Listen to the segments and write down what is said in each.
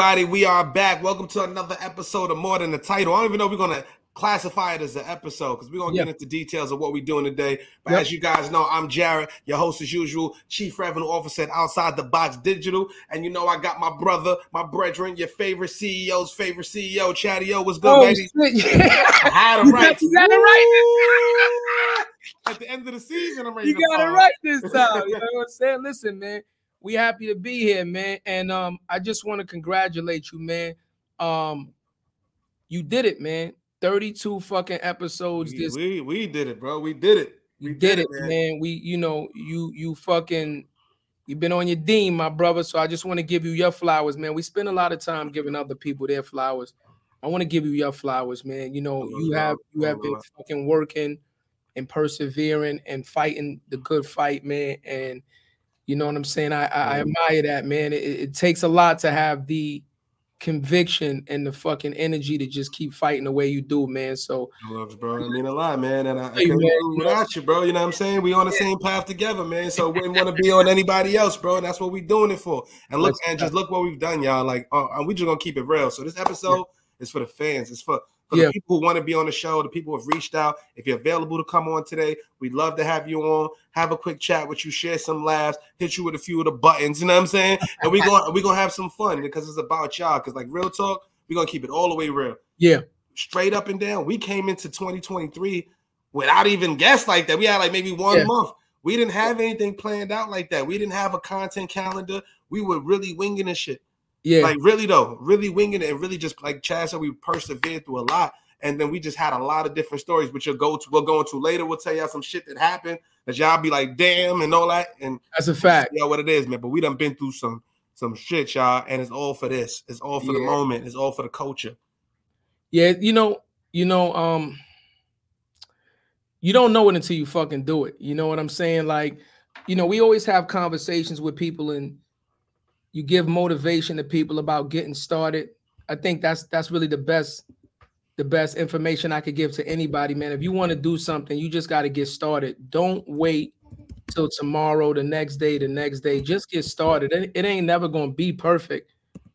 everybody. We are back. Welcome to another episode of More Than the Title. I don't even know if we're gonna classify it as an episode because we're gonna Yep. get into details of what we're doing today. But Yep. as you guys know, I'm Jared, your host as usual, Chief Revenue Officer at Outside the Box Digital. And you know, I got my brother, my brethren, your favorite CEO's favorite CEO, Chatty O. What's good, Oh baby? Yeah. I had You right. you got it right. At the end of the season, I'm ready you to got it right this time. You know what I'm saying? Listen, man, we happy to be here, man. And um, I just want to congratulate you, man. Um, you did it, man. 32 fucking episodes. We, This we, we did it, bro. We did it. we did, did it, it, man. man. We, you know, you you fucking you've been on your dean, my brother. So I just want to give you your flowers, man. We spend a lot of time giving other people their flowers. I want to give you your flowers, man. You know, you have you have been fucking working and persevering and fighting the good fight, man. And you know what I'm saying? I I, I admire that, man. It, it takes a lot to have the conviction and the fucking energy to just keep fighting the way you do, man. So Loves, bro. I mean a lot, man. And I, I man, do without you, bro. You know what I'm saying? We on the same path together, man. So we wouldn't want to be on anybody else, bro. And that's what we're doing it for. And look, and just look what we've done, y'all. Like, uh, and we just gonna keep it real. So this episode is for the fans. It's for for Yeah. the people who want to be on the show, the people who have reached out. If you're available to come on today, we'd love to have you on. Have a quick chat with you, share some laughs, hit you with a few of the buttons. You know what I'm saying? And we going we gonna have some fun because it's about y'all. Because like real talk, we're gonna keep it all the way real yeah, straight up and down. We came into 2023 without even guests like that. We had like maybe one Yeah. month. We didn't have anything planned out like that. We didn't have a content calendar. We were really winging this shit. Yeah, Like really though, really winging it and really just like Chad said, we persevered through a lot. And then we just had a lot of different stories, which you'll go to. We'll go into later. We'll tell y'all some shit that happened that y'all be like, damn, and all that. And that's a fact. yeah, what it is, man. But we done been through some some shit, y'all, and it's all for this. It's all for the moment. It's all for the culture. Yeah, you know, you know, um, you don't know it until you fucking do it. You know what I'm saying? Like, you know, we always have conversations with people and you give motivation to people about getting started. I think that's that's really the best the best information I could give to anybody, man. If you want to do something, you just got to get started. Don't wait till tomorrow, the next day, the next day. Just get started. It, it ain't never going to be perfect,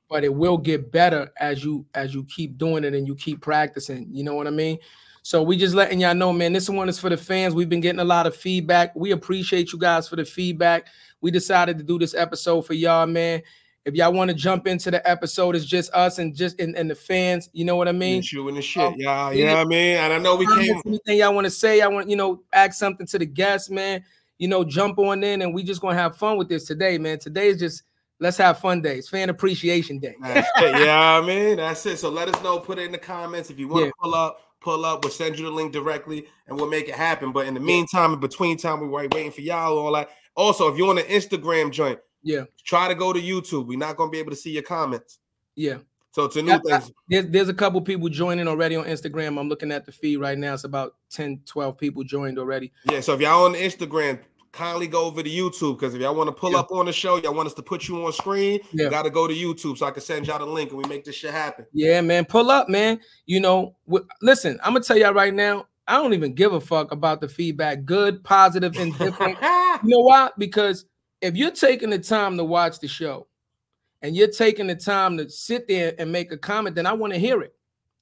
but it will get better as you as you keep doing it and you keep practicing. You know what I mean? So we just letting y'all know, man. This one is for the fans. We've been getting a lot of feedback. We appreciate you guys for the feedback. We decided to do this episode for y'all, man. If y'all want to jump into the episode, it's just us and just and, and the fans. You know what I mean? you and the shit, um, yeah, yeah. you know what I mean. And I know we came. Anything y'all want to say, I want you know, ask something to the guests, man. You know, jump on in and we just gonna have fun with this today, man. Today is just let's have fun days, fan appreciation day. Yeah, I mean that's it. So let us know. Put it in the comments if you want to Yeah. pull up. Pull up. We'll send you the link directly, and we'll make it happen. But in the meantime, in between time, we're waiting for y'all. All that. Also, if you want an Instagram joint, Yeah, try to go to YouTube. We're not gonna be able to see your comments. yeah. So it's a new I- thing. There's, there's a couple people joining already on Instagram. I'm looking at the feed right now. It's about 10, 12 people joined already. Yeah. So if y'all on Instagram, kindly go over to YouTube because if y'all want to pull Yeah. up on the show, y'all want us to put you on screen, Yeah. you got to go to YouTube so I can send y'all the link and we make this shit happen. Yeah, man. Pull up, man. You know, wh- listen, I'm gonna tell y'all right now, I don't even give a fuck about the feedback, good, positive, and different. You know why? Because if you're taking the time to watch the show and you're taking the time to sit there and make a comment, then I want to hear it.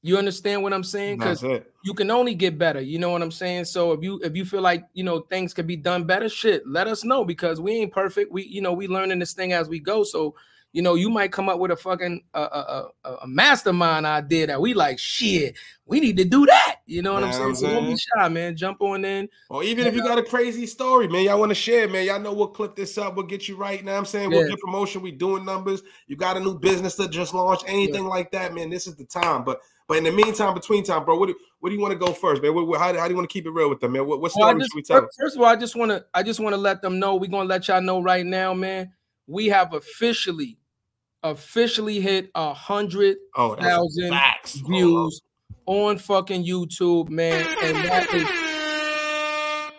You understand what I'm saying? Because you can only get better. You know what I'm saying? So if you if you feel like you know things could be done better, shit, let us know because we ain't perfect. We you know we learning this thing as we go. So you know you might come up with a fucking uh, uh, uh, a mastermind idea that we like. Shit, we need to do that. You know what Know I'm saying? I'm So don't be shy, man. Jump on in. Or even if you got a crazy story, man, y'all want to share, man. Y'all know we'll clip this up. We'll get you right. Now I'm saying we'll Yeah. get promotion. We doing numbers. You got a new business that just launched, anything like that, man. This is the time. But but in the meantime, between time, bro, what do, what do you want to go first, man? What, what- how, do- how do you want to keep it real with them, man? What, what Well, story just- should we tell? First of all, I just want to I just want to let them know. We're gonna let y'all know right now, man. We have officially officially hit a hundred Oh, that's. Oh, views on fucking YouTube, man, and that is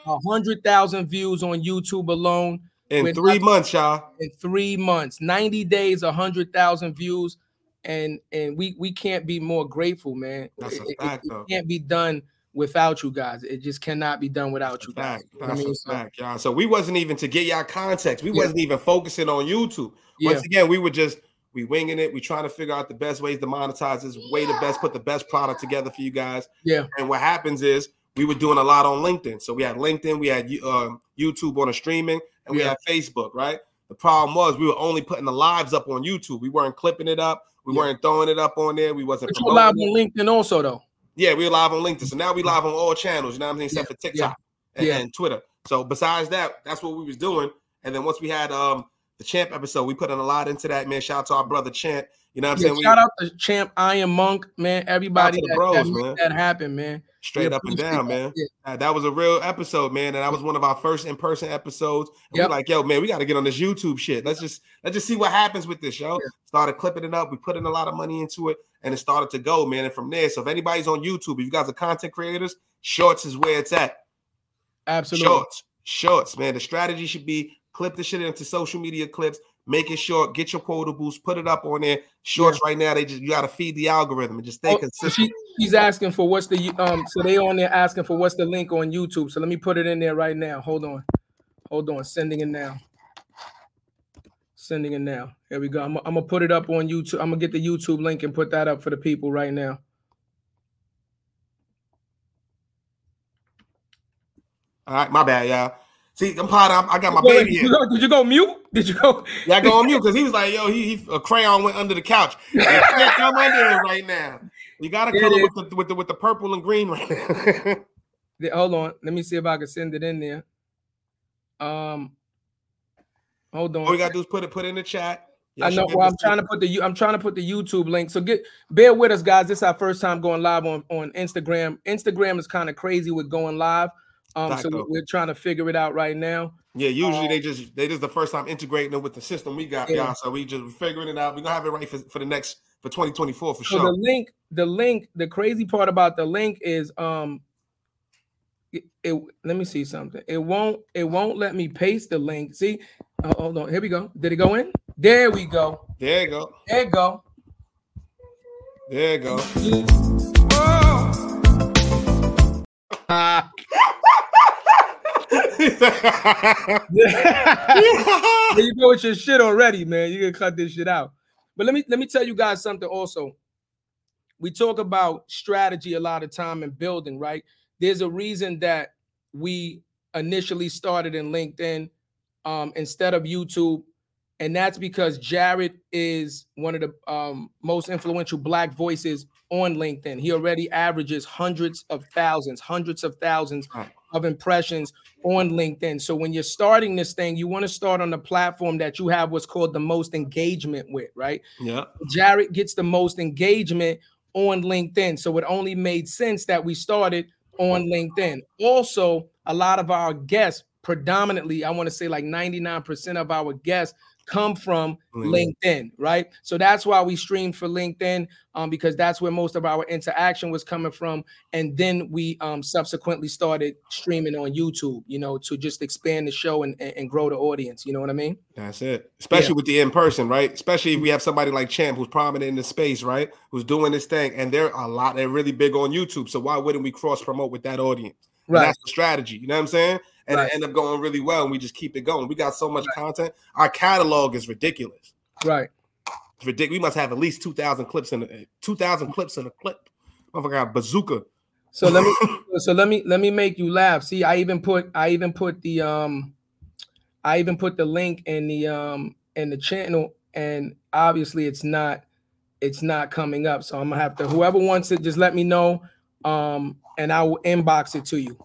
a hundred thousand views on YouTube alone in We're three months, y'all. in three months. Ninety days, a hundred thousand views, and and we we can't be more grateful, man. That's a It- it- fact, it though. can't be done without you guys. It just cannot be done without That's a you guys. fact. You know what I That's mean? a So, fact, y'all. So we wasn't even to get y'all context. We Yeah. wasn't even focusing on YouTube. yeah, Once again, we were just We winging it. We trying to figure out the best ways to monetize this, way to best put the best product together for you guys. Yeah. And what happens is we were doing a lot on LinkedIn. So we had LinkedIn, we had um, YouTube on a streaming, and we Yeah. had Facebook, right? The problem was we were only putting the lives up on YouTube. We weren't clipping it up. We Yeah. weren't throwing it up on there. We wasn't But you're live promoting on. LinkedIn also though. Yeah, we were live on LinkedIn. So now we live on all channels, you know what I'm saying, except for TikTok and, Yeah. and Twitter. So besides that, that's what we was doing. And then once we had um the champ episode, we put in a lot into that, man. Shout out to our brother Champ. You know what I'm Yeah, saying? We shout out to Champ, Iron Monk, man. Everybody that, bros, that man. that happen, man. straight We up and down, man. Yeah. Uh, that was a real episode, man, and that was one of our first in-person episodes. And Yep. we're like, yo, man, we got to get on this YouTube shit. Let's just let's just see what happens with this, yo. Yeah. Started clipping it up. We put in a lot of money into it, and it started to go, man. And from there, so if anybody's on YouTube, if you guys are content creators, shorts is where it's at. Absolutely. Shorts, shorts, man. The strategy should be clip the shit into social media clips, make it short, get your quotables, put it up on there. Shorts right now, they just you got to feed the algorithm and just stay Oh, consistent. she, she's asking for what's the um so they on there asking for what's the link on YouTube. So let me put it in there right now. Hold on. Hold on. Sending it now. Sending it now. Here we go. I'm, I'm gonna put it up on YouTube. I'm gonna get the YouTube link and put that up for the people right now. All right, my bad, y'all. See, I'm part of, I got my Wait, baby did, you go, did you go mute? Did you go? Yeah, I go on mute because he was like, "Yo, he, he a crayon went under the couch. You can't come under it right now. You got to color it with the, with the with the purple and green right now." The- hold on. Let me see if I can send it in there. Um, hold on. All we gotta do is put it put it in the chat. Y'all I know. Well, I'm trying to put the you- I'm trying to put the YouTube link. So get bear with us, guys. This is our first time going live on on Instagram. Instagram is kind of crazy with going live. Um, so we're trying to figure it out right now. Yeah, usually they just they just the first time integrating it with the system we got, Yeah. y'all. So we just figuring it out. We're gonna have it right for, for the next for 2024 for So sure. the link, the link, the crazy part about the link is um. It, it- let me see something. It won't. It won't let me paste the link. See, oh, hold on. Here we go. Did it go in? There we go. there you go. There you go. There you go. Ah. you go with your shit already, man. You can cut this shit out. But let me let me tell you guys something also. We talk about strategy a lot of time in building, right? There's a reason that we initially started in LinkedIn um, instead of YouTube, and that's because Jared is one of the um, most influential Black voices on LinkedIn. He already averages hundreds of thousands, hundreds of thousands. Of impressions on LinkedIn. So when you're starting this thing, you want to start on the platform that you have what's called the most engagement with, right? yeah. Jared gets the most engagement on LinkedIn. So it only made sense that we started on LinkedIn. Also, a lot of our guests, predominantly, I want to say like 99% of our guests come from LinkedIn. LinkedIn, right? So that's why we streamed for LinkedIn um, because that's where most of our interaction was coming from. And then we um, subsequently started streaming on YouTube, you know, to just expand the show and, and, grow the audience. You know what I mean? That's it. Especially with the in person, right? Especially if we have somebody like Champ who's prominent in the space, right? Who's doing this thing, and they're a lot. They're really big on YouTube. So why wouldn't we cross promote with that audience? And that's the strategy. You know what I'm saying? And Right. it end up going really well, and we just keep it going. We got so much content. Our catalog is ridiculous. Right. It's ridiculous. We must have at least two thousand clips in a, two thousand clips in a clip. Motherfucker got bazooka. So let me so let me let me make you laugh. See, I even put I even put the um I even put the link in the um in the channel and obviously it's not it's not coming up. So I'm gonna have to whoever wants it, just let me know. Um and I will inbox it to you.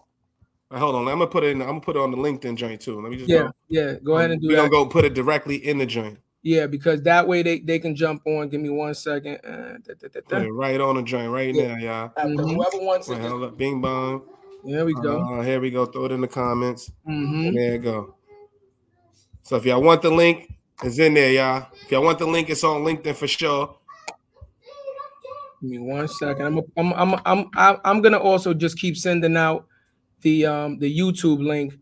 Right, hold on, I'm gonna put it in. I'm gonna put it on the LinkedIn joint too. Let me just Yeah, go. yeah. Go ahead and do We're that. gonna go put it directly in the joint. Yeah, because that way they, they can jump on. Give me one second. Uh, da, da, da, da. it right on the joint right Yeah. now, y'all. Mm-hmm. Uh, Whoever wants it, Wait, just- Bing bong. there we go. Uh, here we go. Throw it in the comments. Mhm. There you go. So if y'all want the link, it's in there, y'all. If y'all want the link, it's on LinkedIn for sure. Give me one second. I'm I'm I'm I'm I'm I'm gonna also just keep sending out the um the YouTube link.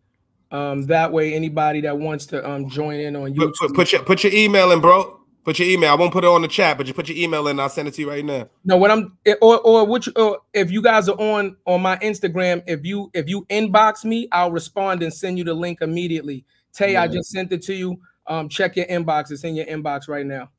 Um, that way anybody that wants to um join in on Put, YouTube. put, put your put your email in, bro. Put your email. I won't put it on the chat, but you put your email in. I'll send it to you right now. No, what I'm eh, or or which or if you guys are on on my Instagram, if you if you inbox me, I'll respond and send you the link immediately. Tay, I just sent it to you. Um, check your inbox. It's in your inbox right now.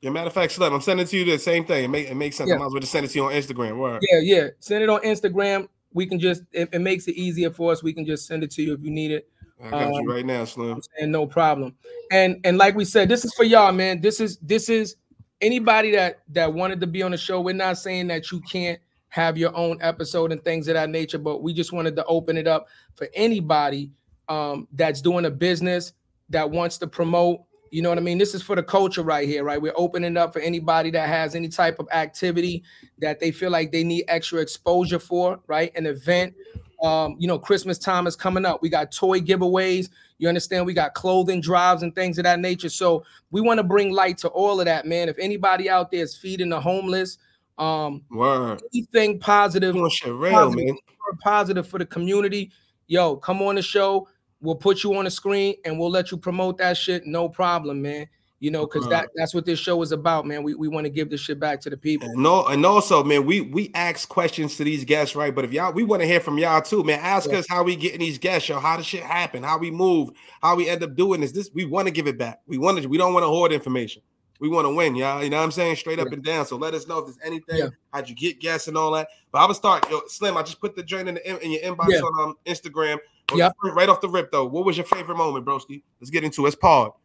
Yeah, matter of fact, Slim, I'm sending it to you the same thing. It, make, it makes sense. Yeah. I might as well just send it to you on Instagram. Word. Yeah, yeah. Send it on Instagram. We can just it, it makes it easier for us. We can just send it to you if you need it. I got Um, you right now, Slim. and no problem. And and like we said, this is for y'all, man. This is this is anybody that that wanted to be on the show. We're not saying that you can't have your own episode and things of that nature, but we just wanted to open it up for anybody um, that's doing a business that wants to promote. You know what I mean? This is for the culture right here, right? We're opening up for anybody that has any type of activity that they feel like they need extra exposure for, right? An event. Um, you know, Christmas time is coming up. We got toy giveaways. You understand? We got clothing drives and things of that nature. So we want to bring light to all of that, man. If anybody out there is feeding the homeless, um, Word. anything positive, real, man. positive for the community, yo, come on the show. We'll put you on the screen and we'll let you promote that shit. No problem, man. You know, because that that's what this show is about, man. We, we want to give this shit back to the people. No, and also, man, we we ask questions to these guests, right? But if y'all, we want to hear from y'all too, man. Ask Yeah. us how we getting these guests, yo. How the shit happen? How we move? How we end up doing this? This we want to give it back. We want to. We don't want to hoard information. We want to win, y'all. You know what I'm saying? Straight up Yeah. and down. So let us know if there's anything. Yeah. How'd you get guests and all that? But I would start, yo, Slim. I just put the joint in, the, in your inbox Yeah. on um, Instagram. Yeah. Right off the rip, though. What was your favorite moment, broski? Let's get into it. It's Paul.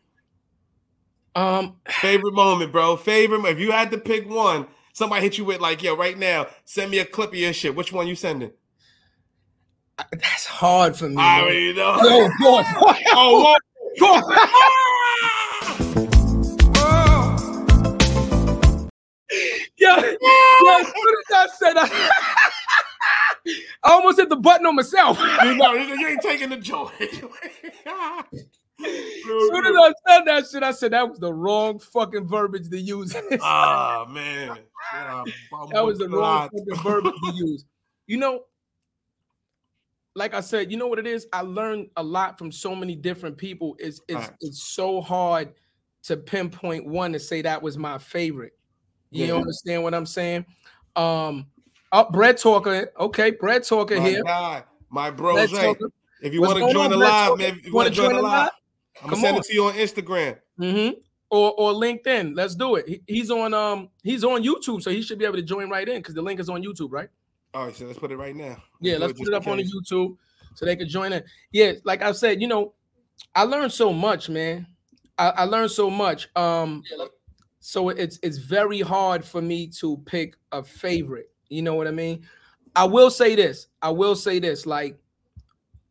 Um, Favorite moment, bro. Favorite. If you had to pick one, somebody hit you with like, yo, right now, send me a clip of your shit. Which one you sending? that's hard for me. I already know. Oh boy. Oh, what? yeah, yeah, as soon as I said I, I almost hit the button on myself. you know, you ain't taking the joy. As soon as I said that shit, I said that was the wrong fucking verbiage to use. Ah man, that was the wrong fucking verbiage to use. You know, like I said, you know what it is? I learned a lot from so many different people. It's it's Facts. it's so hard to pinpoint one to say that was my favorite. You Yeah. understand what I'm saying? Um oh, Bread Talker. Okay, Bread Talker My here. God, my bros. Hey, if you want to join the live, man, if you Wanna join the live, I'm gonna send on. it to you on Instagram. Mm-hmm. Or or LinkedIn. Let's do it. He- he's on um he's on YouTube, so he should be able to join right in because the link is on YouTube, right? All right, so let's put it right now. Yeah, let's it put it up in on the. YouTube so they could join in. Yeah, like I said, you know, I learned so much, man. I, I learned so much. Um, so it's it's very hard for me to pick a favorite. You know what I mean? I will say this. I will say this. Like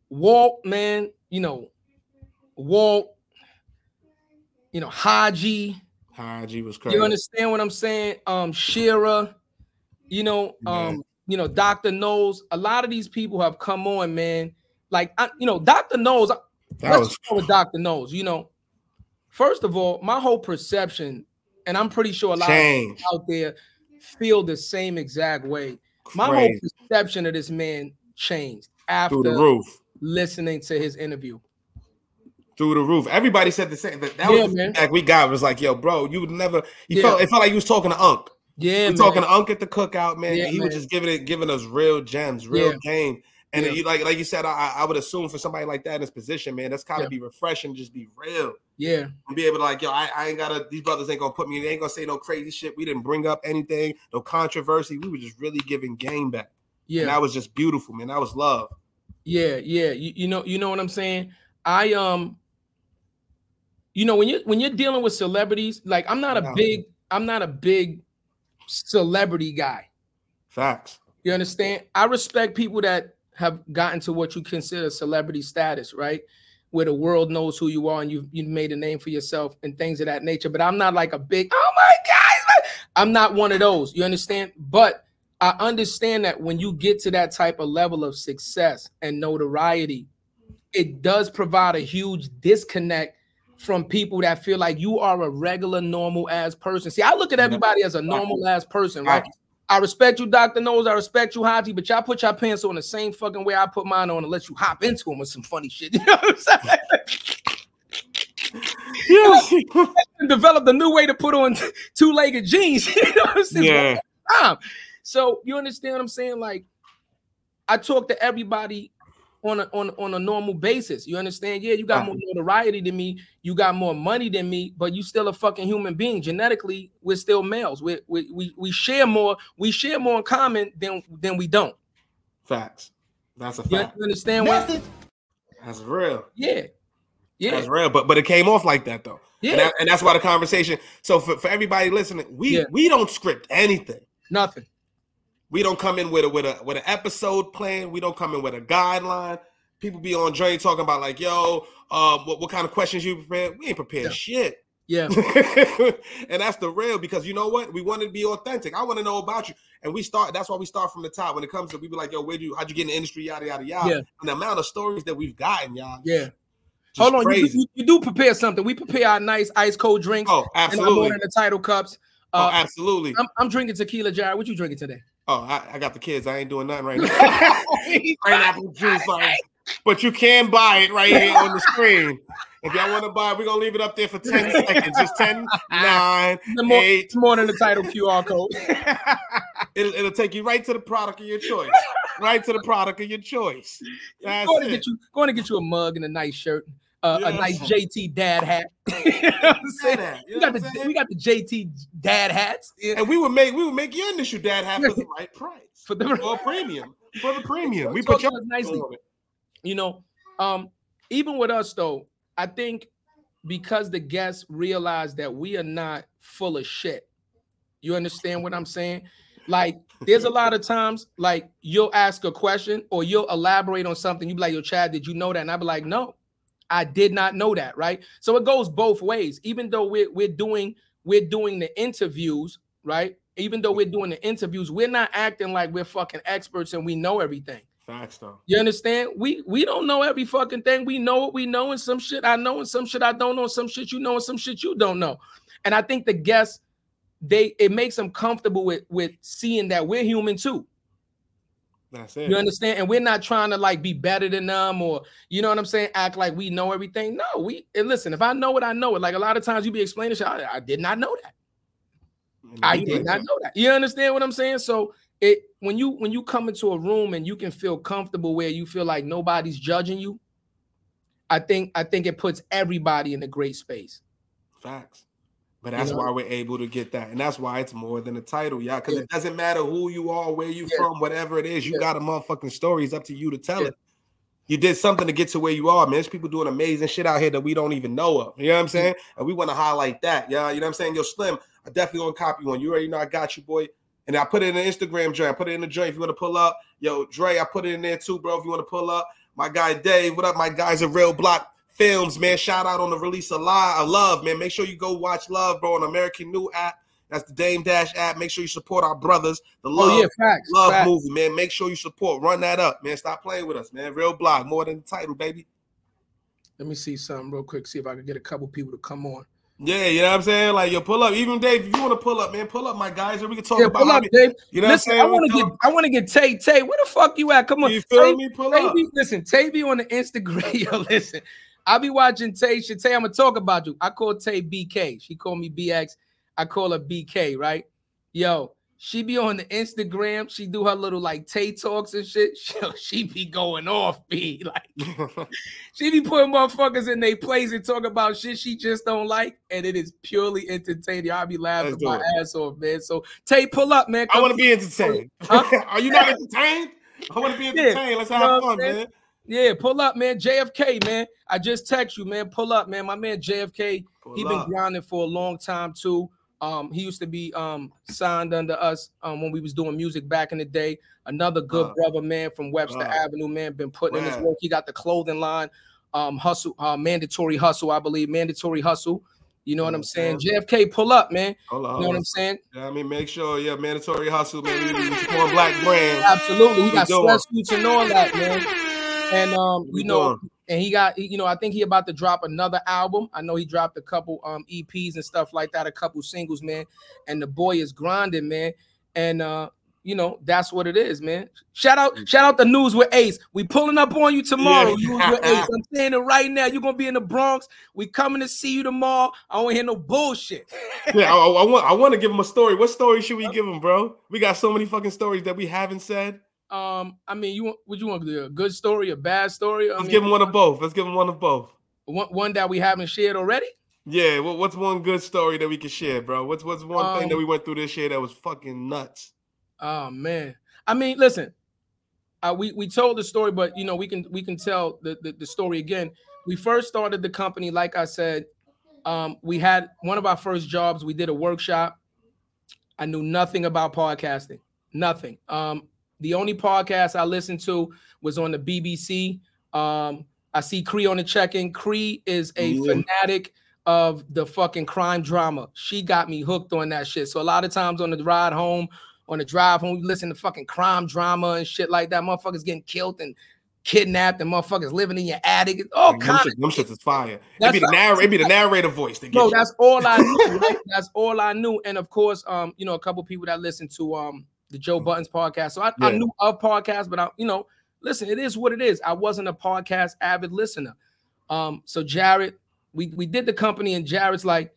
Walt, man, you know, Walt, you know, Haji. Haji was crazy. You understand what I'm saying? Um, Shira, you know, Yeah. um, you know, Dr. Knowles. A lot of these people have come on, man. Like, I, you know, Dr. Knowles. That let's was with Dr. Knowles. You know, first of all, my whole perception, and I'm pretty sure a lot of people out there feel the same exact way. My Crazy. whole perception of this man changed after roof. listening to his interview. Through the roof. Everybody said the same. That, that Yeah, was man. feedback we got. Was like, yo, bro, you would never. You Yeah. felt it felt like you was talking to Unc. Yeah, we man. talking to Unc at the cookout, man. Yeah, he was just giving it, giving us real gems, real game. And Yeah. you like, like you said, I, I would assume for somebody like that in his position, man, that's kind of Yeah. be refreshing, just be real yeah, and be able to like, yo, I, I ain't gotta. These brothers ain't gonna put me. They ain't gonna say no crazy shit. We didn't bring up anything, no controversy. We were just really giving game back. yeah. And that was just beautiful, man. That was love. Yeah, yeah. You, you know, you know what I'm saying? I um you know when you when you're dealing with celebrities, like I'm not a Yeah. big I'm not a big celebrity guy. Facts. You understand? I respect people that have gotten to what you consider celebrity status, right? Where the world knows who you are and you've you've made a name for yourself and things of that nature. But I'm not like a big, oh my God, I'm not one of those. You understand? But I understand that when you get to that type of level of success and notoriety, it does provide a huge disconnect from people that feel like you are a regular, normal ass person. See, I look at everybody as a normal ass person, right? I respect you, Dr. Knowles. I respect you, Haji, but y'all put your pants on the same fucking way I put mine on and let you hop into them with some funny shit. You know what I'm saying? Yes. And developed a new way to put on two-legged jeans. you know what I'm saying? yeah. So you understand what I'm saying? Like, I talk to everybody on a on, on a normal basis. You understand? Yeah, you got more notoriety than me, you got more money than me, but you still a fucking human being. Genetically, we're still males. We we we, we share more, we share more in common than than we don't. Facts. That's a fact. You fact. understand what? That's real. Yeah. Yeah. That's real. But but it came off like that though. Yeah. And, that, and that's why the conversation. So for, for everybody listening, we Yeah. we don't script anything. Nothing. We don't come in with a with a with an episode plan. We don't come in with a guideline. People be on Dre talking about like, yo, uh, what, what kind of questions you prepared? We ain't prepared Yeah. shit. Yeah. and that's the real because you know what? We want to be authentic. I want to know about you. And we start, that's why we start from the top. When it comes to we be like, yo, where'd you how'd you get in the industry? Yada yada yada. Yeah. And the amount of stories that we've gotten, y'all. Yeah. Hold on. You, do- you, you do prepare something. We prepare our nice ice cold drinks oh, and absolutely. morning the title cups. oh, Uh, absolutely. I'm, I'm drinking tequila, Jared. What you drinking today? Oh, I, I got the kids. I ain't doing nothing right now. Pineapple juice, sorry. but you can buy it right here on the screen. If y'all want to buy it, we're gonna leave it up there for 10 seconds. Just 10, 9, The more, 8. it's more than the title QR code. It'll, it'll take you right to the product of your choice. Right to the product of your choice. That's going to it. get you going to get you a mug and a nice shirt, uh, a nice JT dad hat. you know I'm saying? you We got the we got the JT dad hats yeah, and we would make we would make your initial dad hat for the right price. for the For premium. For the premium. We put your nicely. you know um even with us though i think because the guests realize that we are not full of shit you understand what i'm saying like there's a lot of times like you'll ask a question or you'll elaborate on something you be like yo chad did you know that and i'll be like no i did not know that right so it goes both ways even though we're, we're doing we're doing the interviews right even though we're doing the interviews we're not acting like we're fucking experts and we know everything Facts though. you understand? We we don't know every fucking thing. We know what we know, and some shit I know, and some shit I don't know, and some shit you know, and some shit you don't know. And I think the guests, they it makes them comfortable with with seeing that we're human too. That's it. You understand? And we're not trying to like be better than them or you know what I'm saying, act like we know everything. No, we and listen, if I know it, I know it. Like a lot of times you be explaining shit, I, I did not know that. I did not know that. You understand what I'm saying? So it when you when you come into a room and you can feel comfortable where you feel like nobody's judging you, I think I think it puts everybody in a great space. Facts. But that's know? why we're able to get that. And that's why it's more than a title, yeah. Because Yeah. it doesn't matter who you are, where you Yeah. from, whatever it is, you Yeah. got a motherfucking story. It's up to you to tell it. You did something to get to where you are, man. There's people doing amazing shit out here that we don't even know of. You know what I'm mm-hmm. saying? And we want to highlight that. Yeah, you know what I'm saying? Yo, Slim, I definitely gonna copy one. You already know I got you, boy. And I put it in the Instagram joint. I put it in the joint if you want to pull up. Yo, Dre, I put it in there too, bro. If you want to pull up. My guy Dave, what up? My guys A Real Block Films, man. Shout out on the release of Love, man. Make sure you go watch Love, bro, on American New app. That's the Dame Dash app. Make sure you support our brothers. The Love, oh yeah, facts. Love facts. movie, man. Make sure you support. Run that up, man. Stop playing with us, man. Real Block, more than the title, baby. Let me see something real quick. See if I can get a couple people to come on. Yeah, you know what I'm saying? Like, yo, pull up. Even Dave, if you want to pull up, man, pull up, my guys, and we can talk Yeah, about pull up, Dave. you know Listen, what I I'm saying? want to get I want to get Tay Tay. Where the fuck you at? Come on, You feel Tay- me? Pull Tay up. listen, Tay be on the Instagram. Yo, listen. I be watching Tay. Shit, Tay, I'm gonna talk about you. I call Tay BK. She call me BX. I call her BK, right? Yo, she be on the Instagram. She do her little like Tay talks and shit. Yo, she be going off, B. Like she be putting motherfuckers in their place and talk about shit she just don't like, and it is purely entertaining. I be laughing Let's my ass off, man. So Tay, pull up, man. I want to be entertained. Huh? Are you not entertained? I want to be entertained. Let's You know have fun, man. Yeah, pull up, man. JFK, man. I just text you, man. Pull up, man. My man JFK, Pull he been up. grinding for a long time too. Um, he used to be um signed under us um when we was doing music back in the day. Another good Uh, brother, man, from Webster uh, Avenue, man, been putting in his work. He got the clothing line, um, hustle, uh, mandatory hustle, I believe, mandatory hustle. You know what I'm saying? JFK, pull up, man. Hold on, You know what. I'm saying? Yeah, I mean, make sure, yeah, mandatory hustle, man. Support black brands. Absolutely. He We got sweatsuits and all that, man. And um, you know, and he got, you know, I think he about to drop another album. I know he dropped a couple um EPs and stuff like that, a couple singles, man. And the boy is grinding, man. And uh, you know, that's what it is, man. Shout out, shout out the news with Ace. We pulling up on you tomorrow. Yeah. Ace. I'm saying it right now. You're gonna be in the Bronx. We coming to see you tomorrow. I don't hear no bullshit. Yeah, I, I want I want to give him a story. What story should we give him, bro? We got so many fucking stories that we haven't said. Um, I mean, you would you want to do a good story, a bad story? I Let's mean, give him one of both. Let's give him one of both. one, one that we haven't shared already. Yeah, what, what's one good story that we can share, bro? What's what's one thing that Um, we went through this year that was fucking nuts? Oh man. I mean, listen. Uh, we we told the story, but you know we can we can tell the, the the story again. We first started the company, like I said. Um, we had one of our first jobs. We did a workshop. I knew nothing about podcasting, nothing. Um, the only podcast I listened to was on the BBC. Um, I see Cree on the check-in. Cree is a Yeah. fanatic of the fucking crime drama. She got me hooked on that shit. So a lot of times on the ride home, on the drive home, you listen to fucking crime drama and shit like that. Motherfuckers getting killed and kidnapped, and motherfuckers living in your attic. All Them kind of shits, them shits is fire. It That's be the narr- it be the narrator voice that no, that's all I knew. right? That's all I knew. And of course, um, you know, a couple people that listen to um the Joe Budden's podcast. So I, I knew of podcasts, but I, you know, listen, it is what it is. I wasn't a podcast avid listener. Um, so Jared, we we did the company, and Jared's like,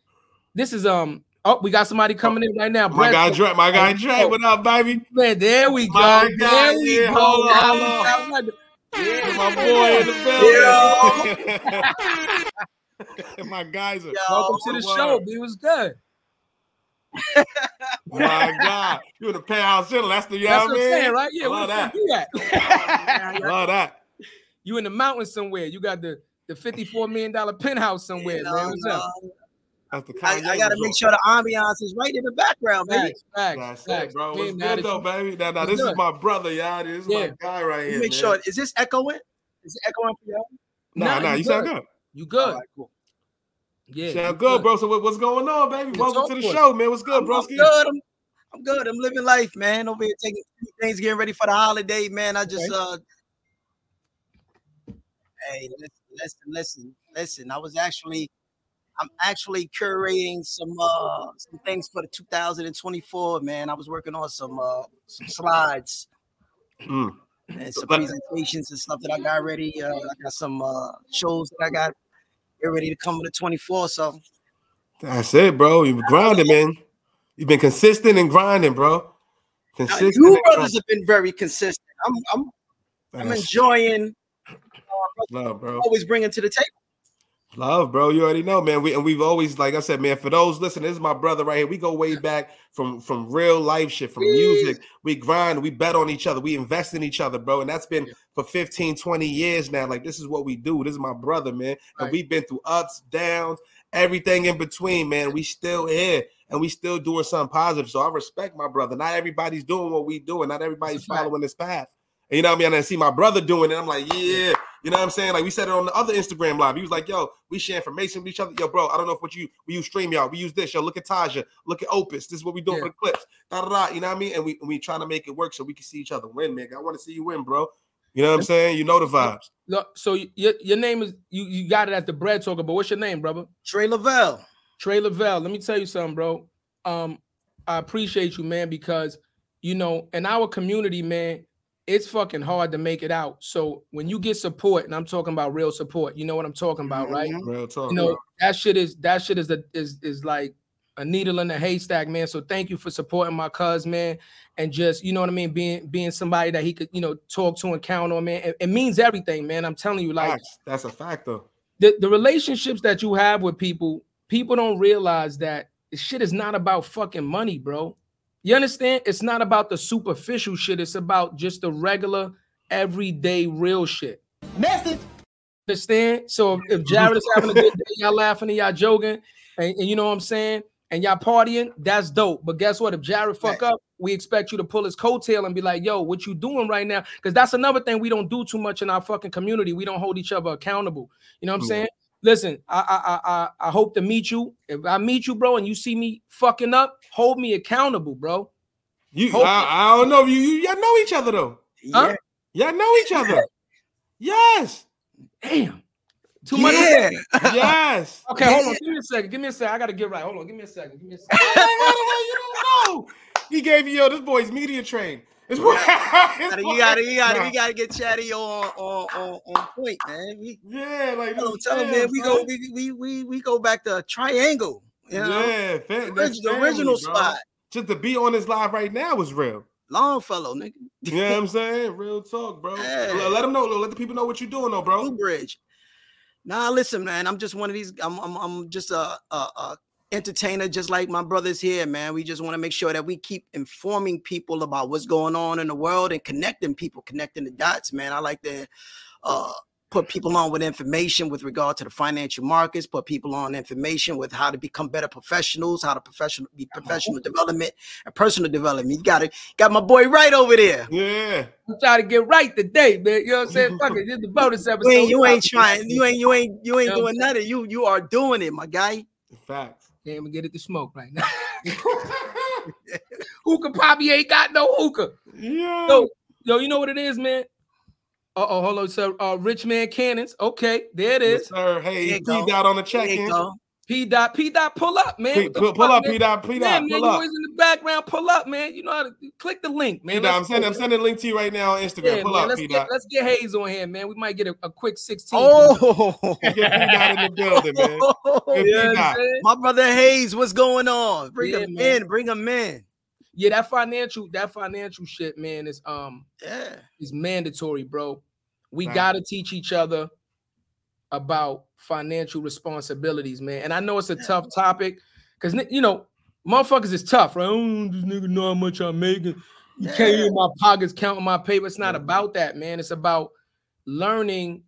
this is um. Oh, we got somebody coming in right now. My Brett, guy Dre, my guy Dre, what up, baby? man, there we go. My there God, we yeah, go. hold on, hold on. Yeah, My boy in the building. my guys are Welcome to the Word. show. It was good. My God, you in the penthouse chilling. That's the you That's know what what I'm saying, right? Yeah, Love where the fuck that. you at? Love that. You in the mountains somewhere. You got the the 54 million dollar penthouse somewhere, You man. know, What's up? That's the I, I gotta make sure the ambiance is right in the background, baby. Facts, facts, That's facts. it, bro. Being What's good though, you. baby? Now, now What's this is my brother, y'all. This is Yeah. my guy right You here. make man. sure is this echoing? Is it echoing for you? Nah, Nah, nah, you you sound good. good. You good? All right, cool. Yeah. Sound good, bro. So what, what's going on, baby? Welcome to the show, man. What's good, I'm, I'm good. I'm, I'm good. I'm living life, man. Over here taking things, getting ready for the holiday, man. I just Okay. uh hey, listen, listen, listen, listen. I was actually I'm actually curating some uh some things for the 2024, man. I was working on some uh some slides Mm. and some presentations and stuff that I got ready. Uh, I got some uh shows that I got get ready to come with the 24. So That's it, bro. You've been grinding, man. You've been consistent and grinding, bro. Now, Consistent. you and brothers have been very consistent. I'm I'm. I'm enjoying uh, love, bro. always bringing to the table. Love, bro. You already know, man. We and we've always, like I said, man. For those listen, this is my brother right here. We go way back from from real life shit, from music. We grind, we bet on each other, we invest in each other, bro. And that's been for 15, 20 years now. Like this is what we do. This is my brother, man. And Right. we've been through ups, downs, everything in between, man. We still here and we still doing something positive. So I respect my brother. Not everybody's doing what we do, and not everybody's That's a fact. following this path. And you know what I mean? And I see my brother doing it. I'm like, yeah, you know what I'm saying? Like we said it on the other Instagram live. He was like, yo, we share information with each other. Yo, bro, I don't know if what you we use StreamYard. We use this. Yo, look at Taja. Look at Opus. This is what we doing Yeah. for the clips. Da, da, da, you know what I mean? And we and we trying to make it work so we can see each other win, man. I want to see you win, bro. You know what I'm saying? You know the vibes. Look, so y- your your name is you you got it as the bread talker, but what's your name, brother? Trey Lavelle. Trey Lavelle. Let me tell you something, bro. Um, I appreciate you, man, because you know, in our community, man, it's fucking hard to make it out. So when you get support, and I'm talking about real support, you know what I'm talking about, right? Mhm. Real talk. You know, that shit is that shit is a is is like a needle in a haystack, man. So thank you for supporting my cuz, man, and just you know what I mean, being being somebody that he could you know talk to and count on, man. It, it means everything, man. I'm telling you, like Facts. That's a fact, though. the, the relationships that you have with people, people don't realize that this shit is not about fucking money, bro. You understand? It's not about the superficial shit. It's about just the regular, everyday, real shit. Message. Understand? So if, if Jared is having a good day, y'all laughing and y'all joking, and, and you know what I'm saying, and y'all partying, that's dope. But guess what? If Jared fuck up, we expect you to pull his coattail and be like, "Yo, what you doing right now?" Because that's another thing we don't do too much in our fucking community. We don't hold each other accountable. You know what I'm Yeah. saying? Listen, I, I I I I hope to meet you. If I meet you, bro, and you see me fucking up, hold me accountable, bro. You, I, I don't know. You, you, y'all know each other though. Huh? Y'all know each other. Yes, Damn. Too much. Yeah. yes. Okay, hold on. Give me a second. Give me a second. I gotta get right. Hold on. Give me a second. Give me a second. How the hell you don't know? He gave you yo. This boy's media trained. This boy, Gotta- you gotta, you gotta, Nah. we gotta get chatty on, on, on, on point, man. We Yeah, like tell him, this tell him, man. We go, we, we, we, we go back to triangle. You know, yeah, fam, the, original family, bro. spot. Just to be on this live right now was real. Longfellow, nigga. You know what I'm saying? Real talk, bro. Yeah. Let, let them know. Let the people know what you're doing, though, bro. Blue Bridge. Nah, listen, man. I'm just one of these. I'm I'm, I'm just a, a, a entertainer, just like my brothers here, man. We just want to make sure that we keep informing people about what's going on in the world and connecting people, connecting the dots, man. I like to uh put people on with information with regard to the financial markets, put people on information with how to become better professionals, how to professional be professional development and personal development. You got it, got my boy right over there. Yeah. I'm trying to get right today, man. You know what I'm saying? Fuck it. This is the bonus episode. You ain't, you ain't trying, you ain't, you ain't, you ain't Yeah. doing nothing. You you are doing it, my guy. Facts. Can't even get it to smoke right now. hookah probably ain't got no hookah. Yeah. Yo, yo, you know what it is, man? Uh oh, hold on. So, uh, Rich Man Cannons. Okay, there it is. Yes, sir. Hey, There P you go. dot on the There check in. go. P dot P dot pull up, man. P- Pull, pull fuck, up, man? P dot, P Yeah, dot, man, pull you up. always in the background. Pull up, man. You know how to click the link, P man. dot, I'm sending, I'm sending a link to you right now on. Instagram. Yeah, pull man. up, Let's P get dot. let's get Hayes on here, man. We might get a, a quick 16. Oh, Get P dot in the building, man. Good You know what P-Dot. saying? my brother Hayes, what's going on? Bring Yeah, him man. in. Bring him in. Yeah, that financial, that financial shit, man, is um Yeah. is mandatory, bro. We Right. got to teach each other about financial responsibilities, man. And I know it's a tough topic because you know, motherfuckers is tough, right? Oh, this nigga know how much I'm making. You can't Yeah. in my pockets counting my paper. It's not about that, man. It's about learning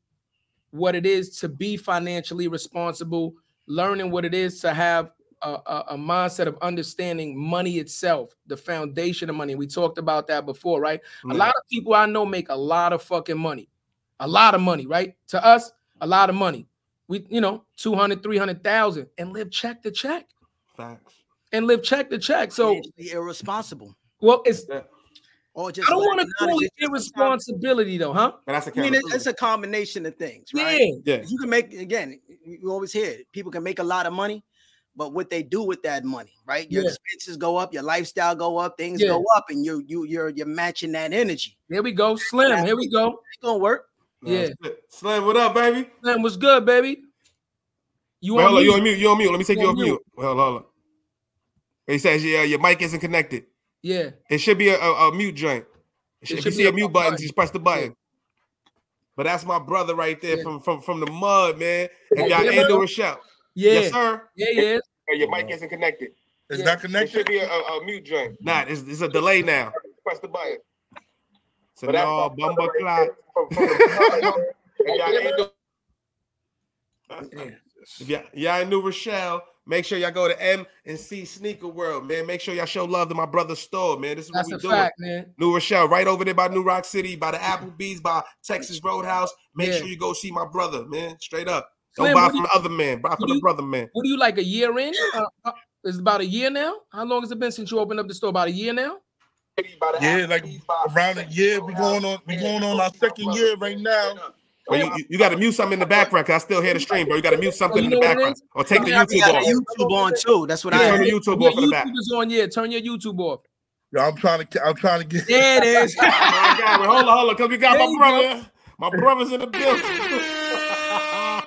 what it is to be financially responsible, learning what it is to have a, a, a mindset of understanding money itself, the foundation of money. We talked about that before, right? A mm. lot of people I know make a lot of fucking money. A lot of money, right? To us, a lot of money. We, you know, 200, 300,000 and live check to check Facts. and live check to check. So, Financially irresponsible. well, it's, Or just I don't want to call it It's just sometimes- irresponsibility though, huh? But that's a I mean, it's, it's a combination of things, right? Yeah. Yeah. You can make again. You always hear it. People can make a lot of money, but what they do with that money, right? Your Yeah. expenses go up, your lifestyle go up, things Yeah. go up, and you you you're you're matching that energy. Here we go. Slim. Here we go. It's gonna work. Yeah. That's it. Slim, what up, baby? Slim, what's good, baby? You Wait, on hold on, you mute? on mute. You on mute. Let me take You you on off mute. Well, hold on, hold on. He says yeah, your mic isn't connected. Yeah. It should be a, a, a mute joint. If It you see a a mute button. button, just press the button. But that's my brother right there Yeah. from from from the mud, man. And y'all yeah, Andrew bro. Rochelle. Yeah. Yes, sir. Yeah, yeah. Your mic isn't connected. It's Yeah. not It should be a, a, a mute joint. Nah, it's, it's a delay now. Press the button. So no, bumba clock. If y'all, y'all New Rochelle, make sure y'all go to M and C Sneaker World, man. Make sure y'all show love to my brother's store, man. This is That's what a we do. fact, man. New Rochelle, right over there by New Roc City, by the Applebee's, by Texas Roadhouse. Make Yeah. sure you go see my brother, man. Straight up. Don't Slim, buy from do the other man. Buy from what the you- brother man. What do you like a year in? Uh, uh, it's about a year now. How long has it been since you opened up the store? About a year now. Yeah, like around a year. We going on. We going on our second year right now. But you, you, you got to mute something in the background because I still hear the stream, bro. You got to mute something Oh, in the know what it background or take the Yeah, We YouTube off. YouTube on too. That's what Yeah, I turn the. YouTube Your off in the back. YouTube is on. Yeah, turn your YouTube off. Yo, I'm trying to. I'm trying to get. There it is. Oh my God, wait, hold on, hold on, because we got There my you brother. My brother's in the building.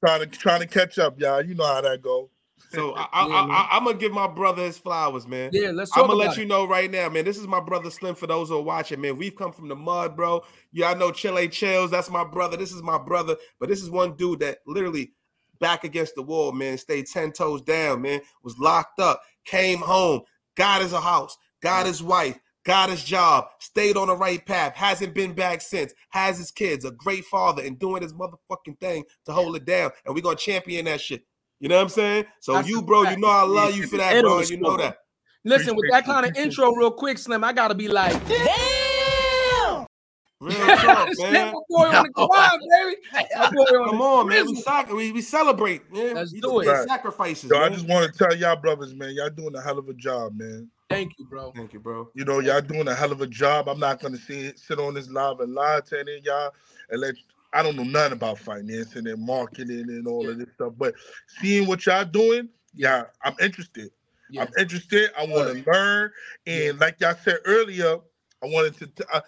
trying to trying to catch up, y'all. You know how that go. So I, I, yeah, I, I, I'm gonna give my brother his flowers, man. Yeah, let's talk I'm gonna let it. you know right now, man. This is my brother Slim. For those who are watching, man, we've come from the mud, bro. Yeah, I know Chile Chills. That's my brother. This is my brother. But this is one dude that literally back against the wall, man. Stayed ten toes down, man. Was locked up. Came home. Got his house. Got his wife. Got his job. Stayed on the right path. Hasn't been back since. Has his kids. A great father and doing his motherfucking thing to hold it down. And we're gonna champion that shit. You know what I'm saying? So That's you, a bro, you know I love you for that, bro. on and the You know that. Listen, with that kind of intro, real quick, Slim, I gotta be like, Real talk, man. my boy on the grind, baby. My boy on Come on, man. We, grizzle. sac- we, we celebrate, man. Let's These do big it. Sacrifices, Yo, I just want to tell y'all brothers, man. Y'all doing a hell of a job, man. Thank you, bro. Thank you, bro. You know, y'all doing a hell of a job. I'm not gonna see, sit on this live and lie to any of y'all and let. I don't know nothing about financing and marketing and all Yeah. of this stuff, but seeing what y'all doing, yeah, I'm interested. Yeah. I'm interested. I want to learn, and like y'all said earlier, I wanted to. T- uh,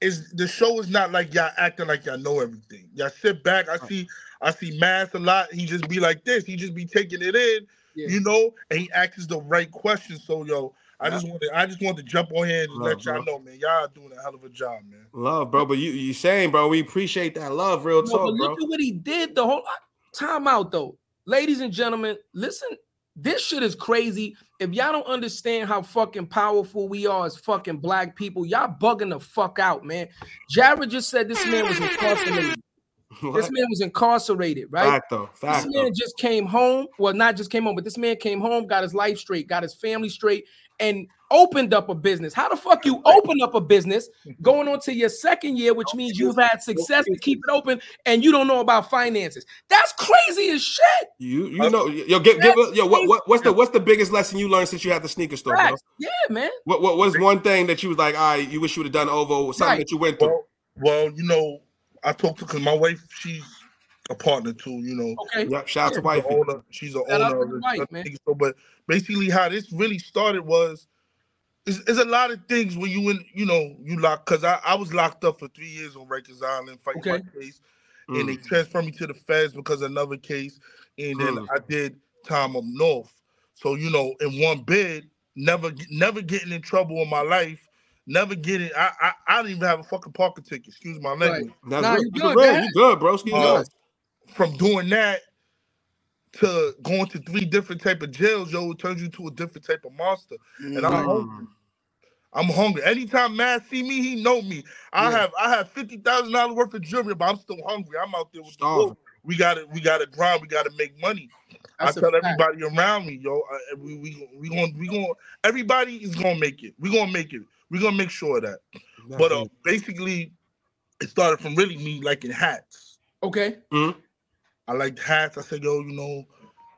is the show is not like y'all acting like y'all know everything. Y'all sit back. I see. I see Mass a lot. He just be like this. He just be taking it in. Yeah. you know, and he asks the right questions. So yo, I just want to I just want to jump on here and Love, let y'all bro. know, man. Y'all doing a hell of a job, man. Love, bro. But you you saying, bro, we appreciate that love, real No, talk, but bro. look at what he did the whole uh, time out though. Ladies and gentlemen, listen, this shit is crazy. If y'all don't understand how fucking powerful we are as fucking black people, y'all bugging the fuck out, man. Jarrett just said this man was incarcerated. What? This man was incarcerated, right? Fact though, This fact though. man just came home. Well, not just came home, but this man came home, got his life straight, got his family straight, and opened up a business. How the fuck you open up a business going on to your second year, which means you've had success to keep it open, and you don't know about finances? That's crazy as shit. You you know yo give give yo what, what what's the what's the biggest lesson you learned since you had the sneaker store, bro? Yeah, man. What what was one thing that you was like, all right, you wish you would have done over or something Right. that you went through? Well, well, you know, I talked to because my wife, she's a partner too. You know, Okay. Yep, shout out to she's wifey. owner. She's a Shout out owner to of wife, man. sneaker. But basically, how this really started was. It's, it's a lot of things when you in, you know, you lock because I, I was locked up for three years on Rikers Island fighting Okay. my case, and they Mm, transferred me to the feds because of another case, and then Mm. I did time up north. So you know, in one bid, never never getting in trouble in my life, never getting. I I, I didn't even have a fucking parking ticket. Excuse my language. That's Nah, you You good, good, man. you good, bro. Excuse Uh, me. From doing that to going to three different type of jails, yo, it turns you to a different type of monster. And I'm hungry. I'm hungry. Anytime Matt see me, he know me. I Yeah. have I have fifty thousand dollars worth of jewelry, but I'm still hungry. I'm out there with the Starving. wolf. We gotta we gotta grind. We gotta make money. That's I a tell fact. everybody around me, yo, uh, we we we going we going everybody is gonna make it. We gonna make it. We gonna make sure of that. But uh, basically, it started from really me liking hats. Okay. I liked hats. I said, yo, you know,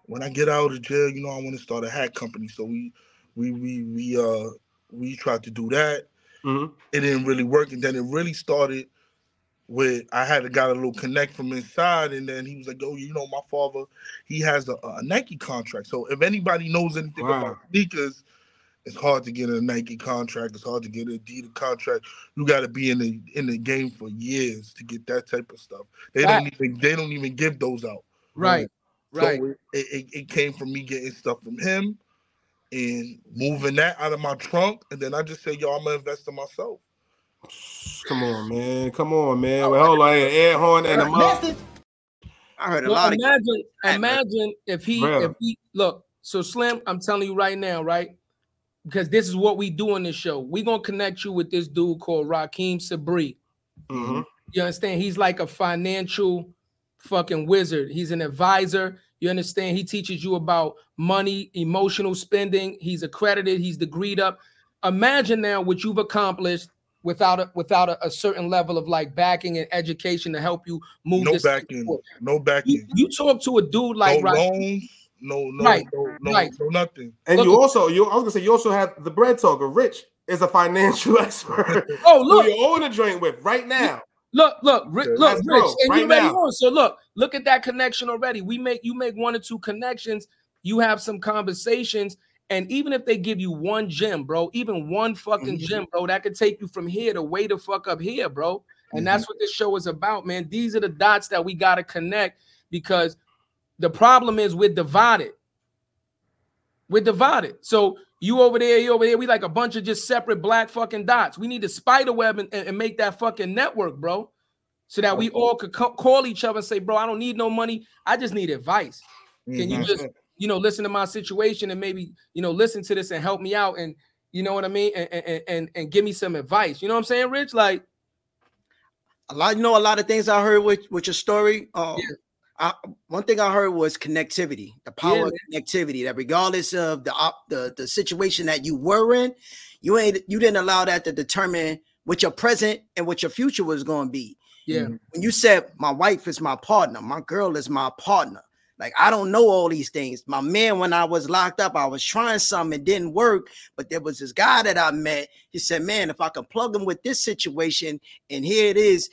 when I get out of jail, you know, I want to start a hat company. So we we we we uh we tried to do that. Mhm. It didn't really work, and then it really started with I had to got a little connect from inside, and then he was like, "Yo, you know, my father, he has a, a Nike contract. So if anybody knows anything Wow. about sneakers, it's hard to get a Nike contract. It's hard to get an Adidas contract. You got to be in the in the game for years to get that type of stuff. They don't even they don't even give those out. Right. Um, right. So it, it, it came from me getting stuff from him and moving that out of my trunk, and then I just said, "Yo, I'm gonna invest in myself." Come on, man. Come on, man. Well, hold on. Hey, air horn and a mug. I heard a Well, lot of imagine, man. imagine if he, Bro. if he look. So Slim, I'm telling you right now, right? Because this is what we do on this show. We're gonna connect you with this dude called Raheem Sabri. Mhm. You understand? He's like a financial fucking wizard. He's an advisor. You understand? He teaches you about money, emotional spending. He's accredited. He's degreed up. Imagine now what you've accomplished without a without a, a certain level of like backing and education to help you move No backing, forward. no backing, You, you talk to a dude like no Raheem- loans, no no Right, no no, right. no nothing. And Look you also, you I was gonna say, you also have the bread talker. Rich is a financial expert. Oh, Who look, you own a joint with right now. look, look, Ri- Yeah. look, Let's Rich, go, and right you ready on. So look, look at that connection already. We make you make one or two connections. You have some conversations, and even if they give you one gem, bro, even one fucking Mhm. gem, bro, that could take you from here to way the fuck up here, bro. And that's what this show is about, man. These are the dots that we gotta connect because the problem is we're divided. We're divided. So you over there, you over there. We like a bunch of just separate black fucking dots. We need to spider web and, and, make that fucking network, bro. So that we all could co- call each other and say, bro, I don't need no money. I just need advice. Can you just, you know, listen to my situation and maybe, you know, listen to this and help me out and you know what I mean? And and and, and give me some advice. You know what I'm saying, Rich? Like, a lot. You know, a lot of things I heard with with your story. Um, Yeah. I, one thing I heard was connectivity, the power Yeah, of connectivity. That regardless of the op, the the situation that you were in, you ain't you didn't allow that to determine what your present and what your future was going to be. yeah, mm-hmm. When you said my wife is my partner, my girl is my partner. Like I don't know all these things. My man, when I was locked up, I was trying something, it didn't work. But there was this guy that I met. He said, "Man, if I can plug him with this situation, and here it is,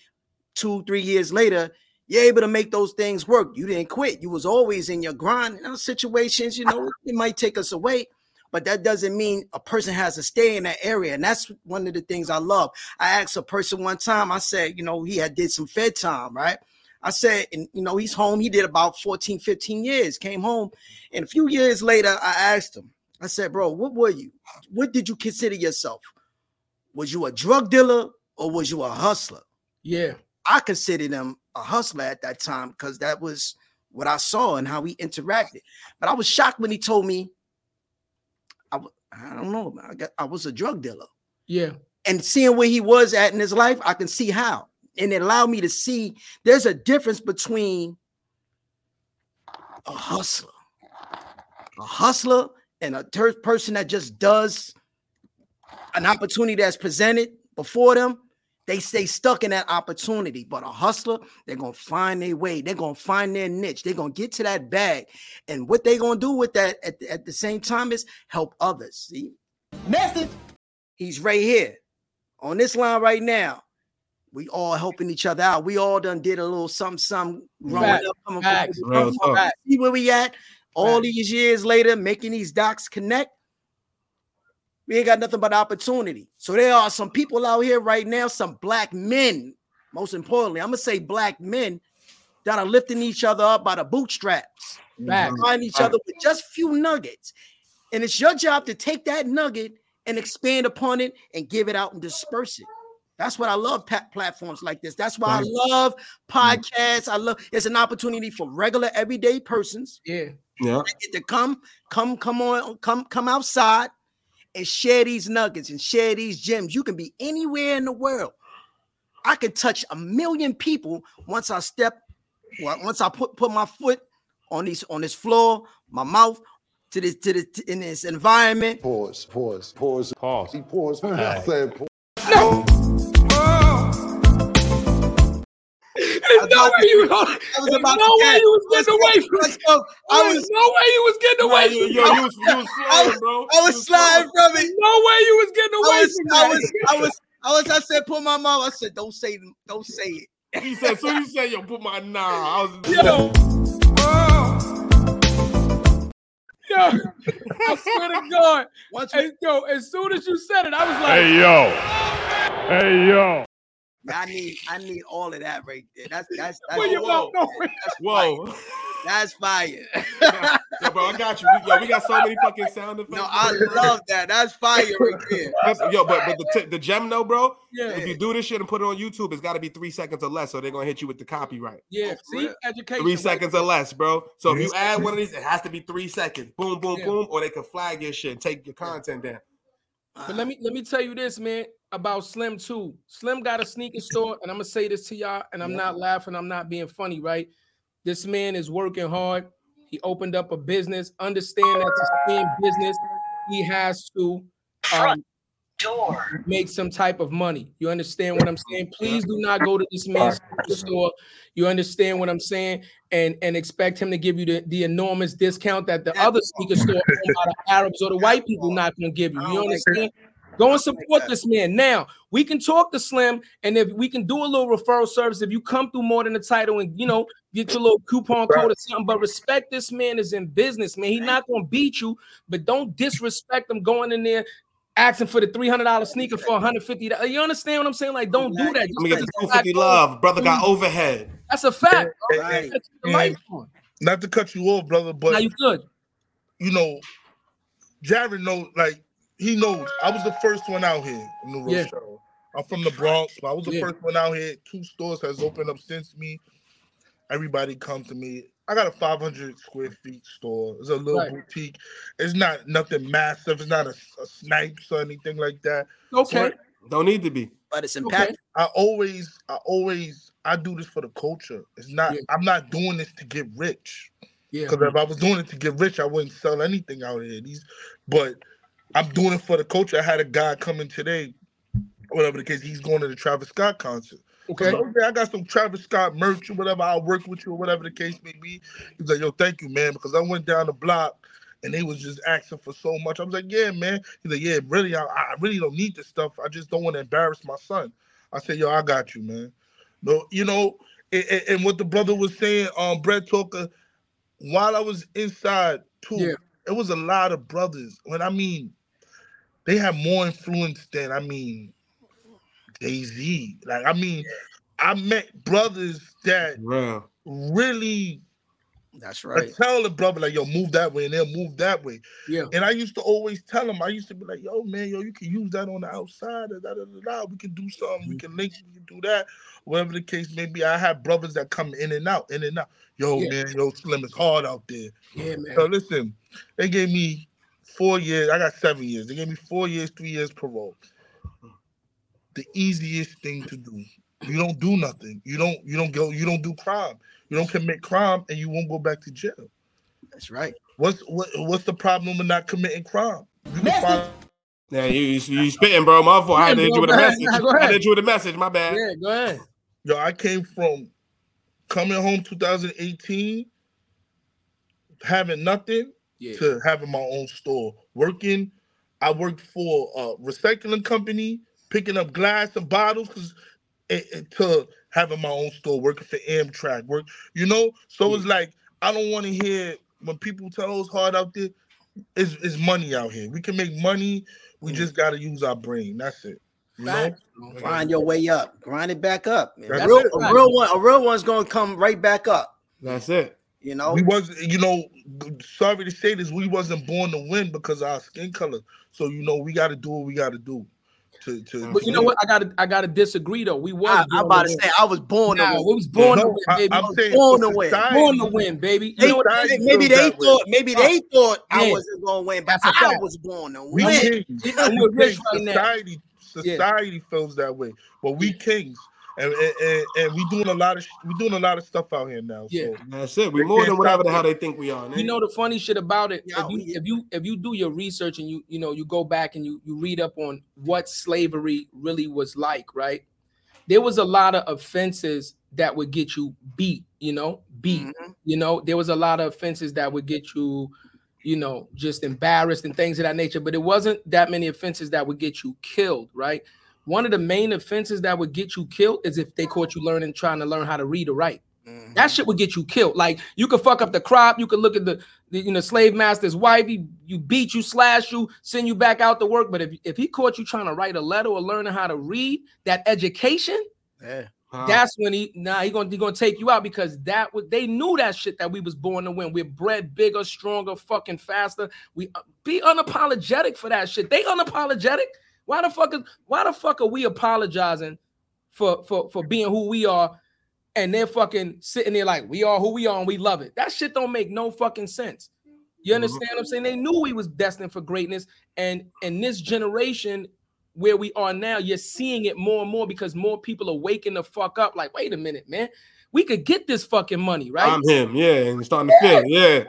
two, three years later, you're able to make those things work. You didn't quit. You was always in your grind. In those situations, you know, it might take us away, but that doesn't mean a person has to stay in that area. And that's one of the things I love. I asked a person one time. I said, you know, he had did some Fed time, right? I said, and you know, he's home. He did about 14, 15 years, came home. And a few years later, I asked him, I said, bro, what were you? What did you consider yourself? Was you a drug dealer or was you a hustler? Yeah. I considered him a hustler at that time because that was what I saw and how he interacted. But I was shocked when he told me, I, I don't know, I, got, I was a drug dealer. Yeah. And seeing where he was at in his life, I can see how. And it allowed me to see there's a difference between a hustler, a hustler, and a person that just does an opportunity that's presented before them they stay stuck in that opportunity. But a hustler, they're gonna find their way, they're gonna find their niche, they're gonna get to that bag. And what they're gonna do with that at, at the same time is help others. See, message. He's right here on this line right now. We all helping each other out. We all done did a little something, something growing Fact, up, coming fact, from, from- see where we at. All these years later, making these docs connect. We ain't got nothing but opportunity. So there are some people out here right now, some black men, most importantly, I'm gonna say black men that are lifting each other up by the bootstraps, mm-hmm. Fact. find each other with just few nuggets. And it's your job to take that nugget and expand upon it and give it out and disperse it. That's what I love pa- platforms like this. That's why Right. I love mm-hmm. podcasts. I love it's an opportunity for regular everyday persons Yeah. Yeah. get to come, come, come on, come, come outside and share these nuggets and share these gems. You can be anywhere in the world. I can touch a million people once I step, well, once I put put my foot on these on this floor, my mouth to this to this in this environment. Pause, pause, pause, Pause. He paused. I said pause. There's no way you was, I was there's about no way get- you was getting away from Let's. I was no way you was getting away yo, from yo, you was, you was sliding, bro. I was sliding from it. No way you was getting away I was, from I was, I was, I was, I said, put my mouth. I said, don't say, don't say it. He said, so you said, yo, put my nah. I was Yo. Yo, I swear to God. Once we Hey, yo, as soon as you said it, I was like, Hey yo. Hey yo. I need I need all of that right there. That's that's that's, where your whoa. mouth that's Whoa. fire. That's fire. Yo, bro, I got you. We, yo, we got so many fucking sound effects. no, I love that. That's fire right there. That's- yo, but but the, t- the gem though, bro. Yeah, If you do this shit and put it on YouTube, it's got to be three seconds or less, so they're gonna hit you with the copyright. yeah. Oh, See, education. Three seconds or less, bro. So if you add one of these, it has to be three seconds. Boom, boom, Yeah. boom, or they can flag your shit, and take your content down. But let me let me tell you this, man, about Slim too. Slim got a sneaker store, and I'm gonna say this to y'all, and I'm Yeah. not laughing, I'm not being funny, right? This man is working hard. He opened up a business. Understand that to stay in business, he has to um, make some type of money. You understand what I'm saying? Please do not go to this man's store. You understand what I'm saying? And and expect him to give you the, the enormous discount that the other sneaker store owned by the Arabs or the white people not gonna give you. I You don't understand? Go and support this man. Now we can talk to Slim, and if we can do a little referral service, if you come through more than the title and you know get your little coupon code or something, but respect this man is in business, man. He's not gonna beat you, but don't disrespect him going in there asking for the three hundred dollar sneaker for one hundred fifty. You understand what I'm saying? Like, don't do that. Let me get the Just two like- fifty love, brother. Got overhead. That's a fact. Right. That's the life on. Not to cut you off, brother, Now but you good. you know, Jarrett knows like he knows. I was the first one out here in the Yeah. Rochelle. I'm from the Bronx. but I was the Yeah. first one out here. Two stores has opened up since me. Everybody come to me. I got a 500 square feet store. It's a little Right. boutique. It's not nothing massive. It's not a, a Snipes or anything like that. Okay. Don't need to be. But it's Okay. impactful. I always, I always, I do this for the culture. It's not. Yeah. I'm not doing this to get rich. Yeah. Because if I was doing it to get rich, I wouldn't sell anything out here. These, but I'm doing it for the culture. I had a guy coming today, whatever the case. He's going to the Travis Scott concert. Okay. Okay, I got some Travis Scott merch or whatever. I'll work with you or whatever the case may be. He's like, yo, thank you, man, because I went down the block and they was just asking for so much. I was like, yeah, man. He's like, yeah, really, I, I really don't need this stuff. I just don't want to embarrass my son. I said, yo, I got you, man. No, you know, and, and- and what the brother was saying, um, Brett Talker, while I was inside too, Yeah. it was a lot of brothers. When I mean, they have more influence than I mean Jay Z. Like I mean, I met brothers that Real. really That's I right. tell the brother like, yo, move that way, and they'll move that way. Yeah. And I used to always tell them, I used to be like, yo, man, yo, you can use that on the outside. Da, da, da, da, da. We can do something. Mm-hmm. We can link. We can do that. Whatever the case may be. I have brothers that come in and out, in and out. Yo, Yeah. man, yo, Slim, is hard out there. Yeah, man. So listen, they gave me four years. I got seven years. They gave me four years, three years parole. The easiest thing to do. You don't do nothing. You don't. You don't go. You don't do crime. You don't commit crime, and you won't go back to jail. That's right. What's what, What's the problem with not committing crime? You can find Yeah, you you, you spitting, bro. My fault. I had to Yeah, hit you with a message. Nah, I had to ahead. hit you with a message. My bad. Yeah, go ahead. Yo, I came from coming home 2018, having nothing Yeah. to having my own store. Working, I worked for a recycling company, picking up glass and bottles, because it to having my own store, working for Amtrak, work, you know. So it's like I don't want to hear when people tell us hard out there. It's, it's money out here. We can make money. We just got to use our brain. That's it. You know? Facts, bro. Grind your way up. Grind it back up. man. That's A real, it. a real one. A real one's gonna come right back up. That's it. You know. We was, you know, sorry to say this, we wasn't born to win because of our skin color. So you know, we got to do what we got to do. To, to, But you know what? I gotta I gotta disagree though. We was I, born I'm about to say I was born Nah, to we was born to No, win, I, baby. am saying born to win. born to win, baby. You They, know what? Society maybe, maybe they that way. thought maybe they thought I wasn't gonna win, but That's a I fact. was born to win. kings. And We we're rich kings. Society, society feels that way, but we kings, and and, and, and we doing a lot of we doing a lot of stuff out here now. Yeah. So That's it. We They more can't than whatever the stop hell they think we are. You know the funny shit about it. Yeah, if you we- if you if you do your research and you you know you go back and you you read up on what slavery really was like, right? There was a lot of offenses that would get you beat. You know, beat. Mhm. You know, there was a lot of offenses that would get you, you know, just embarrassed and things of that nature. But it wasn't that many offenses that would get you killed, right? One of the main offenses that would get you killed is if they caught you learning, trying to learn how to read or write. Mhm. That shit would get you killed. Like you could fuck up the crop. You could look at the, the you know slave master's wife. He, you beat you, slash you, send you back out to work. But if if he caught you trying to write a letter or learning how to read, that education, Yeah. Huh. that's when he nah he gonna he gonna take you out because that was they knew that shit that we was born to win. We're bred bigger, stronger, fucking faster. We uh, be unapologetic for that shit. They unapologetic. Why the fuck is why the fuck are we apologizing for for for being who we are? And they're fucking sitting there like we are who we are and we love it. That shit don't make no fucking sense. You Mhm. understand what I'm saying? They knew we was destined for greatness, and in this generation where we are now, you're seeing it more and more because more people are waking the fuck up. Like, wait a minute, man, we could get this fucking money, right? I'm him. Yeah, and starting to feel. Yeah.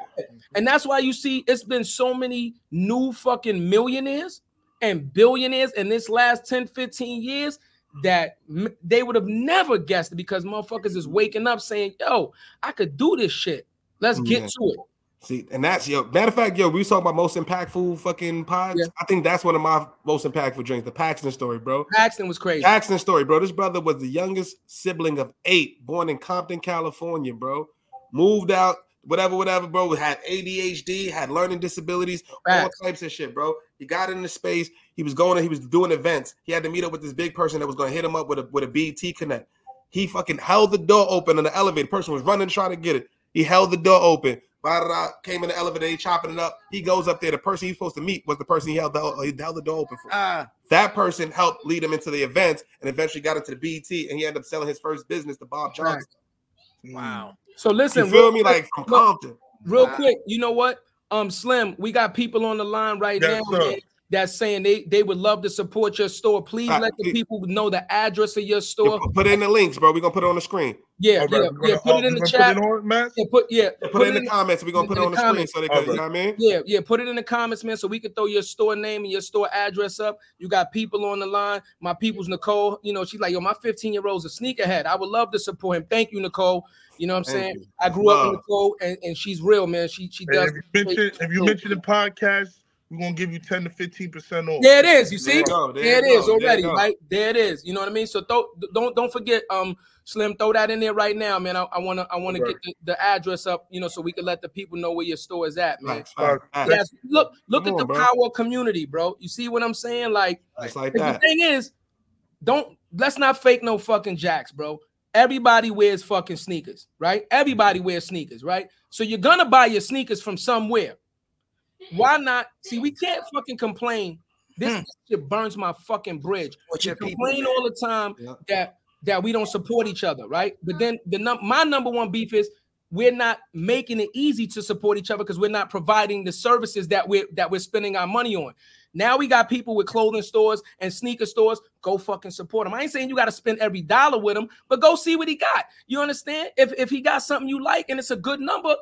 And that's why you see it's been so many new fucking millionaires and billionaires in this last 10, 15 years mm-hmm. that m- they would have never guessed because motherfuckers is waking up saying, yo, I could do this shit. Let's mm, get Yeah. to it. See, and that's yo. Matter of fact, yo, we was talking about most impactful fucking pods. Yeah. I think that's one of my most impactful drinks. The Paxton story, bro. Paxton was crazy. Paxton story, bro. This brother was the youngest sibling of eight, born in Compton, California, bro. Moved out, whatever, whatever, bro. Had ADHD, had learning disabilities, all types of shit, bro. He got into space. He was going, he was doing events. He had to meet up with this big person that was going to hit him up with a with a BET connect. He fucking held the door open in the elevator. Person was running trying to get it. He held the door open. Ba-da-da, came in the elevator, they chopping it up. He goes up there. The person he's supposed to meet was the person he held the, he held the door open for. Ah, That person helped lead him into the events and eventually got into the BET and he ended up selling his first business to Bob Johnson. wow. So listen, You feel real me? quick- Like from Compton. real Wow. quick, you know what? Um, Slim, we got people on the line right Yes, now man, that's saying they they would love to support your store. Please Uh, let the please. people know the address of your store. Put put in the links, bro. We're gonna put it on the screen. Yeah, oh, All right, yeah, we're yeah. Put oh, it in the chat. Put it on, man. Yeah, put yeah, Put, it in the comments. We're gonna put it in on the the screen comments. so they All can, you right. know what I mean? Yeah, yeah, put it in the comments, man, so we can throw your store name and your store address up. You got people on the line. My people's Nicole, you know, she's like, yo, my 15 year old's a sneakerhead. I would love to support him. Thank you, Nicole. You know what I'm Thank saying? you. I grew up with Love. Nicole, and, and she's real, man. She she does. if you mention if you mention the podcast, we're gonna give you 10 to 15 percent off. There it is. You see, you go. There there it you is go. There already, go. right? There it is. You know what I mean? So don't don't don't forget, um, Slim, throw that in there right now, man. I, I wanna I wanna Right. get the, the address up, you know, so we can let the people know where your store is at, man. Facts, facts, facts. Yes, look, look Come at the bro. power community, bro. You see what I'm saying? Like, Just like the thing is, don't let's not fake no fucking jacks, bro. everybody wears fucking sneakers, right? Everybody wears sneakers, right? So you're gonna buy your sneakers from somewhere. Why not? See, we can't fucking complain. This, this shit burns my fucking bridge. What We your people, complain all the time Yeah. that that we don't support each other, right? But then the num- my number one beef is we're not making it easy to support each other because we're not providing the services that we're that we're spending our money on. Now we got people with clothing stores and sneaker stores. Go fucking support them. I ain't saying you got to spend every dollar with him, but go see what he got. You understand? If if he got something you like and it's a good number,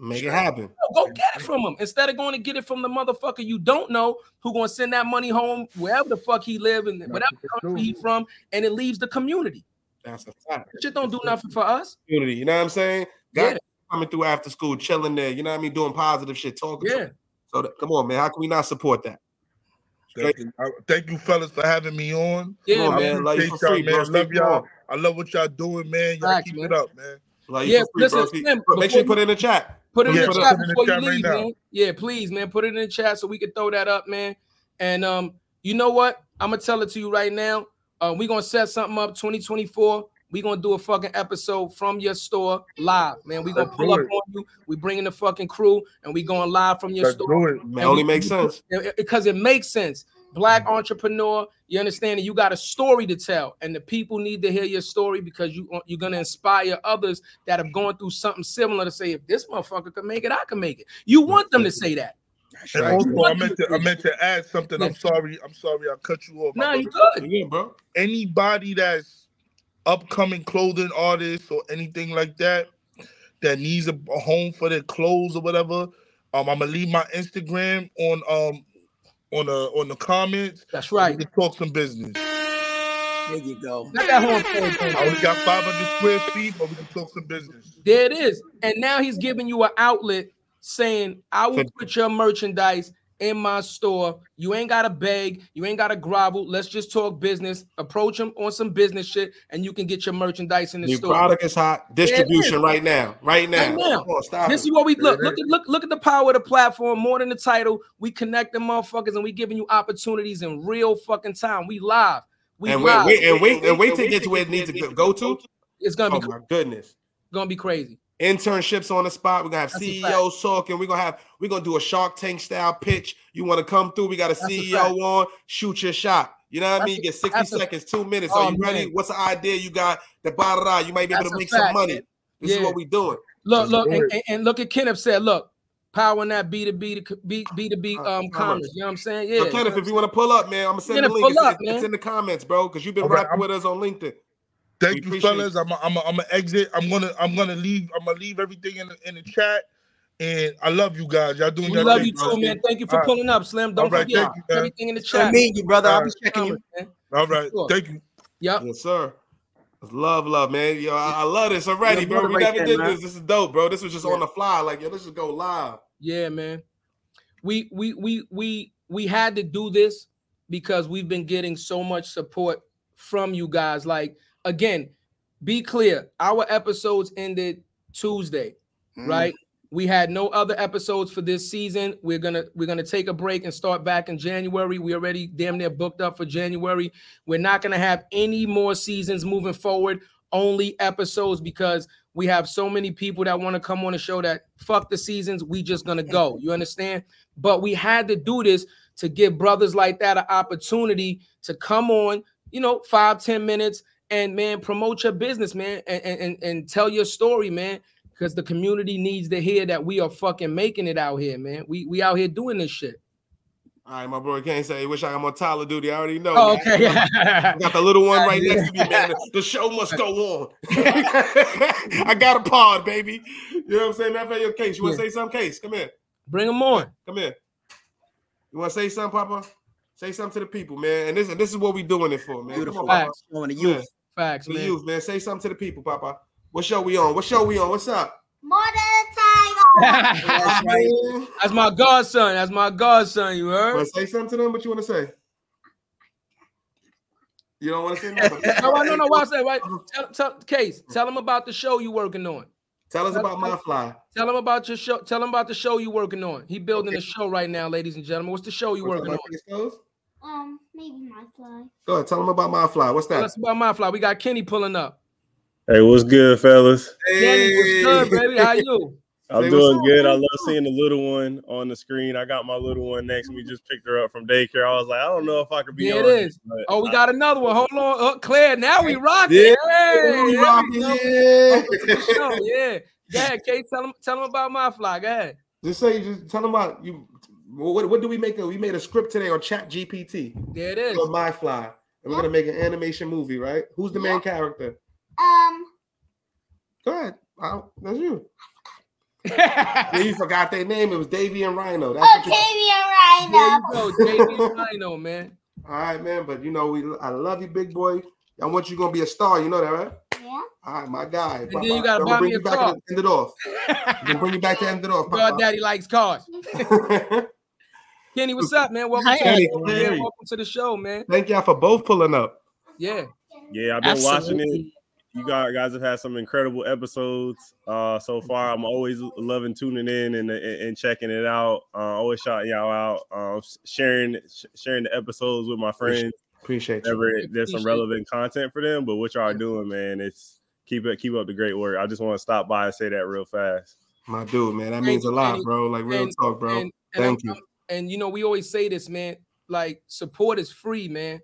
Make it happen. go get it from him instead of going to get it from the motherfucker you don't know who gonna send that money home wherever the fuck he live and whatever country he from, and it leaves the community. That's a fact. That shit don't do nothing for us. Community, you know what I'm saying? Got Yeah. coming through after school, chilling there. You know what I mean? Doing positive shit, talking. Yeah. them. So that, come on, man. How can we not support that? Thank you. I- thank you, fellas, for having me on. Yeah, on, man. man. Love you appreciate for free, y'all, bro. man. Love y'all. strong. I love what y'all doing, man. Y'all Facts, keep man. it up, man. Love you Yeah, for free, listen, bro. Keep- Slim, Make sure you put it in the chat. Put it in the chat it in the before you chat right leave, now. man. Yeah, please, man. Put it in the chat so we can throw that up, man. And um, you know what? I'm gonna tell it to you right now. Uh, we're gonna set something up 2024. We're gonna do a fucking episode from your store live, man. We're gonna Let's pull up it. on you. We bringing the fucking crew and we going live from your Let's store. do it. Man, only makes sense. because it makes sense. Black entrepreneur, you understand that you got a story to tell, and the people need to hear your story because you you're gonna inspire others that have gone through something similar to say, if this motherfucker can make it, I can make it. You want them to say that. And right. also, I meant to I meant to add something. I'm sorry. I'm sorry. I cut you off. my No, you brother. good. Yeah, bro. Anybody that's upcoming clothing artists or anything like that that needs a, a home for their clothes or whatever, um, I'm gonna leave my Instagram on um on the on the comments. That's We right. can talk some business. There you go. Got that horn played, I only got 500 square feet, but we can talk some business. There it is. And now he's giving you an outlet saying, I will put your merchandise in my store. You ain't gotta beg, you ain't gotta grovel. Let's just talk business. Approach them on some business shit, and you can get your merchandise in the New store. product is hot. Distribution right now. Right now. Right now. Come on, stop This it. is what we look. Look at look look at the power of the platform. More than the title, we connect the motherfuckers, and we giving you opportunities in real fucking time. We live. We and wait, live. wait, and wait, and wait to get to where it needs to go- go to. It's gonna Oh be my goodness. gonna be crazy. Internships on the spot. We're gonna have That's a CEOs talking. We're gonna have we're gonna do a Shark Tank style pitch. You want to come through? We got a That's CEO fact. on. Shoot your shot. You know what I mean? You get 60 a- seconds, two minutes. Oh, Are you ready? What's the idea you got? The blah, blah, You might be able to make fact, some money. This Yeah. is what we're doing. Look, Let's look, and, and, and look at Kenneth said, look, power in that B to B to B B to B Uh, um commerce. commerce. You know what I'm saying? So Yeah. Kenneth, if you want to pull up, man, I'm gonna send Kenneth, the link. It's, pull up, it's- it's man. in the comments, bro, because you've been All right, rapping I'm- with us on LinkedIn. Thank We you, fellas. I'm i I'm i I'm gonna exit. I'm gonna I'm gonna leave. I'm gonna leave everything in the, in the chat. And I love you guys. Y'all doing we your love thing. you too, man. Thank you for All right. pulling up, Slim. Don't All right, forget you, everything in the chat. I chat. mean you, brother. I'll be Alright. checking you. man. All right. Sure. Thank you. Yep. Yes, sir. Love, love, man. Yo, I, I love this already, You're bro. We motivated, never did man. this. This is dope, bro. This was just Yeah. on the fly. Like, yo, let's just go live. Yeah, man. We we we we we had to do this because we've been getting so much support from you guys. Like again, be clear. Our episodes ended Tuesday, Mm. right? We had no other episodes for this season. We're gonna we're gonna take a break and start back in January. We already damn near booked up for January. We're not gonna have any more seasons moving forward. Only episodes because we have so many people that want to come on the show that fuck the seasons. We just gonna go. You understand? But we had to do this to give brothers like that an opportunity to come on. You know, five ten minutes and man, promote your business, man, and and, and, and tell your story, man because the community needs to hear that we are fucking making it out here, man. We we out here doing this shit. All right, my bro can't say, wish I am on Tyler duty. I already know. Oh, okay. I got the little one right next to me, man. The, the show must go on. I got a pod, baby. You know what I'm saying? Matter of fact, your case. You want to say something, case? Come here. Bring them on. Come here. You want to say something, Papa? Say something to the people, man. And this, this is what we're doing it for, man. Beautiful. Come on, Papa. Facts. Showing the Come here. youth. Facts, The man. youth, man. Say something to the people, Papa. What show we on? What show we on? What's up? More than a title. That's right. That's my godson. That's my godson. You heard? Want to say something to them? What you want to say? You don't want to say nothing. No, no, no, no. Why I say right? Tell, tell, case. Tell them about the show you working on. Tell us about my fly. Tell them about your show. Tell them about the show you working on. He building a show right now, ladies and gentlemen. What's the show you working on? Um, maybe my fly. Go ahead. Tell them about my fly. What's Tell that? us about my fly. We got Kenny pulling up. Hey, what's good, fellas? Danny, what's good, baby? How you? I'm doing good. I love seeing the little one on the screen. I got my little one next to me. Just picked her up from daycare. I was like, I don't know if I could be There on. it this, Oh, we I- got another one. Hold on, oh, Claire. Now we rocking. Yeah, Hey, we there rocking, we go. yeah. Welcome to the show, yeah. Go ahead, Kate. Tell them, tell them about my fly. Go ahead. Just say, just tell them about you. What, what do we make? A, we made a script today on Chat GPT There it is. on My Fly, and we're gonna make an animation movie, right? Who's the main character? Um, Go ahead. I'll- that's you. Yeah, you forgot their name. It was Davy and Rhino. That's what you- Octavia there Rhino. you go, JD Rhino, man. All right, man. But you know, we I love you, big boy. I want you gonna be a star. You know that, right? Yeah. All right, my guy. And then you gotta I'm buy bring me you a back car. and end it off. I'm bring you back to end it off. God Papa. Daddy likes cars. Kenny, what's up, man? Welcome, Hi, to, the Kenny. show, man. Welcome to the show, man. Thank y'all for both pulling up. Yeah. yeah, I've been watching it. You guys, guys have had some incredible episodes uh, so far. I'm always loving tuning in and, and, and checking it out. Uh, always shouting y'all out, uh, sharing sh- sharing the episodes with my friends. Appreciate you. Whenever there's some Appreciate relevant content for them, but what y'all are doing, man, it's keep it keep up the great work. I just want to stop by and say that real fast. My dude, man. That Thank means a lot, Kenny. bro. Like real And- talk, bro. And, and Thank I'm- you. And you know, we always say this, man. Like support is free, man.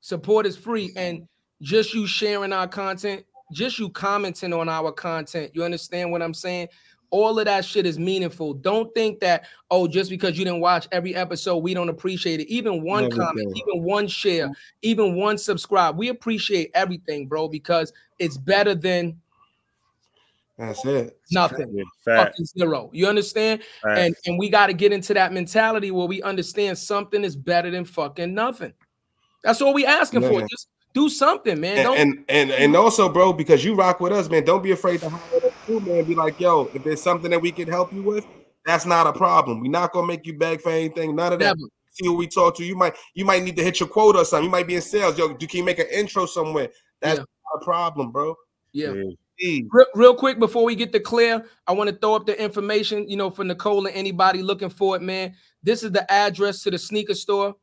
Support is free, and just you sharing our content, just you commenting on our content. You understand what I'm saying? All of that shit is meaningful. Don't think that oh, just because you didn't watch every episode, we don't appreciate it. Even one Never comment, did. even one share, mm. even one subscribe. We appreciate everything, bro, because it's better than That's it. nothing. Fact, Fucking zero. You understand? fact. and and we got to get into that mentality where we understand something is better than fucking nothing. That's all we asking for. Just do something, man. And, Don't and and and also, bro, because you rock with us, man. Don't be afraid to holler at you, man. Be like, yo, if there's something that we can help you with, that's not a problem. We're not gonna make you beg for anything. None of that. never. See who we talk to. You might you might need to hit your quota or something. You might be in sales. Yo, you can make an intro somewhere. That's Yeah. not a problem, bro. Yeah. Yeah. Real, real quick before we get to Claire, I want to throw up the information, you know, for Nicole and anybody looking for it, man. This is the address to the sneaker store.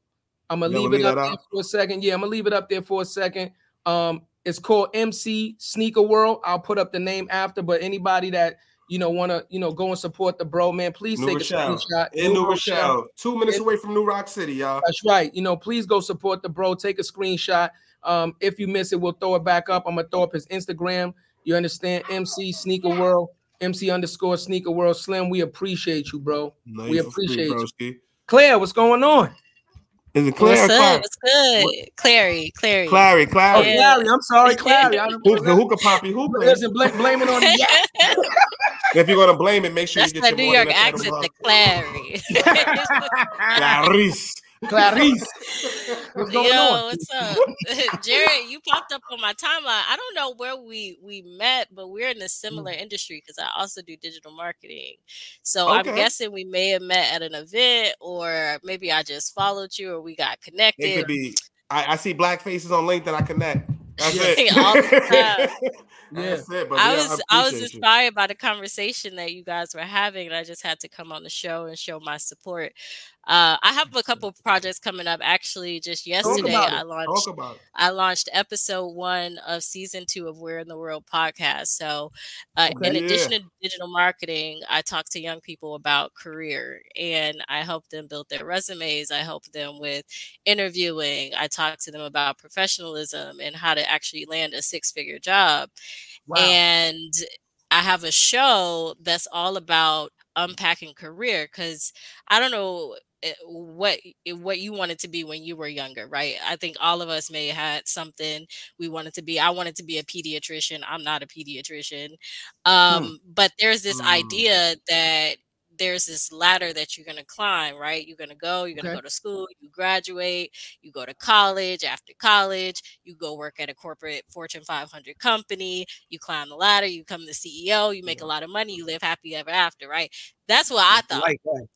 I'm gonna Yeah, leave it up there for a second. Yeah, I'm gonna leave it up there for a second. Um, it's called MC Sneaker World. I'll put up the name after, but anybody that you know want to you know go and support the bro, man, please New take Rochelle. a screenshot. in New Rochelle. Rochelle, two minutes In- away from New Roc City, y'all. That's right. You know, please go support the bro. Take a screenshot. Um, if you miss it, we'll throw it back up. I'm gonna throw up his Instagram. You understand? MC Sneaker World, MC underscore Sneaker World Slim. We appreciate you, bro. No, We you free, appreciate you. broski. Claire, what's going on? Is it Claire? What's or up? Clary? What's good? Clary, Clary. Clary, Oh, Clary. Yeah. Clary. I'm sorry, Clary. Who, the hookah poppy hooping. Listen, blame, blame it on the yak. If you're gonna blame it, make sure That's you get the your New York accent, the. Clary. Clarice. Clarice. What's going Yo, on? what's up, Jarrett? You popped up on my timeline. I don't know where we we met, but we're in a similar Mm. industry because I also do digital marketing. So I'm guessing we may have met at an event, or maybe I just followed you, or we got It connected. could be. I, I see black faces on LinkedIn. I connect. That's it. All the. Yeah. It. I yeah, was I was appreciate you. inspired by the conversation that you guys were having, and I just had to come on the show and show my support. Uh, I have a couple projects coming up. Actually, just yesterday I launched Talk about it. I launched episode one of season two of Where in the World podcast. So, uh, Okay. in Yeah. addition to digital marketing, I talk to young people about career and I help them build their resumes. I help them with interviewing. I talk to them about professionalism and how to actually land a six figure job. Wow. And I have a show that's all about unpacking career because I don't know what eh, what you wanted to be when you were younger, right? I think all of us may have had something we wanted to be. I wanted to be a pediatrician. I'm not a pediatrician. Um, but there's this Hmm. idea that there's this ladder that you're going to climb, right? You're going to go, you're going to Okay. go to school, you graduate, you go to college. After college, you go work at a corporate Fortune 500 company, you climb the ladder, you become the CEO, you make a lot of money, you live happy ever after, right? That's what I thought like that.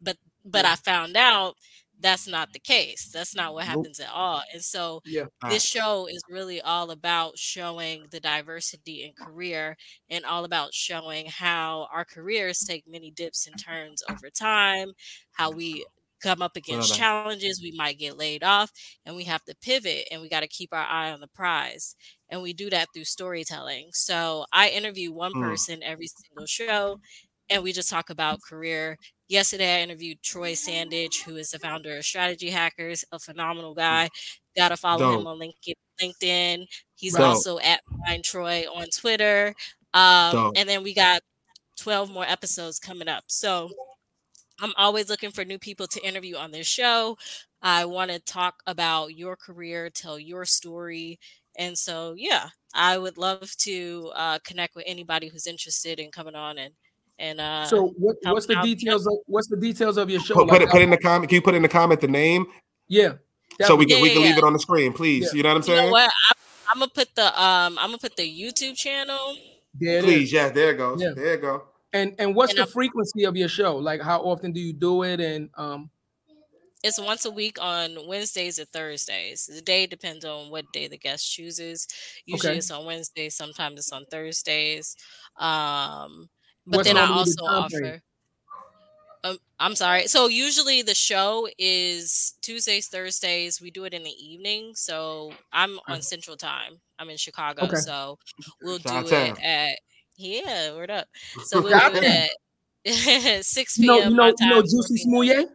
but I found out that's not the case. That's not what Nope. happens at all. And so Yeah. this show is really all about showing the diversity in career and all about showing how our careers take many dips and turns over time, how we come up against challenges, we might get laid off, and we have to pivot and we got to keep our eye on the prize. And we do that through storytelling. So I interview one Mm. person every single show, and we just talk about career. Yesterday, I interviewed Troy Sandage, who is the founder of Strategy Hackers, a phenomenal guy. Got to follow him on LinkedIn. LinkedIn. He's Dope. also at Mind Troy on Twitter. Um, and then we got 12 more episodes coming up. So I'm always looking for new people to interview on this show. I want to talk about your career, tell your story. And so, yeah, I would love to uh, connect with anybody who's interested in coming on and and uh, So what, what's the out. details of what's the details of your show? Put, put it put in the comment. Can you put in the comment the name yeah. so we That- can we can yeah, leave yeah. it on the screen, please? Yeah. You know what I'm saying? you know saying? what? I'm, I'm gonna put the um I'm gonna put the YouTube channel. there it is. Please, yeah, there it goes. Yeah. There it go. And and what's And the I'm- frequency of your show? Like how often do you do it? And um It's once a week on Wednesdays or Thursdays. The day depends on what day the guest chooses. Usually Okay. it's on Wednesdays, sometimes it's on Thursdays. Um, but What's then I also offer. Um, I'm sorry. So usually the show is Tuesdays, Thursdays. We do it in the evening. So I'm on Central Time. I'm in Chicago. Okay. So we'll do Chi-town. it at yeah, word up. So we'll do it at 6 you p.m. know you know you know 4 Jussie p.m. Smollett?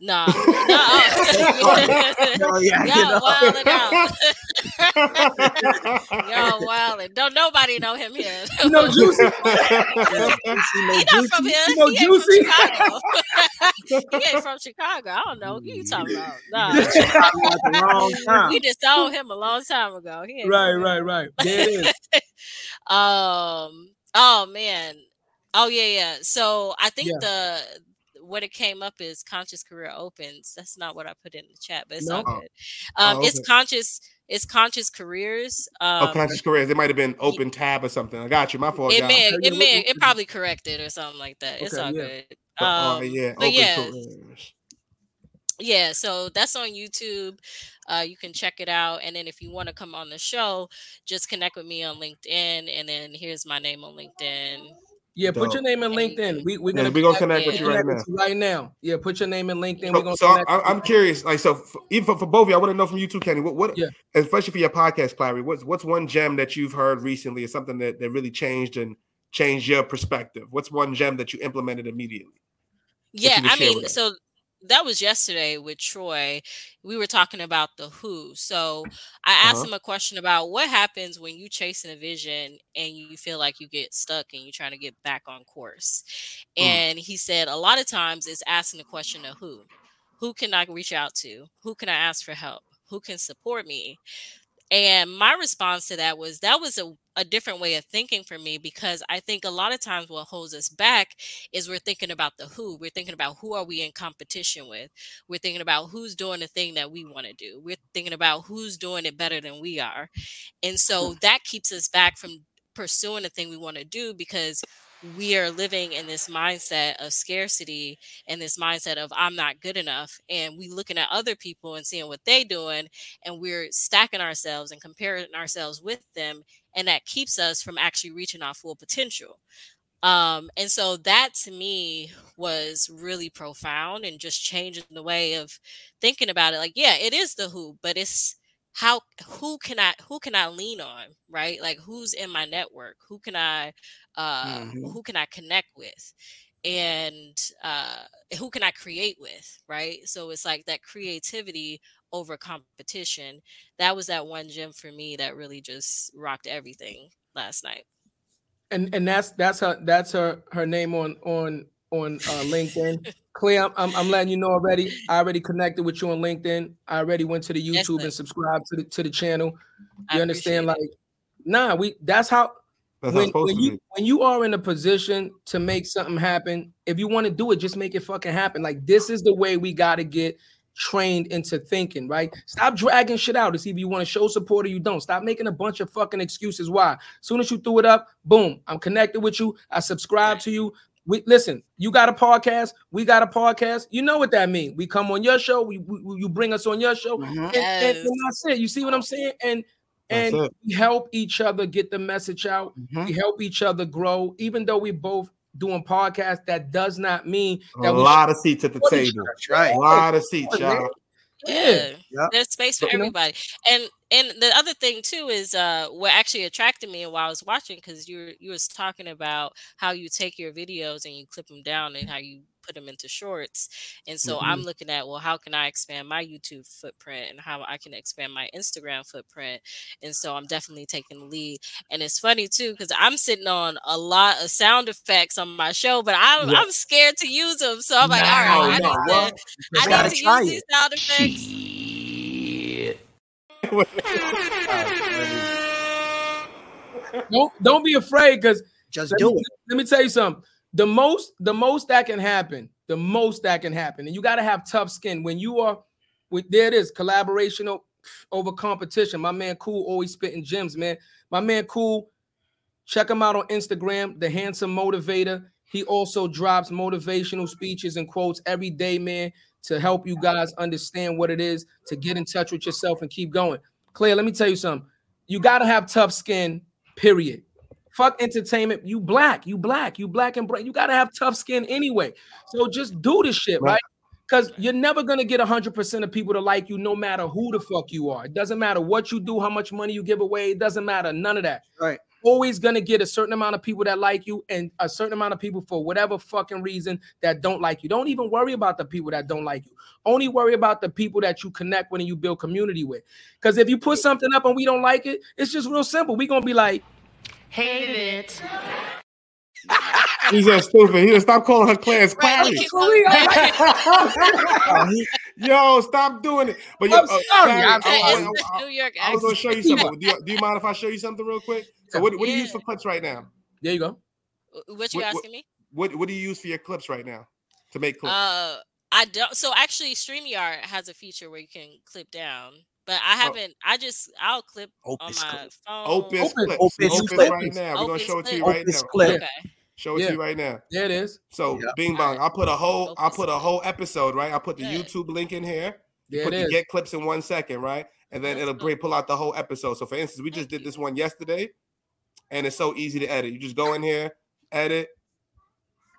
Nah, no. Oh, yeah, you Y'all know. wilding out. Y'all wilding. Don't nobody know him here. You know Jussie? he not from here. You know he ain't Jussie? from Chicago. he ain't from Chicago. I don't know. Who you talking about? Nah. Wrong time. we just saw him a long time ago. He ain't right, right, right. There it is. Um. Oh man. Oh yeah, yeah. So I think the what it came up is conscious career opens. That's not what I put in the chat, but it's all good. Um, Oh, it's conscious. It's conscious careers. Um, oh, conscious careers. It might have been open tab or something. I got you. My fault, it y'all. may, Okay, it may, it probably corrected or something like that. It's all yeah. good. Oh, Um, yeah, but open yeah, careers. yeah. So that's on YouTube. Uh, you can check it out, and then if you want to come on the show, just connect with me on LinkedIn, and then here's my name on LinkedIn. Yeah, put your name in LinkedIn. We we're gonna we gonna connect- connect with you right connect now. with you right now. Yeah, put your name in LinkedIn. we're So, gonna so connect I, with I'm you. curious, like, so for, even for, for both of you, I want to know from you too, Kenny. What, what, Yeah. especially for your podcast, Clary, what's what's one gem that you've heard recently, or something that, that really changed and changed your perspective? What's one gem that you implemented immediately? Yeah, I mean, so that was yesterday with Troy. We were talking about the who. So I asked Uh-huh. him a question about what happens when you chasing a vision and you feel like you get stuck and you're trying to get back on course. Mm. And he said a lot of times it's asking the question of who. Who can I reach out to? Who can I ask for help? Who can support me? And my response to that was that was a, a different way of thinking for me because I think a lot of times what holds us back is we're thinking about the who. We're thinking about who are we in competition with. We're thinking about who's doing the thing that we want to do. We're thinking about who's doing it better than we are. And so that keeps us back from pursuing the thing we want to do because we are living in this mindset of scarcity and this mindset of I'm not good enough. And we looking at other people and seeing what they doing and we're stacking ourselves and comparing ourselves with them. And that keeps us from actually reaching our full potential. Um, and so that to me was really profound and just changing the way of thinking about it. Like, yeah, it is the who, but it's how who can I who can I lean on, right? Like who's in my network? Who can I uh Mhm. who can I connect with? And uh who can I create with, right? So it's like that creativity over competition. That was that one gem for me that really just rocked everything last night. and and that's that's her that's her her name on on on uh, LinkedIn. Clear, I'm, I'm I'm letting you know already. I already connected with you on LinkedIn. I already went to the YouTube and subscribed to the to the channel. I You understand? Like, appreciate nah, we that's how That's how when, supposed when to you be. when you are in a position to make something happen, if you want to do it, just make it fucking happen. Like this is the way we got to get trained into thinking, right? Stop dragging shit out. It's either you want to show support or you don't. Stop making a bunch of fucking excuses. Why? As soon as you threw it up, boom, I'm connected with you. I subscribe to you. We listen. You got a podcast. We got a podcast. You know what that means. We come on your show. We, we you bring us on your show, Mhm. and, and, Yes. and that's it. You see what I'm saying? And and we help each other get the message out. Mhm. We help each other grow, even though we both doing podcasts, that does not mean A we lot of seats at the table. Right. A lot of seats, y'all. Yeah. Yep. There's space for know? everybody. And and the other thing too is uh what actually attracted me while I was watching because you were you was talking about how you take your videos and you clip them down and how you put them into shorts. And so I'm mm-hmm. looking at well how can I expand my YouTube footprint and how I can expand my Instagram footprint. And so I'm definitely taking the lead. And it's funny too because I'm sitting on a lot of sound effects on my show, but I'm Yeah. I'm scared to use them. So I'm like, No, all right, I no, need well, to You I gotta need to try use it. these sound effects. don't don't be afraid because Just let do me, it. let me tell you something. The most, the most that can happen, the most that can happen, and you got to have tough skin when you are. With there it is, collaboration over competition. My man, cool, always spitting gems, man. My man, cool. Check him out on Instagram, the handsome motivator. He also drops motivational speeches and quotes every day, man, to help you guys understand what it is to get in touch with yourself and keep going. Claire, let me tell you something. You got to have tough skin, period. Fuck entertainment. You black, you black, you black and bright. You got to have tough skin anyway. So just do this shit, Right. right? Because you're never gonna get 100% of people to like you, no matter who the fuck you are. It doesn't matter what you do, how much money you give away. It doesn't matter. None of that. Right. Always gonna get a certain amount of people that like you, and a certain amount of people for whatever fucking reason that don't like you. Don't even worry about the people that don't like you. Only worry about the people that you connect with and you build community with. Because if you put something up and we don't like it, it's just real simple. we gonna be like, He's so stupid. He stop calling her Clarence Right, Clary. Yo, stop doing it. But yo, I'm uh, sorry, Clary, I'm- I, I- I- New York I was gonna show you something. Do you, do you mind if I show you something real quick? So what, what do you use for clips right now? there you go. What you What- what- asking me? What what do you use for your clips right now to make clips? Uh, I don't. So actually, Streamyard has a feature where you can clip down, but I oh. haven't. I just I'll clip on Opus my clip. phone. Opus, Opus- clips. Opus Opus clips. right now. We're gonna Opus show it to you right Opus now. clip. Okay. Show it Yeah. to you right now. There it is. So Yeah. Bing Bong, I'll put a whole I'll put a whole episode, right? I'll put the Yeah. YouTube link in here. There put it the is. get clips in one second, right? And then That's it'll dope. bring pull out the whole episode. So for instance, we just Thank did this one yesterday, and it's so easy to edit. You just go in here, edit,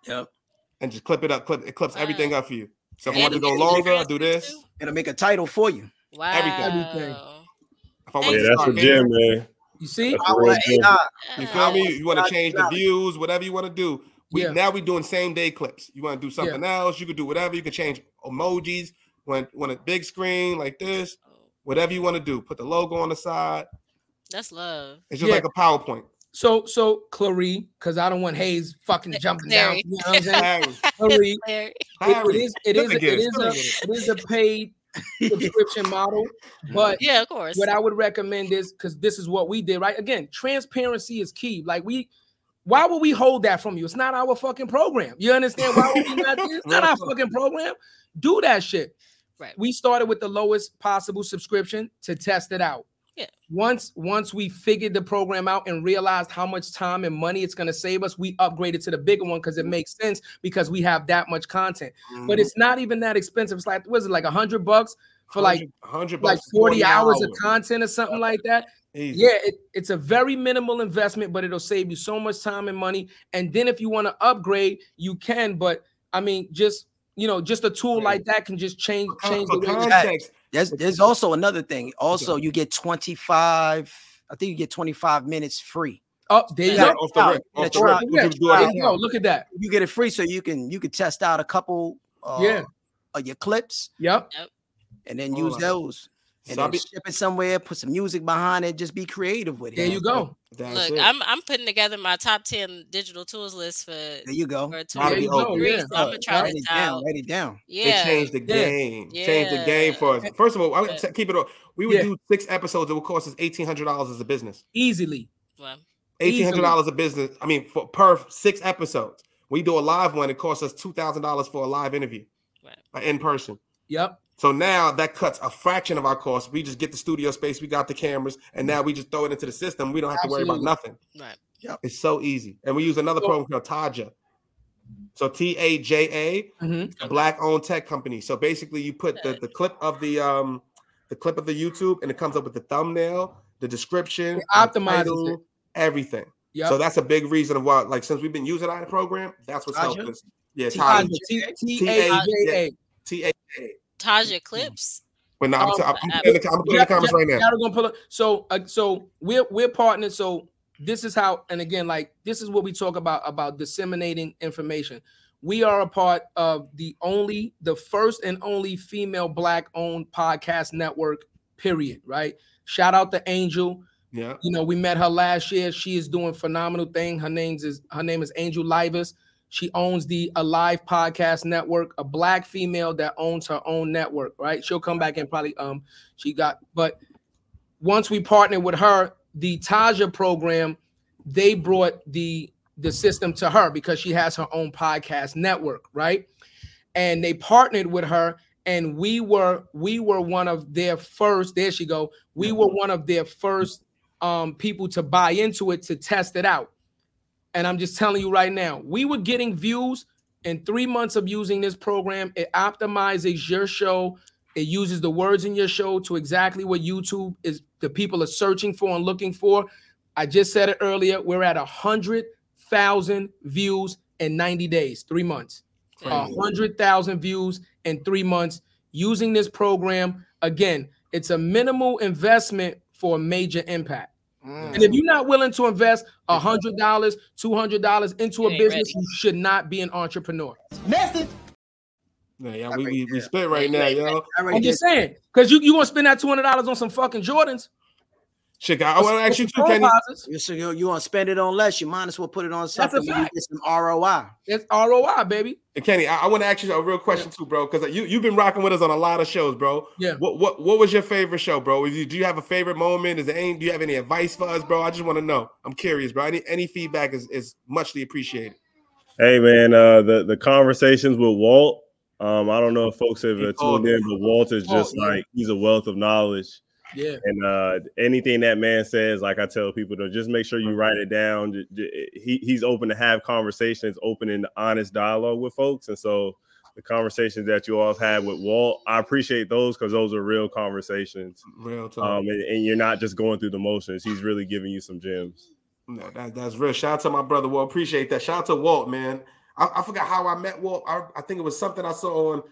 Yep. and just clip it up. Clip it clips everything up for you. So if I want to go longer, I'll do this. too? It'll make a title for you. Wow. Everything. If I want Yeah, Yeah, that's a start gem, there, man. You see? That's a Power real of gem. AI. you feel me? You want to change the views, whatever you want to do. We Yeah. now we doing same day clips. You want to do something else? You could do whatever. You can change emojis. When when a big screen like this, oh. whatever you want to do. Put the logo on the side. That's love. It's just Yeah. like a PowerPoint. So so Clarie, because I don't want Hayes fucking jumping down. Clary. You know what I'm saying? Harry, Clarie, it- Harry. it is it Still is gonna a, get it it, is still a gonna get it is a paid subscription model, but Yeah, of course. what I would recommend is because this is what we did, right? Again, transparency is key. Like we, why would we hold that from you? It's not our fucking program. You understand? Why would we not? do- It's not our fucking program. Do that shit. Right. We started with the lowest possible subscription to test it out. Yeah. Once once we figured the program out and realized how much time and money it's going to save us, we upgraded to the bigger one because it makes sense because we have that much content. Mm-hmm. But it's not even that expensive. It's like was it like a hundred bucks for like 100 like bucks for 40 hours of content or something like that. Easy. Yeah, it, it's a very minimal investment, but it'll save you so much time and money. And then if you want to upgrade, you can. But I mean, just you know, just a tool like that can just change For change the for way. You- context, There's there's also another thing. Also, you get 25. I think you get 25 minutes free. Oh, there you yeah, go. the rip, Yeah, off the. Yeah, You can do it there on you. Look at that. You get it free, so you can you can test out a couple. Uh, Yeah. Of your clips, Yep. and then use on. those. And So I'll then be- ship it somewhere. Put some music behind it. Just be creative with it. There you go. That's Look, it. I'm I'm putting together my top ten digital tools list for There you go. for That'll be 2023. open. yeah. So I'm gonna try Write this it down. out. Write it down. They Yeah. changed the Yeah. game. Changed the game for us. First of all, I would Yeah. t- keep it. all- We would Yeah. do six episodes. It would cost us eighteen hundred dollars as a business. Easily. Well, Eighteen hundred dollars a business. I mean, for per six episodes. We do a live one. It costs us two thousand dollars for a live interview, Right. in person. Yep. So now that cuts a fraction of our cost. We just get the studio space, we got the cameras, and now we just throw it into the system. We don't have to worry about nothing. right. It's so easy. And we use another So- program called Taja. So T A J A, Mhm. black owned tech company. So basically you put the, the clip of the um the clip of the YouTube and it comes up with the thumbnail, the description, It the optimizes title, it. everything. Yeah. So that's a big reason of why, like, since we've been using our program, that's what's Taja? helped us. Yeah, Taja. Taja. T T T- A J A. T A. Taja Clips. But now I'm, Oh, t- I'm, putting the, I'm putting the comments right now. Y'all gonna pull up. So, uh, so we're we're partners. So this is how, and again, like this is what we talk about about disseminating information. We are a part of the only, the first and only female black-owned podcast network. Period. Right. Shout out to Angel. Yeah. You know, we met her last year. She is doing phenomenal thing. Her name's is her name is Angel Livas. She owns the Alive Podcast Network, a black female that owns her own network, right? She'll come back and probably um she got but once we partnered with her, the Taja program, they brought the the system to her because she has her own podcast network, right? And they partnered with her and we were we were one of their first there she go we were one of their first um people to buy into it to test it out and i'm just telling you right now we were getting views in three months of using this program. It optimizes your show. It uses the words in your show to exactly what youtube is the people are searching for and looking for. I just said it earlier we're at a hundred thousand views in 90 days three months. A hundred thousand views in three months using this program. Again, it's a minimal investment for a major impact. Mm. And if you're not willing to invest a hundred dollars, two hundred dollars into a business, ready. you should not be an entrepreneur. Yeah, yeah, That we, right we, we there. spit right now, yo. I already I'm just saying, because you you gonna spend that two hundred dollars on some fucking Jordans. Shit, I, I want to ask you too, Kenny. You so you, you want to spend it on less? You might as well put it on something where you fact. get some ROI. It's ROI, baby. And Kenny, I, I want to ask you a real question too, bro, because you you've been rocking with us on a lot of shows, bro. Yeah. What what what was your favorite show, bro? You, do you have a favorite moment? Is there any? Do you have any advice for us, bro? I just want to know. I'm curious, bro. Any any feedback is is muchly appreciated. Hey man, uh, the the conversations with Walt. Um, I don't know if folks have uh, tuned in, but Walt is Oh, just yeah. like he's a wealth of knowledge. Yeah. And uh, anything that man says, like I tell people, to just make sure you write it down. He he's open to have conversations, open and honest dialogue with folks, and so the conversations that you all have had with Walt, I appreciate those because those are real conversations. Real talk. Um, and, and you're not just going through the motions. He's really giving you some gems. No, that, that's real. Shout out to my brother Walt. Appreciate that. Shout out to Walt, man. I, I forgot how I met Walt. I, I think it was something I saw on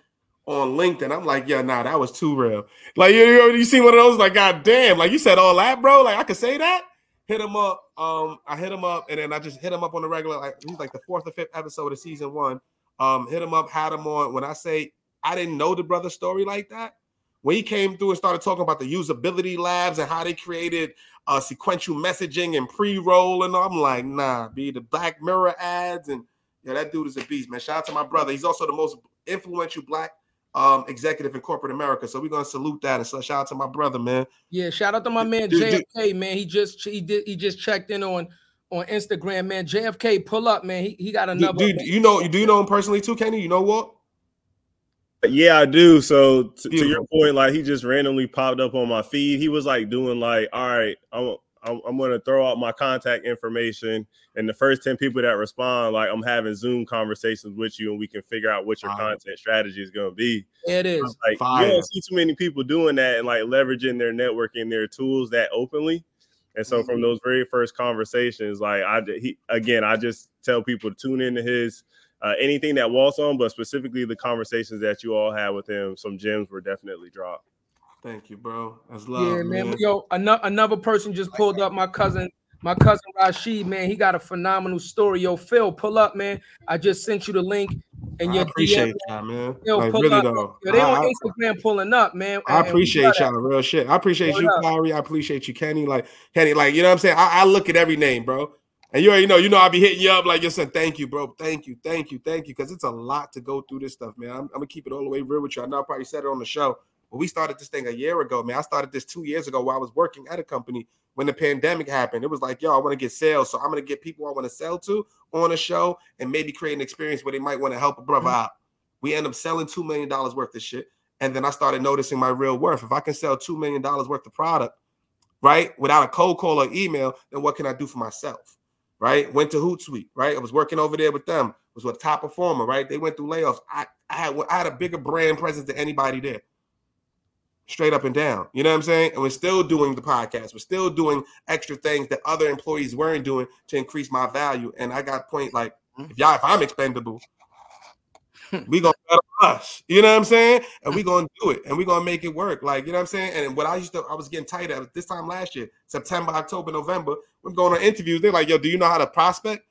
on LinkedIn. I'm like, yeah, nah, that was too real. Like you, you, you see one of those, like, god damn, like you said all that, bro. Like I could say that. Hit him up. Um, I hit him up, and then I just hit him up on the regular. Like he's like the fourth or fifth episode of season one. Um, hit him up, had him on. When I say I didn't know the brother story like that, when he came through and started talking about the usability labs and how they created uh sequential messaging and pre-roll, and I'm like, nah, be the Black Mirror ads, and yeah, that dude is a beast, man. Shout out to my brother. He's also the most influential black um executive in corporate America. So we're gonna salute that. And so shout out to my brother, man. Yeah, shout out to my man Dude, dude. JFK, man. He just he did he just checked in on on Instagram, man. JFK, pull up, man. He, he got another. dude, you know, do you know him personally too, Kenny? You know what? Yeah, I do. So t- to your point, like he just randomly popped up on my feed. He was like doing like, all right, I'm I'm, I'm gonna throw out my contact information, and the first ten people that respond, like I'm having Zoom conversations with you, and we can figure out what your Wow. content strategy is gonna be. There it is. Like Fire. you don't see too many people doing that and like leveraging their networking, their tools that openly. And so Mm-hmm. from those very first conversations, like I he again, I just tell people to tune into his uh, anything that Walt's on, but specifically the conversations that you all had with him. Some gems were definitely dropped. Thank you, bro. That's love. Yeah, man. man. Yo, another another person just pulled up. My cousin, my cousin Rashid, man. He got a phenomenal story. Yo, Phil, pull up, man. I just sent you the link, and I appreciate DM. that, man. Yo, like really up. though. Yo, they I- on I- Instagram pulling up, man. I appreciate y'all, real shit. I appreciate Word you, up. Kyrie. I appreciate you, Kenny. Like Kenny, like you know what I'm saying. I, I look at every name, bro. And you already know, you know, I'll be hitting you up like, listen, thank you, bro. Thank you, thank you, thank you. Because it's a lot to go through this stuff, man. I'm, I'm gonna keep it all the way real with you. I know I probably said it on the show, but we started this thing a year ago, man. I started this two years ago while I was working at a company when the pandemic happened. It was like, yo, I want to get sales. So I'm gonna get people I want to sell to on a show and maybe create an experience where they might want to help a brother mm-hmm. out. We end up selling two million dollars worth of shit. And then I started noticing my real worth. If I can sell two million dollars worth of product, right, without a cold call or email, then what can I do for myself? Right? Went to Hootsuite, right? I was working over there with them. Was with a top performer, right? They went through layoffs. I, I had I had a bigger brand presence than anybody there. Straight up and down. You know what I'm saying? And we're still doing the podcast. We're still doing extra things that other employees weren't doing to increase my value. And I got point like, mm-hmm. if y'all, if I'm expendable, we gonna us. You know what I'm saying? And we mm-hmm. gonna do it, and we gonna make it work. Like you know what I'm saying? And what I used to, I was getting tight at this time last year, September, October, November. We're going on interviews. They're like, "Yo, do you know how to prospect?"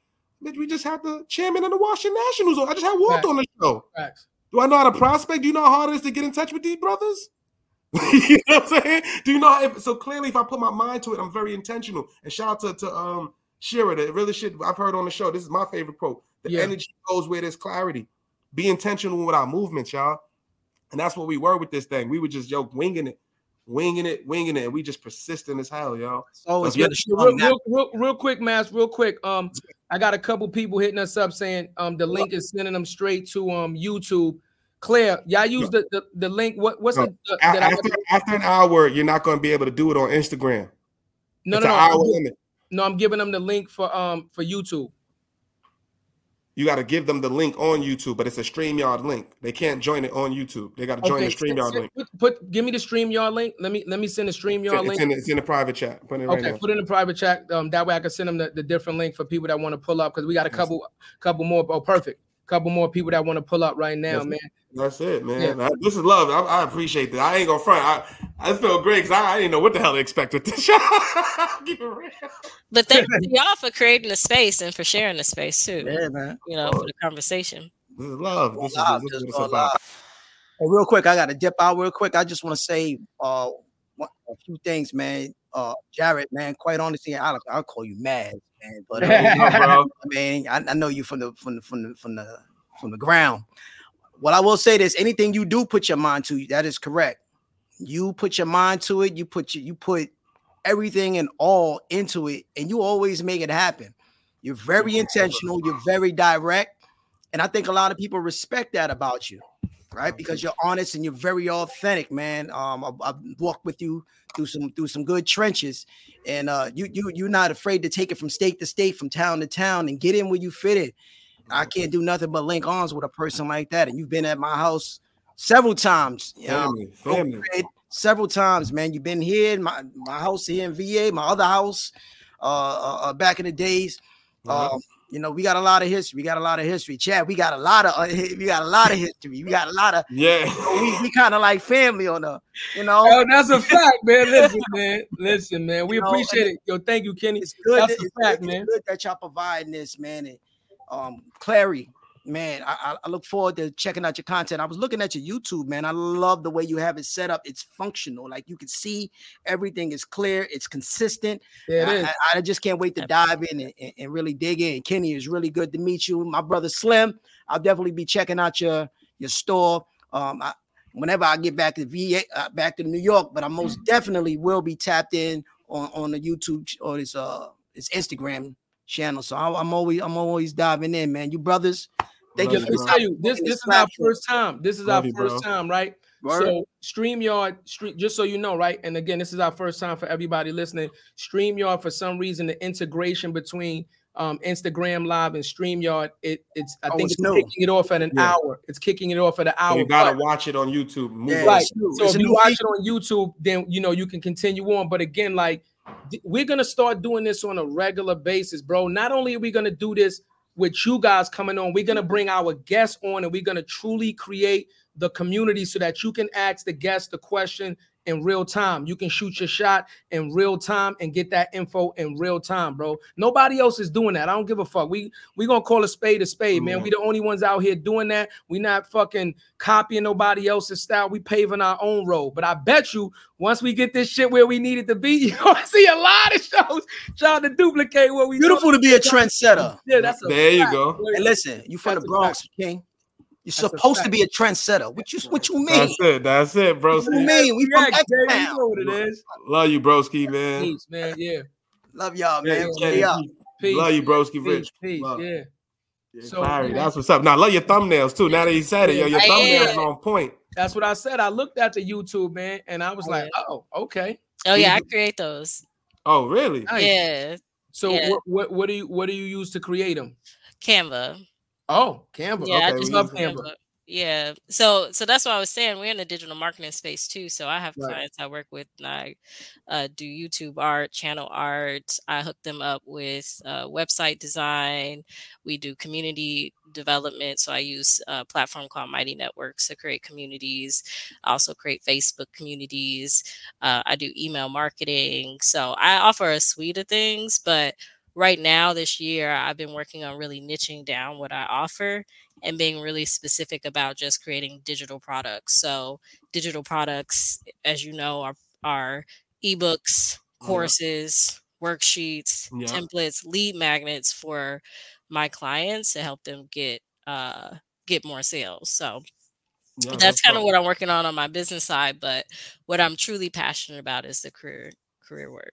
Bitch, we just had the chairman of the Washington Nationals on. I just had Walt Facts. on the show. Facts. Do I know how to prospect? Do you know how hard it is to get in touch with these brothers? you know what I'm saying? Do you know if so clearly if I put my mind to it, I'm very intentional. And shout out to, to um Shira, that really shit I've heard on the show. This is my favorite quote. The Yeah. energy goes where there's clarity. Be intentional with our movements, y'all. And that's what we were with this thing. We were just yo winging it, winging it, winging it, and we just persistent as hell, y'all. It's always So if good to you- show real, real, real, real quick, Mass, real quick. Um, I got a couple people hitting us up saying um the link is sending them straight to um YouTube. Claire, y'all use the, the, the link. What what's No. the, the A- that I after, after an hour, you're not going to be able to do it on Instagram. no it's no no I'm hour no I'm giving them the link for um for YouTube. You got to give them the link on YouTube, but it's a StreamYard link. They can't join it on YouTube. They got to join the send- StreamYard link. Put, put give me the StreamYard link. Let me let me send the StreamYard It's link. in, it's in the private chat. Put it Okay, now. put it in the private chat. Um, that way I can send them the, the different link for people that want to pull up because we got a couple couple more. Oh, perfect. Couple more people that want to pull up right now, That's- man. That's it, man. Yeah. That- this is love. I, I appreciate that. I ain't gonna front. I, I feel great because I, I didn't know what the hell to expect with this show. Keep it real. But thank you y'all for creating the space and for sharing the space too. Yeah, man. You know, for the conversation. This is love. This is, Live, this is just what go it's about. live. Hey, real quick, I got to dip out real quick. I just want to say uh, a few things, man. Uh, Jarrett, man, quite honestly, I'll, I'll call you mad, man. But uh, bro. I mean, I, I know you from the from the from the from the from the ground. What I will say is, anything you do put your mind to, that is correct. You put your mind to it. You put your, you put everything and all into it, and you always make it happen. You're very intentional. You're very direct, and I think a lot of people respect that about you, right? Because you're honest and you're very authentic, man. Um, I've, I've walked with you through some through some good trenches, and uh, you you you're not afraid to take it from state to state, from town to town, and get in where you fit in. I can't do nothing but link arms with a person like that, and you've been at my house several times. You know, Family, family. Several times, man. You've been here in my, my house here in VA, my other house, uh, uh, uh, back in the days. Uh-huh. Um, you know, we got a lot of history. We got a lot of history. Chad, we got a lot of uh, we got a lot of history. We got a lot of Yeah. we, we kind of like family on the, you know. Oh, that's a fact, man. Listen, man. Listen, man. We You appreciate and it. Yo, thank you, Kenny. it's good. That's that- a fact, good- man. Good that y'all providing this, man. And um, Clary, man, I, I- I look forward to checking out your content. I was looking at your YouTube, man. I love the way you have it set up. It's functional. Like you can see everything is clear. It's consistent. Yeah, it I. I- I just can't wait to dive in and, and- and really dig in. Kenny is really good to meet you. My brother Slim, I'll definitely be checking out your your store. Um, I, whenever I get back to VA, uh, back to New York, but I most Mm. definitely will be tapped in on on the YouTube or this uh this Instagram channel. So I, I'm always I'm always diving in, man. You brothers, thank Love you you, Let me tell you, this This this is our first time. This is Love our you, first bro. time, right? Word. So StreamYard, stream, just so you know, right? And again, this is our first time for everybody listening. StreamYard, for some reason, the integration between um, Instagram Live and StreamYard, it it's I Oh, think it's it's, kicking it off at an Yeah. hour. It's kicking it off at an So hour. you gotta but- watch it on YouTube. Move Yeah, right. it's. So It's if you watch feature. it on YouTube, then you know you can continue on. But again, like th- we're gonna start doing this on a regular basis, bro. Not only are we gonna do this with you guys coming on, we're gonna bring our guests on, and we're gonna truly create the community so that you can ask the guest the question in real time. You can shoot your shot in real time and get that info in real time, bro. Nobody else is doing that. I don't give a fuck. We we gonna call a spade a spade, man. Yeah. We the only ones out here doing that. We not fucking copying nobody else's style. We paving our own road. But I bet you once we get this shit where we need it to be, you gonna see a lot of shows trying to duplicate what we Beautiful to be a trendsetter. Yeah, that's a There you go. And listen, you from That's the a Bronx, King. You're That's supposed to be a trendsetter. What you what you mean? That's it. That's it, What you mean? We from Yeah, you X-Town. know what it is. Love you, broski, man. Peace, man. Yeah. Love y'all, man. yeah, Stay up. Peace. Love you, broski, Peace. Rich. Peace. Love. Yeah. Yeah, So, Clary, that's what's up. Now, love your thumbnails too. Now that he said it, yo, your Yeah. thumbnails on point. That's what I said. I looked at the YouTube, man, and I was Oh, like, yeah. oh, okay. Oh yeah, I create those. Oh, really? Nice. Yeah, So Yeah. what, what what do you what do you use to create them? Canva. Oh, Canva. Yeah, I just love Canva. Canva. Yeah. So so that's what I was saying. We're in the digital marketing space too. So I have Right. clients I work with and I uh, do YouTube art, channel art. I hook them up with uh, website design. We do community development. So I use a platform called Mighty Networks to create communities. I also create Facebook communities. Uh, I do email marketing. So I offer a suite of things, but right now this year I've been working on really niching down what I offer and being really specific about just creating digital products. So digital products, as you know, are are ebooks, Yeah. courses, worksheets, Yeah. templates, lead magnets for my clients to help them get uh get more sales. So Yeah, that's that's kind of what I'm working on on my business side, but what I'm truly passionate about is the career career work.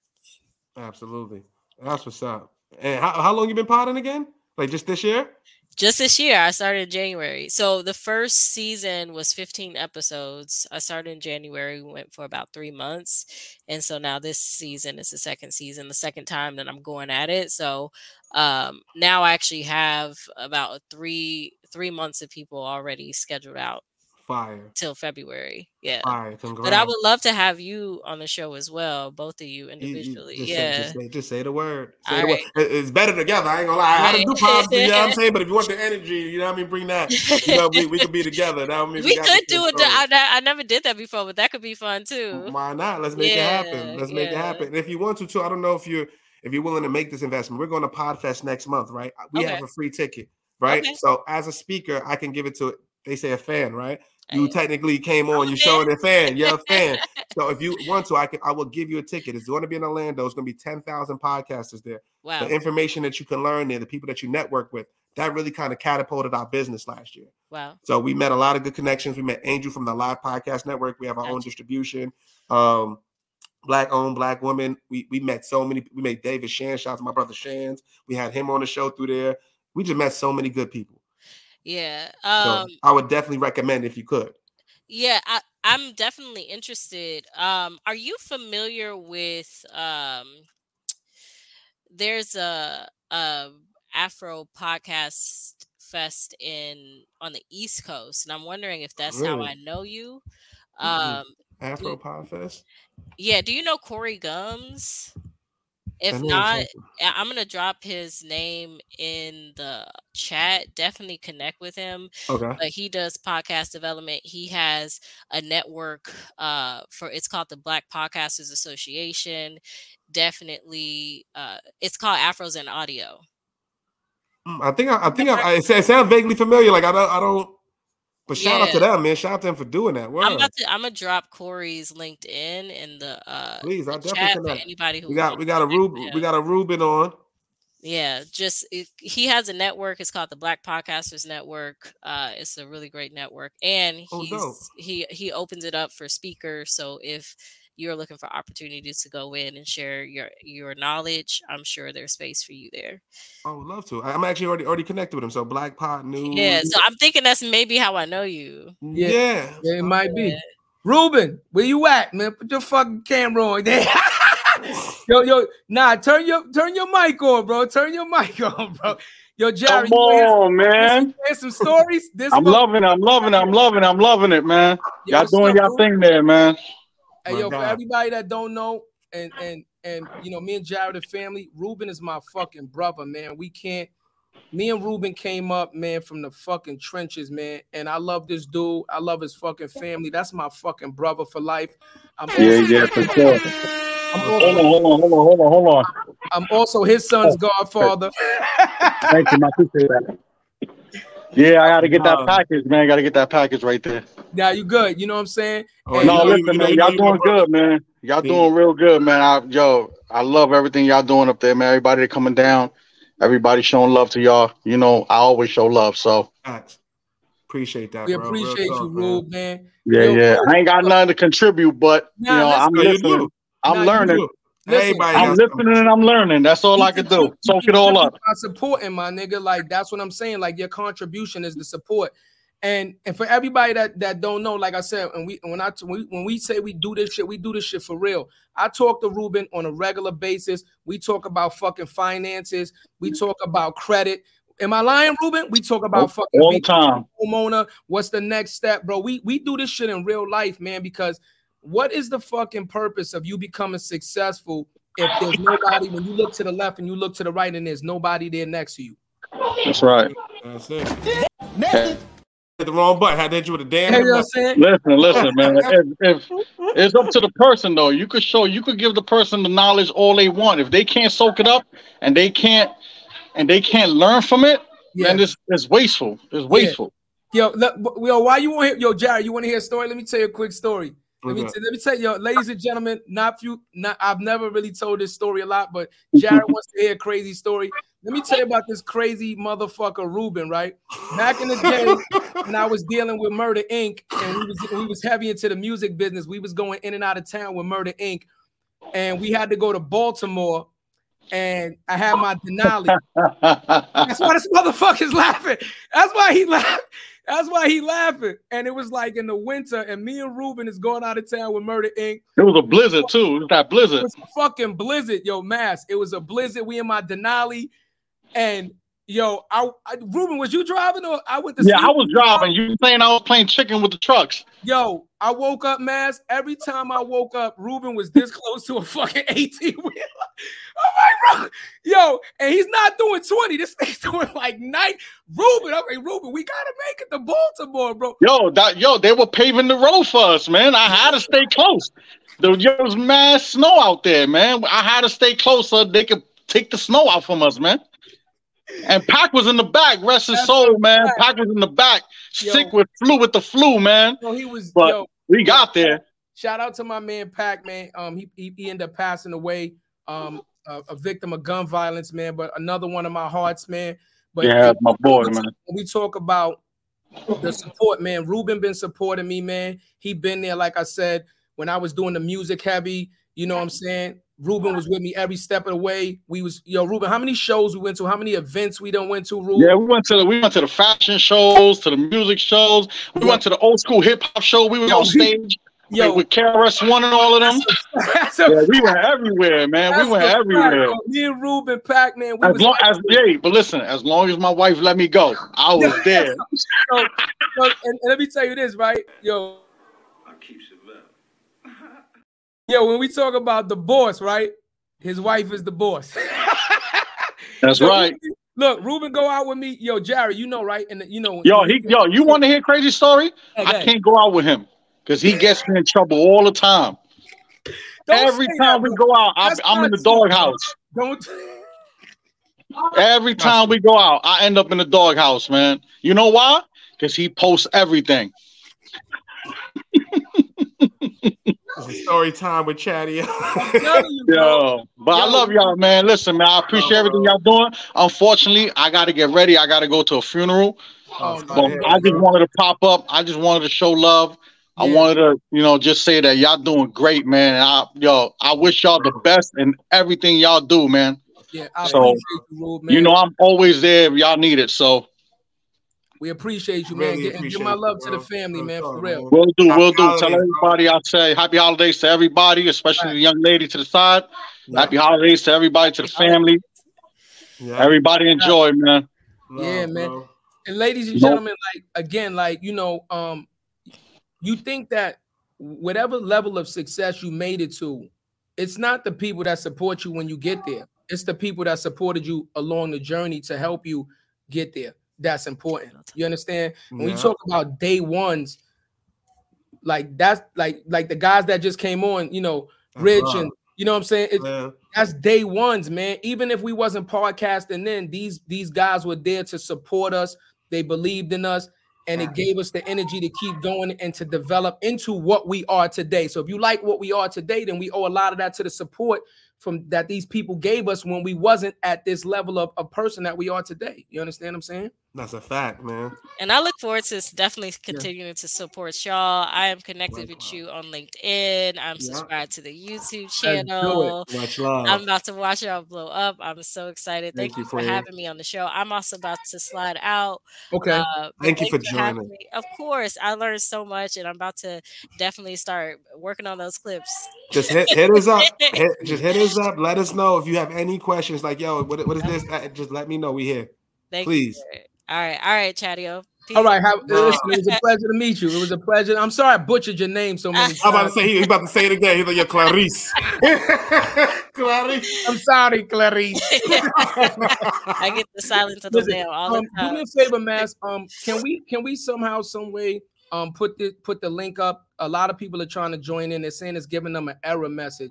Absolutely. That's what's up. And how, how long you been potting again? Like just this year? Just this year, I started in January. So the first season was 15 episodes. I started in January, went for about three months. And so now this season is the second season, the second time that I'm going at it. So um now I actually have about three three months of people already scheduled out Fire. till February. Yeah. Fire. But I would love to have you on the show as well, both of you You- you individually. just, say, yeah. just, say, just say the word. Say the word. right. It- It's better together. I ain't gonna lie. I had to Right. do positive, you know what I'm saying? But if you want the energy, you know what I mean, bring that. You know, we, we could be together. That would mean we could do it. I, I never did that before, but that could be fun too. Why not? Let's make it happen. Let's make it happen. And if you want to, too, I don't know if you're if you're willing to make this investment. We're going to Podfest next month, right? We have a free ticket, right? Okay. So as a speaker, I can give it to they say a fan, right? You technically came on, you showing a fan, you're a fan. So if you want to, I can I will give you a ticket. It's going to be in Orlando. It's going to be 10,000 podcasters there. Wow. The information that you can learn there, the people that you network with, that really kind of catapulted our business last year. Wow. So we met a lot of good connections. We met Angel from the Live Podcast Network. We have our own distribution. Um, black owned, black woman. We we met so many. We made David Shan. Shout out to my brother Shans. We had him on the show through there. We just met so many good people. Yeah. So Um I would definitely recommend if you could. yeah, I I'm definitely interested. Um are you familiar with um there's a a Afro podcast fest in on the East Coast and I'm wondering if that's how I know you. Um Afro Podfest. yeah, do you know Corey Gums? If not, I'm gonna drop his name in the chat. Definitely connect with him. Okay. But he does podcast development. He has a network uh for it's called the Black Podcasters Association. Definitely uh it's called Afros and Audio. Mm, I think I, I think I, I, it sounds vaguely familiar. Like I don't I don't. But shout out to Yeah. them, man. Shout out to them for doing that. I'm about to I'm gonna drop Corey's LinkedIn in the uh Please, I'll definitely connect. anybody who We got we got a Ruben him. we got a Ruben on. Yeah, just it, he has a network. It's called the Black Podcasters Network. Uh, it's a really great network, and Oh, he's dope. he he opens it up for speakers. So if you're looking for opportunities to go in and share your your knowledge, I'm sure there's space for you there. I would love to. I- I'm actually already already connected with him. So Black Pot News. Yeah, so I'm thinking that's maybe how I know you. Yeah. Yeah. Yeah, it might be. Yeah. Ruben, where you at, man? Put your fucking camera on there. yo, yo, nah, turn your turn your mic on, bro. Turn your mic on, bro. Yo, Jerry, Come you wanna some- on, man. hear some stories. This I'm mo- loving it. I'm loving it. I'm loving it. I'm loving it, man. Yo, Y'all doing y'all thing there, man. Hey, My yo, for everybody that don't know, and and and you know, me and Jarrett the family, Ruben is my fucking brother, man. We can't. Me and Ruben came up, man, from the fucking trenches, man. And I love this dude. I love his fucking family. That's my fucking brother for life. I'm Yeah, also, yeah, for sure. I'm Hold on, hold on, hold on, hold on, hold on. I'm also his son's oh, godfather. Thank you, man. I appreciate that. Yeah, I gotta get that Um, package, man. I gotta get that package right there. now you good. You know what I'm saying? Oh, no, you know, listen, you know, man. you know Y'all you doing brother. good, man. Y'all Yeah. doing real good, man. I, yo, I love everything y'all doing up there, man. Everybody coming down, everybody showing love to y'all. You know, I always show love, so Facts. Appreciate that, We bro. Real appreciate you, talk, man. Rube, man. yeah, Yo, yeah. bro, I ain't got nothing to contribute, but you know, I'm listening. I'm Nah, you learning. Do. Listen, Everybody I'm listening and I'm learning. That's all I can can- do. Soak it all contribute up. by supporting my nigga. Like that's what I'm saying. Like your contribution is the support. And and for everybody that that don't know, like I said, and we when I when we, say we do this shit, we do this shit for real. I talk to Ruben on a regular basis. We talk about fucking finances. We talk about credit. Am I lying, Ruben? We talk about All- fucking all the time. homeowner. What's the next step, bro? We we do this shit in real life, man. Because what is the fucking purpose of you becoming successful if there's nobody when you look to the left and you look to the right and there's nobody there next to you? That's right. That's it. Hit the wrong button. Had to hit you with a damn. You know I'm saying? Listen, listen, man. If, if it's up to the person though, you could show, you could give the person the knowledge all they want. If they can't soak it up and they can't and they can't learn from it, then it's it's wasteful. It's wasteful. Yo, look, yo, why you want to hear? Yo, Jarrett, you want to hear a story? Let me tell you a quick story. Let me, Okay. let me tell you, ladies and gentlemen, not few, not I've never really told this story a lot, but Jarrett wants to hear a crazy story. Let me tell you about this crazy motherfucker Ruben, right? Back in the day, when I was dealing with Murder Inc. and we was we was heavy into the music business, we was going in and out of town with Murder Inc. and we had to go to Baltimore, and I had my Denali. That's why this motherfucker's laughing. That's why he laughed. That's why he laughing. And it was like in the winter, and me and Ruben is going out of town with Murder Inc. It was a blizzard too. It was that It blizzard. was a fucking blizzard, yo, mass. It was a blizzard. We in my Denali, and yo, I, I Ruben, was you driving or I went to Yeah? I was driving. You saying I was playing chicken with the trucks. Yo, I woke up, Mass. Every time I woke up, Ruben was this close to a fucking 18 wheeler. I'm like, bro, yo, and he's not doing 20. This thing's doing like night. Ruben, I'm like, Ruben, we gotta make it to Baltimore, bro. Yo, that yo, they were paving the road for us, man. I had to stay close. There was mad snow out there, man. I had to stay close so they could take the snow out from us, man. And Pac was in the back, rest his soul, man. Pac was in the back, sick with flu with the flu, man. Yo, he was But yo, we got there. Shout out to my man Pac, man. Um, he, he he ended up passing away. Um, a, a victim of gun violence, man. But another one of my hearts, man. But Yeah, my boy, man. When we talk about the support, man, Ruben been supporting me, man. He been there, like I said, when I was doing the music heavy. You know what I'm saying? Ruben was with me every step of the way. We was yo, Ruben. How many shows we went to? How many events we done went to? Ruben? Yeah, we went to the we went to the fashion shows, to the music shows. We went to the old school hip hop show. We was Yo, on stage yo. with KRS One and all of them. yeah, we went everywhere, man. We went a fact, everywhere. Me and Ruben Pac, man. As long as yeah, but listen, as long as my wife let me go, I was there. so, so- and, and let me tell you this, right? Yo. I keep it real yo, when we talk about the boss, right? His wife is the boss. That's So, right. Look, Ruben go out with me. Yo, Jarrett, you know, right? And you know, Yo, he yo, you want to hear a crazy story? I can't go out with him because he gets me in trouble all the time. Don't Every time that, we go out, I'm, I'm in the true, bro. doghouse. Don't Every time we go out, I end up in the doghouse, man. You know why? Because he posts everything. Story time with Chatty. Yo, but I love y'all, man. Listen, man, I appreciate everything y'all doing. Unfortunately, I got to get ready. I got to go to a funeral. Oh, But I just wanted to pop up. I just wanted to show love. I wanted to, you know, just say that y'all doing great, man. And I, yo, I wish y'all the best in everything y'all do, man. Yeah, I So, appreciate you, Rube, man. You know, I'm always there if y'all need it. So we appreciate you, man. Really Get, and give my you, love to the family, man, for real. we'll do, we'll do. Tell everybody I say happy holidays to everybody, especially the young lady to the side. Happy holidays to everybody, to the family. Everybody enjoy, man. yeah, man. And ladies and Nope. gentlemen, like again, like you know, um, you think that whatever level of success you made it to, it's not the people that support you when you get there. It's the people that supported you along the journey to help you get there. That's important. You understand? When we Yeah. talk about day ones, like that's like like the guys that just came on, you know, That's Rich right. and you know what I'm saying? It's, Yeah. That's day ones, man. Even if we wasn't podcasting then, these these guys were there to support us. They believed in us, and it gave us the energy to keep going and to develop into what we are today. So if you like what we are today, then we owe a lot of that to the support from that these people gave us when we wasn't at this level of a person that we are today. You understand what I'm saying? That's a fact, man. And I look forward to definitely continuing to support y'all. I am connected with you on LinkedIn. I'm Yeah. subscribed to the YouTube channel. Much love. I'm about to watch y'all blow up. I'm so excited. Thank, Thank you you, for having me on the show. I'm also about to slide out. Okay. Uh, Thank you for joining. me. Of course, I learned so much, and I'm about to definitely start working on those clips. Just hit, hit us up. Hit, just hit us up. Let us know if you have any questions. Like, yo, what, what is this? Uh, Just let me know. We here. Thank Please. you. All right, all right, Chadeo. All right, have, Nah. listen, it was a pleasure to meet you. It was a pleasure. I'm sorry I butchered your name so many Times. I'm about to say he, he about to say it again. He's like, "Yo, Clarice." Clarice. I'm sorry, Clarice. I get the silence of the Listen, whale all um, the do time. me a favor, Mass. Um, can we can we somehow, some way, um, put the put the link up? A lot of people are trying to join in. They're saying it's giving them an error message.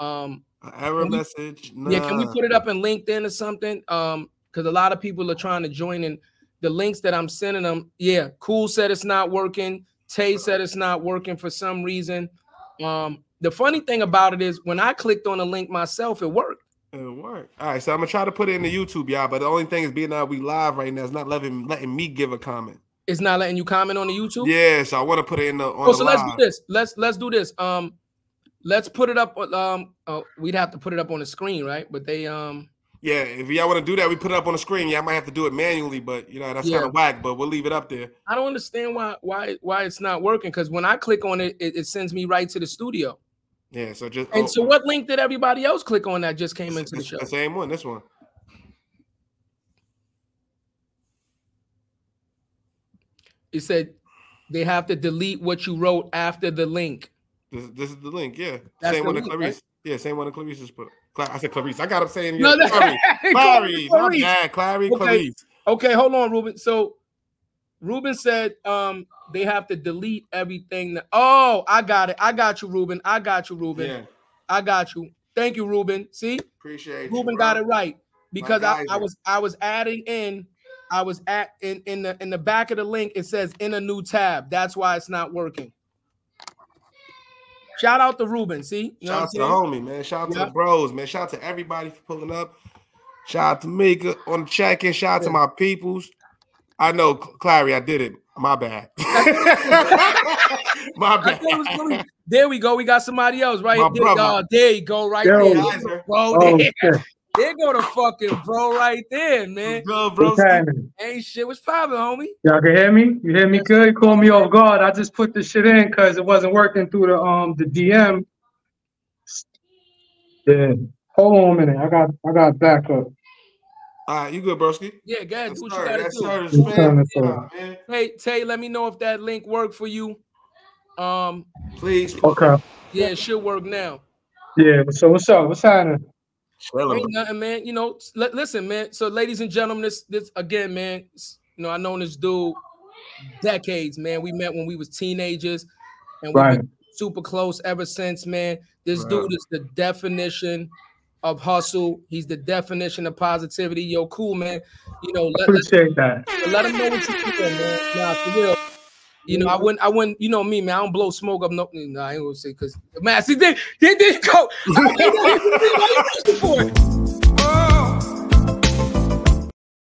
Um, Error Can we- message. yeah, can we put it up in LinkedIn or something? Um, because a lot of people are trying to join in. The links that I'm sending them, yeah, Cool said it's not working. Tay said it's not working for some reason. Um, the funny thing about it is when I clicked on the link myself, it worked. It worked. All right, so I'm gonna try to put it in the YouTube, y'all. But the only thing is, being that we live right now, it's not letting letting me give a comment. It's not letting you comment on the YouTube. Yeah, so I want to put it in the on Oh, the so let's do this. Let's let's do this. Um, let's put it up. Um, oh, we'd have to put it up on the screen, right? But they um, Yeah, if y'all want to do that, we put it up on the screen. Yeah, I might have to do it manually, but you know that's Yeah. kind of whack. But we'll leave it up there. I don't understand why why why it's not working. Because when I click on it, it, it sends me right to the studio. Yeah, so just And oh, so, what link did everybody else click on that just came into the show? the same one. This one. It said they have to delete what you wrote after the link. This, this is the link. Yeah, That's same the one that link, Clarice. right? Yeah, same one that Clarice just put. Cla- I said Clarice. I got him saying No, no, Clarice. Clarice. Clarice. bad. Clarice. Okay. Clarice. Okay, hold on, Ruben. So Ruben said um they have to delete everything. That, oh, I got it. I got you, Ruben. I got you, Ruben. Yeah, I got you. Thank you, Ruben. See, appreciate. Ruben bro. got it right because I, I was I was adding in. I was at in in the in the back of the link. It says in a new tab. That's why it's not working. Shout out to Ruben. See, you know Shout out what to the I'm homie, man. Shout out to the bros, man. Shout out to everybody for pulling up. Shout out to Mika on the check-in. Shout out to my peoples. I know, Clary, I did it. My bad. my bad. thought it was really- There we go. We got somebody else, right? My there, brother. oh, there you go, right Yo. there. Bro, Oh, there, shit. There go the fucking bro right there, man. Good, bro. What's happening? Ain't shit. What's poppin', homie? Y'all can hear me? You hear me good? You call me off guard. I just put the shit in because it wasn't working through the um the DM. Yeah. Hold on a minute. I got I got backup. All right, you good, broski? Yeah, go ahead. Yes, Do what you gotta Yes, do. sir. This Yes, sir. fam- Yes, sir. yeah, man. Hey, Tay, let me know if that link worked for you. Um, Please. Okay. yeah, it should work now. Yeah. So what's up? What's happening? Chilling, Ain't nothing, man. You know, s- li- listen, man. So, ladies and gentlemen, this this again, man. You know, I known this dude decades, man. We met when we was teenagers, and we've Right. been super close ever since, man. This Right. dude is the definition of hustle. He's the definition of positivity. Yo, cool, man. You know, let, let, Appreciate that. let him know what you're doing, man. Nah, for real. You know, I wouldn't, I wouldn't, you know me, man. I don't blow smoke up. No, no I ain't gonna say because, man, see, there, there, there you go. Why you reaching for it?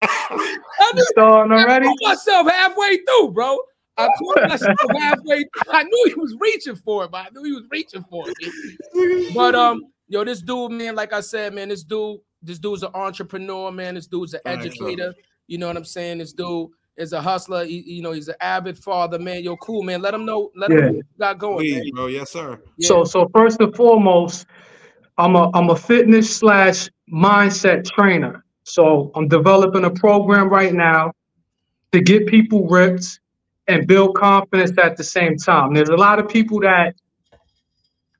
I knew, Starting already? myself halfway through, bro. I caught myself halfway. Through. I knew he was reaching for it, but I knew he was reaching for it. But um, yo, this dude, man, like I said, man, this dude, this dude's an entrepreneur, man. This dude's an educator. You know what I'm saying? This dude is a hustler. He- you know, he's an avid father, man. Yo, cool, man. Let him know. Let him Yeah. know what you got going, man. Bro. Yes, sir. Yeah. So so first and foremost, I'm a I'm a fitness slash mindset trainer. So I'm developing a program right now to get people ripped and build confidence at the same time. There's a lot of people that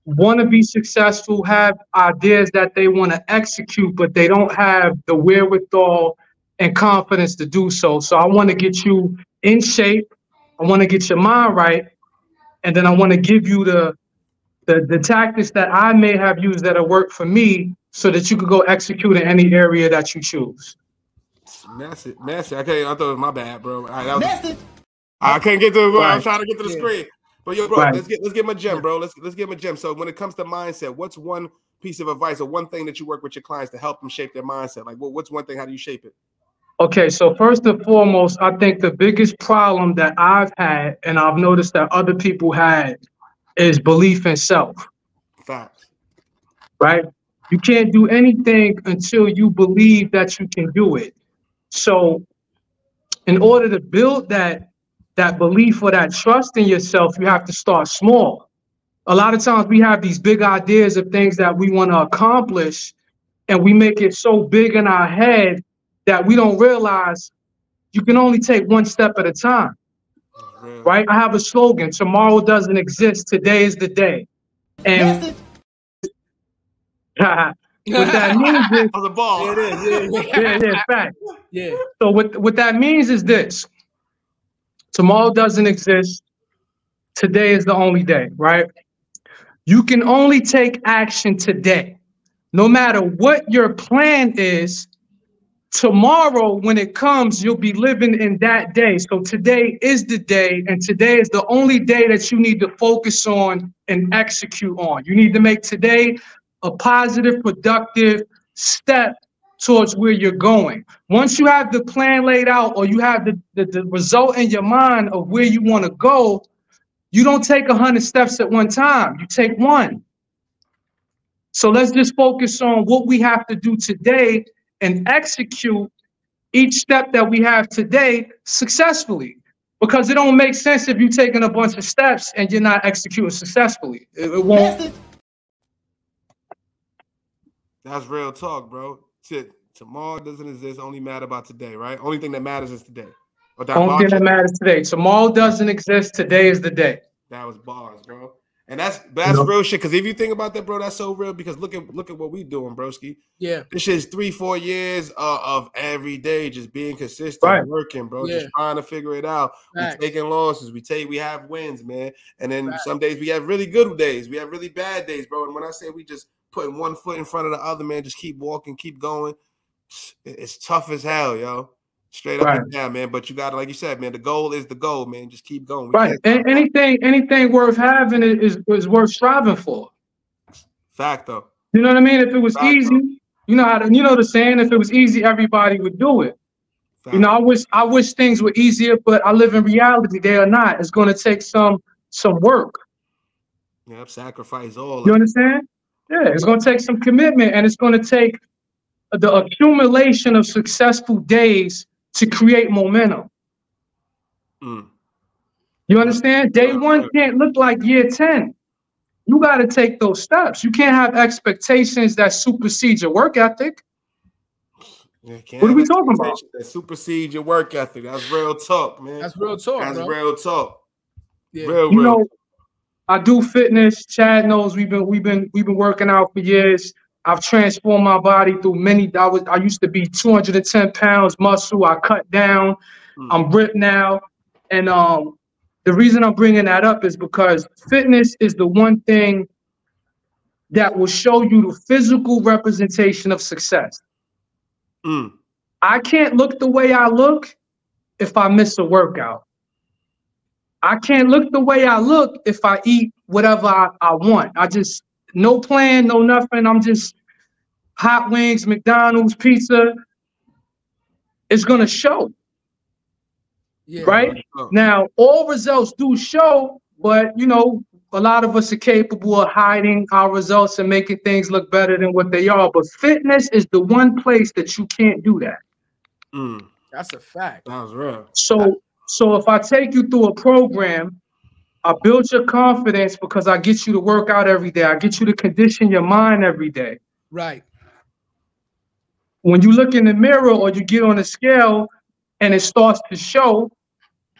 want to be successful, have ideas that they want to execute, but they don't have the wherewithal and confidence to do so. So I want to get you in shape. I want to get your mind right. And then I want to give you the the, the tactics that I may have used that have worked for me so that you could go execute in any area that you choose. Massive, massive. I can't. I thought it was my bad, bro. All right, that was, I can't get to. I'm trying to get to the Yeah. screen. But yo, bro, Right. let's get let's give him a gem, bro. Let's let's give him a gem. So when it comes to mindset, what's one piece of advice or one thing that you work with your clients to help them shape their mindset? Like, what, what's one thing? How do you shape it? Okay, so first and foremost, I think the biggest problem that I've had and I've noticed that other people had is belief in self, Facts. right? You can't do anything until you believe that you can do it. So in order to build that that belief or that trust in yourself, you have to start small. A lot of times we have these big ideas of things that we want to accomplish and we make it so big in our head that we don't realize you can only take one step at a time. Right? I have a slogan tomorrow doesn't exist, today is the day. And what that means is on the ball. Yeah, it is. Yeah, yeah, yeah, fact. yeah. So what what that means is this: tomorrow doesn't exist. Today is the only day, right? You can only take action today. No matter what your plan is, tomorrow when it comes, you'll be living in that day. So today is the day, and today is the only day that you need to focus on and execute on. You need to make today a positive, productive step towards where you're going. Once you have the plan laid out or you have the, the, the result in your mind of where you want to go, you don't take a hundred steps at one time. You take one. So let's just focus on what we have to do today and execute each step that we have today successfully. Because it don't make sense if you're taking a bunch of steps and you're not executing successfully. It, it won't. That's real talk, bro. Shit, tomorrow doesn't exist. Only matter about today, right? Only thing that matters is today. Or that Only thing that matters today. Tomorrow doesn't exist. Today is the day. That was bars, bro. And that's that's know? real shit. Because if you think about that, bro, that's so real. Because look at look at what we doing, broski. Yeah. This shit's three, four years uh, of every day just being consistent, Right. working, bro. Yeah. Just trying to figure it out. Facts. We taking losses. We take we have wins, man. And then Facts. some days we have really good days. We have really bad days, bro. And when I say we just putting one foot in front of the other, man, just keep walking, keep going. It's tough as hell, yo. Straight up Right. and down, man. But you gotta, like you said, man, the goal is the goal, man. Just keep going. We Right. And anything, anything worth having is, is, worth striving for. fact though. You know what I mean? If it was Fact, easy, you know how to, you know the saying, if it was easy, everybody would do it. Fact. You know, I wish I wish things were easier, but I live in reality. They are not. It's gonna take some some work. Yep, sacrifice all. You understand? Yeah, it's gonna take some commitment and it's gonna take the accumulation of successful days to create momentum. Mm. You understand? Day one can't look like year 10. You got to take those steps. You can't have expectations that supersede your work ethic. Yeah, What are we talking about? That supersede your work ethic. That's real talk, man. That's real talk, That's bro. real talk. Yeah. Real, You real. know, I do fitness. Chad knows we've been we've been we've been working out for years. I've transformed my body through many. I was I used to be 210 pounds muscle. I cut down. Mm. I'm ripped now, and um, the reason I'm bringing that up is because fitness is the one thing that will show you the physical representation of success. Mm. I can't look the way I look if I miss a workout. I can't look the way I look if I eat whatever I, I want. I just no plan, no nothing. I'm just hot wings, McDonald's, pizza. It's gonna show, Yeah. right? Oh. Now, all results do show, but you know, a lot of us are capable of hiding our results and making things look better than what they are. But fitness is the one place that you can't do that. Mm. That's a fact. That was real. So, so if I take you through a program, I build your confidence because I get you to work out every day. I get you to condition your mind every day. Right. When you look in the mirror or you get on a scale and it starts to show,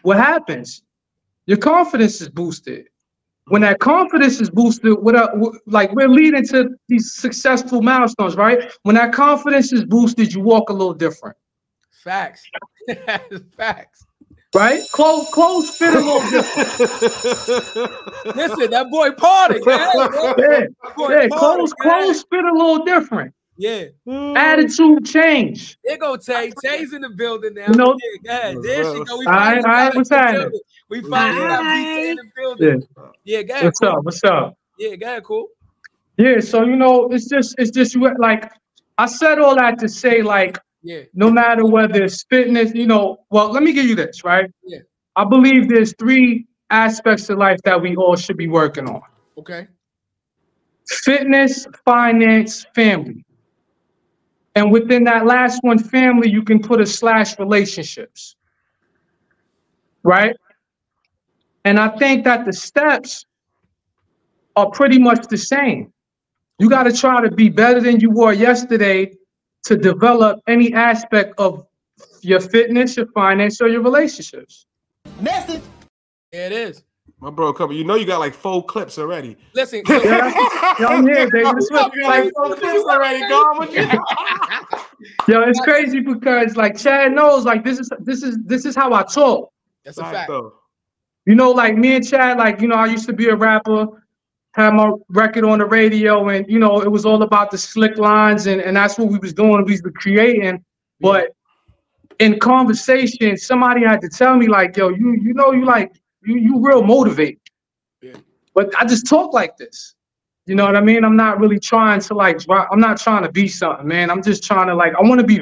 what happens? Your confidence is boosted. When that confidence is boosted, what uh, wh- like we're leading to these successful milestones, right? When that confidence is boosted, you walk a little different, Facts. Facts. Right? Close, clothes fit a little different. Listen, that boy party. man. Yeah, boy yeah, party, clothes, man. clothes fit a little different. Yeah. Attitude change. There go Tay. Tay's in the building now. No. know- yeah, go. There she go. We All right, finally all right, got her what's in happening? We finally got BK in the building. Yeah, go ahead. What's cool. up? What's up? Yeah, go ahead, cool. Yeah, so you know, it's just it's just like I said all that to say like Yeah. no matter whether it's fitness, you know, well, let me give you this, right? Yeah. I believe there's three aspects of life that we all should be working on. Okay. Fitness, finance, family. And within that last one, family, you can put a slash relationships. Right? And I think that the steps are pretty much the same. You got to try to be better than you were yesterday to develop any aspect of your fitness, your finance, or your relationships. Message. There it is. My bro, couple. You know you got like four clips already. Listen, Yo, I'm here, baby. This was You got like like, four clips already. Go on with you. yo, it's crazy because like Chad knows, like this is this is this is how I talk. That's a Fact, fact. though. You know, like me and Chad, like, you know, I used to be a rapper, had my record on the radio, and you know, it was all about the slick lines, and, and that's what we was doing, we was creating. But in conversation, somebody had to tell me, like, yo, you you know, you like you you real motivate. Yeah. But I just talk like this. You know what I mean? I'm not really trying to like I'm not trying to be something, man. I'm just trying to like I want to be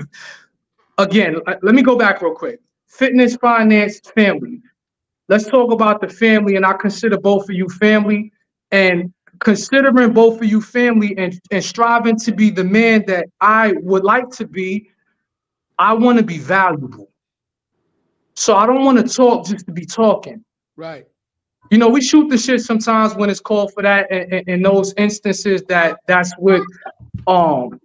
again, let let me go back real quick. Fitness, finance, family let's talk about the family and i consider both of you family and considering both of you family and, and striving to be the man that i would like to be i want to be valuable so i don't want to talk just to be talking Right. you know we shoot the shit sometimes when it's called for that and in, those instances that that's what um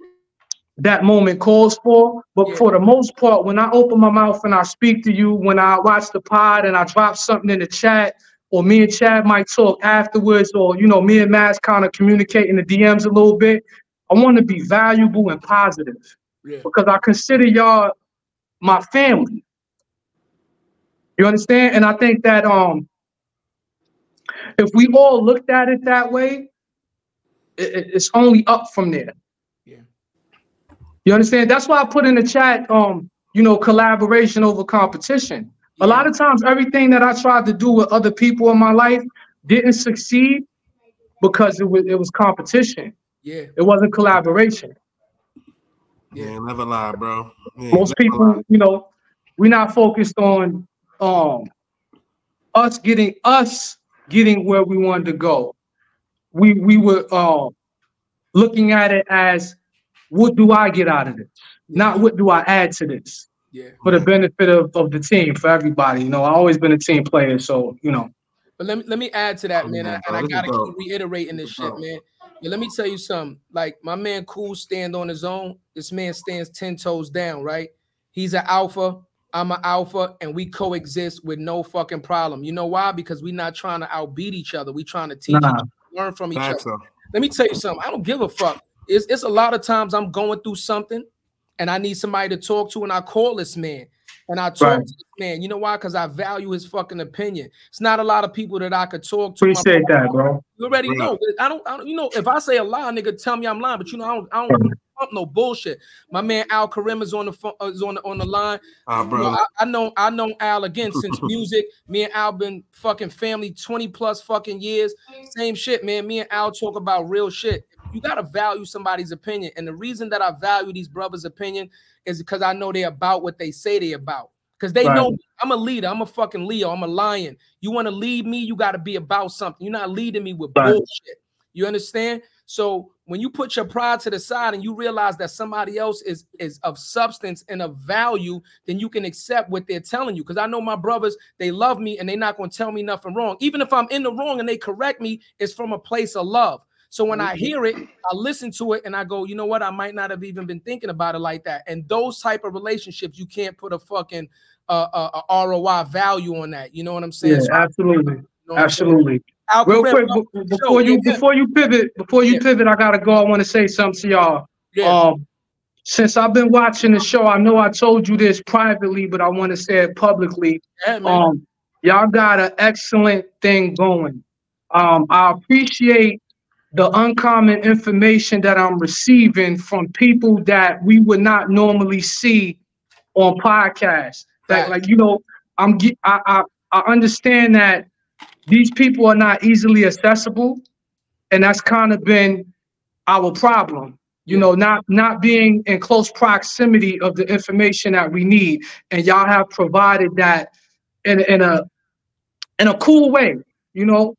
that moment calls for but Yeah. for the most part when i open my mouth and i speak to you when i watch the pod and i drop something in the chat or me and chad might talk afterwards or you know me and Max kind of communicate in the dms a little bit i want to be valuable and positive Yeah. because i consider y'all my family you understand and i think that um if we all looked at it that way, it- it's only up from there. Yeah. You understand? That's why I put in the chat, um, you know, collaboration over competition. A lot of times, everything that I tried to do with other people in my life didn't succeed because it was it was competition. Yeah. It wasn't collaboration. Yeah, never lie, bro. Yeah, Most never lie. people, you know, we're not focused on um us getting us getting where we wanted to go. We we were uh, looking at it as what do I get out of this? Not what do I add to this Yeah. for the benefit of, of the team, for everybody. You know, I've always been a team player, so you know. But let me let me add to that, man. Yeah, and I gotta dope. keep reiterating this shit, man. Yeah, let me tell you something. Like my man Cool stand on his own. This man stands 10 toes down, right? He's an alpha. I'm an alpha, and we coexist with no fucking problem. You know why? Because we're not trying to outbeat each other. we trying to teach, Nah. each other, learn from each Facts, other. though. Let me tell you something. I don't give a fuck. It's, it's a lot of times I'm going through something and I need somebody to talk to, and I call this man and I talk Right. to this man. You know why? Because I value his fucking opinion. It's not a lot of people that I could talk to. Appreciate that, bro. You already Right. know. I don't, I don't. You know, if I say a lie, nigga, tell me I'm lying. But you know, I don't. I don't pump no bullshit. My man Al Karim is on the phone. Is on the on the line. Ah, You bro. know, I, I know. I know Al again since music. Me and Al been fucking family twenty plus fucking years. Same shit, man. Me and Al talk about real shit. You gotta value somebody's opinion, and the reason that I value these brothers' opinion is because I know they're about what they say they about. Because they Right. know I'm a leader. I'm a fucking Leo. I'm a lion. You want to lead me, you got to be about something. You're not leading me with Right. bullshit. You understand? So when you put your pride to the side and you realize that somebody else is is of substance and of value, then you can accept what they're telling you. Because I know my brothers, they love me and they're not going to tell me nothing wrong. Even if I'm in the wrong and they correct me, it's from a place of love. So when I hear it, I listen to it and I go, you know what? I might not have even been thinking about it like that. And those type of relationships, you can't put a fucking uh, uh, uh, ROI value on that. You know what I'm saying? Yeah, So absolutely, you know what I'm saying? absolutely. Real quick, welcome be- to the before show. you Yeah, before you pivot, before you Yeah. pivot, I gotta go. I want to say something to y'all. Yeah. Um, since I've been watching the show, I know I told you this privately, but I want to say it publicly. Yeah, man. Um, y'all got an excellent thing going. Um, I appreciate the uncommon information that I'm receiving from people that we would not normally see on podcasts. That, like you know, I'm ge- I, I I understand that these people are not easily accessible, and that's kind of been our problem. You Yeah. know, not not being in close proximity of the information that we need, and y'all have provided that in in a in a cool way. You know,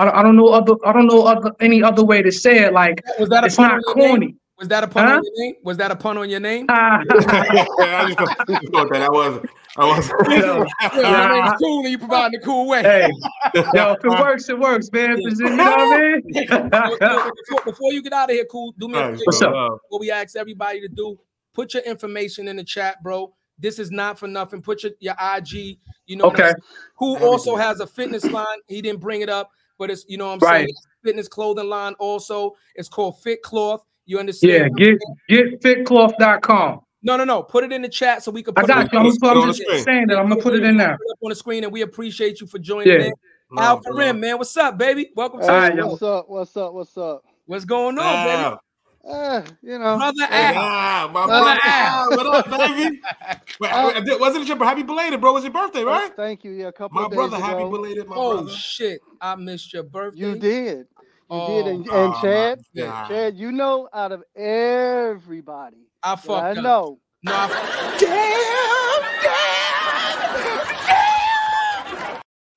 I, don't- I don't know other I don't know other any other way to say it. Like Was that a it's not on your name? corny. Was that a pun Huh? on your name? Was that a pun on your name? Ah. I just thought that I wasn't. I wasn't. Yeah. Yeah, Yeah, my name's cool and you provide a cool way. hey, yo, if it works, it works, man. If you know what I mean? before, before- before you get out of here, cool, do me a favor. What's up? Love. What we ask everybody to do, put your information in the chat, bro. This is not for nothing. Put your, your IG, you know, what I'm Okay. who also has a fitness line. He didn't bring it up, but it's you know what I'm Right. saying. Fitness clothing line also. It's called Fit Cloth. You understand? Yeah, get get fitcloth.com. No, no, no. Put it in the chat so we can. I Put got it you. on I'm, the I'm screen. just saying that. I'm gonna put it in there. Put it up on the screen, and we appreciate you for joining Yeah. in. Al Karim, man, what's up, baby? Welcome to All the right, show. What's up? What's up? What's up? What's going on, baby? Uh, you know, Brother hey, Al. Ah, my Brother brother. Al. Al, What up, baby? Uh, wait, did- wasn't it your happy belated, bro? It was your birthday, right? Thank you. Yeah, a couple My of days brother, happy ago. belated, my Oh brother. shit! I missed your birthday. You did. You Oh, did. And, and oh, Chad, Chad, you know, out of everybody, I that fucked I up. know. No, I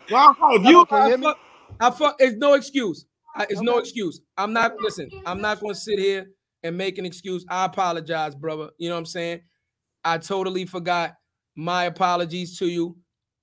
Wow, if you Can you hear I me? fuck, I fuck. It's no excuse. I, it's no excuse. I'm not. Listen, I'm not going to sit here and make an excuse. I apologize, brother. You know what I'm saying? I totally forgot. My apologies to you.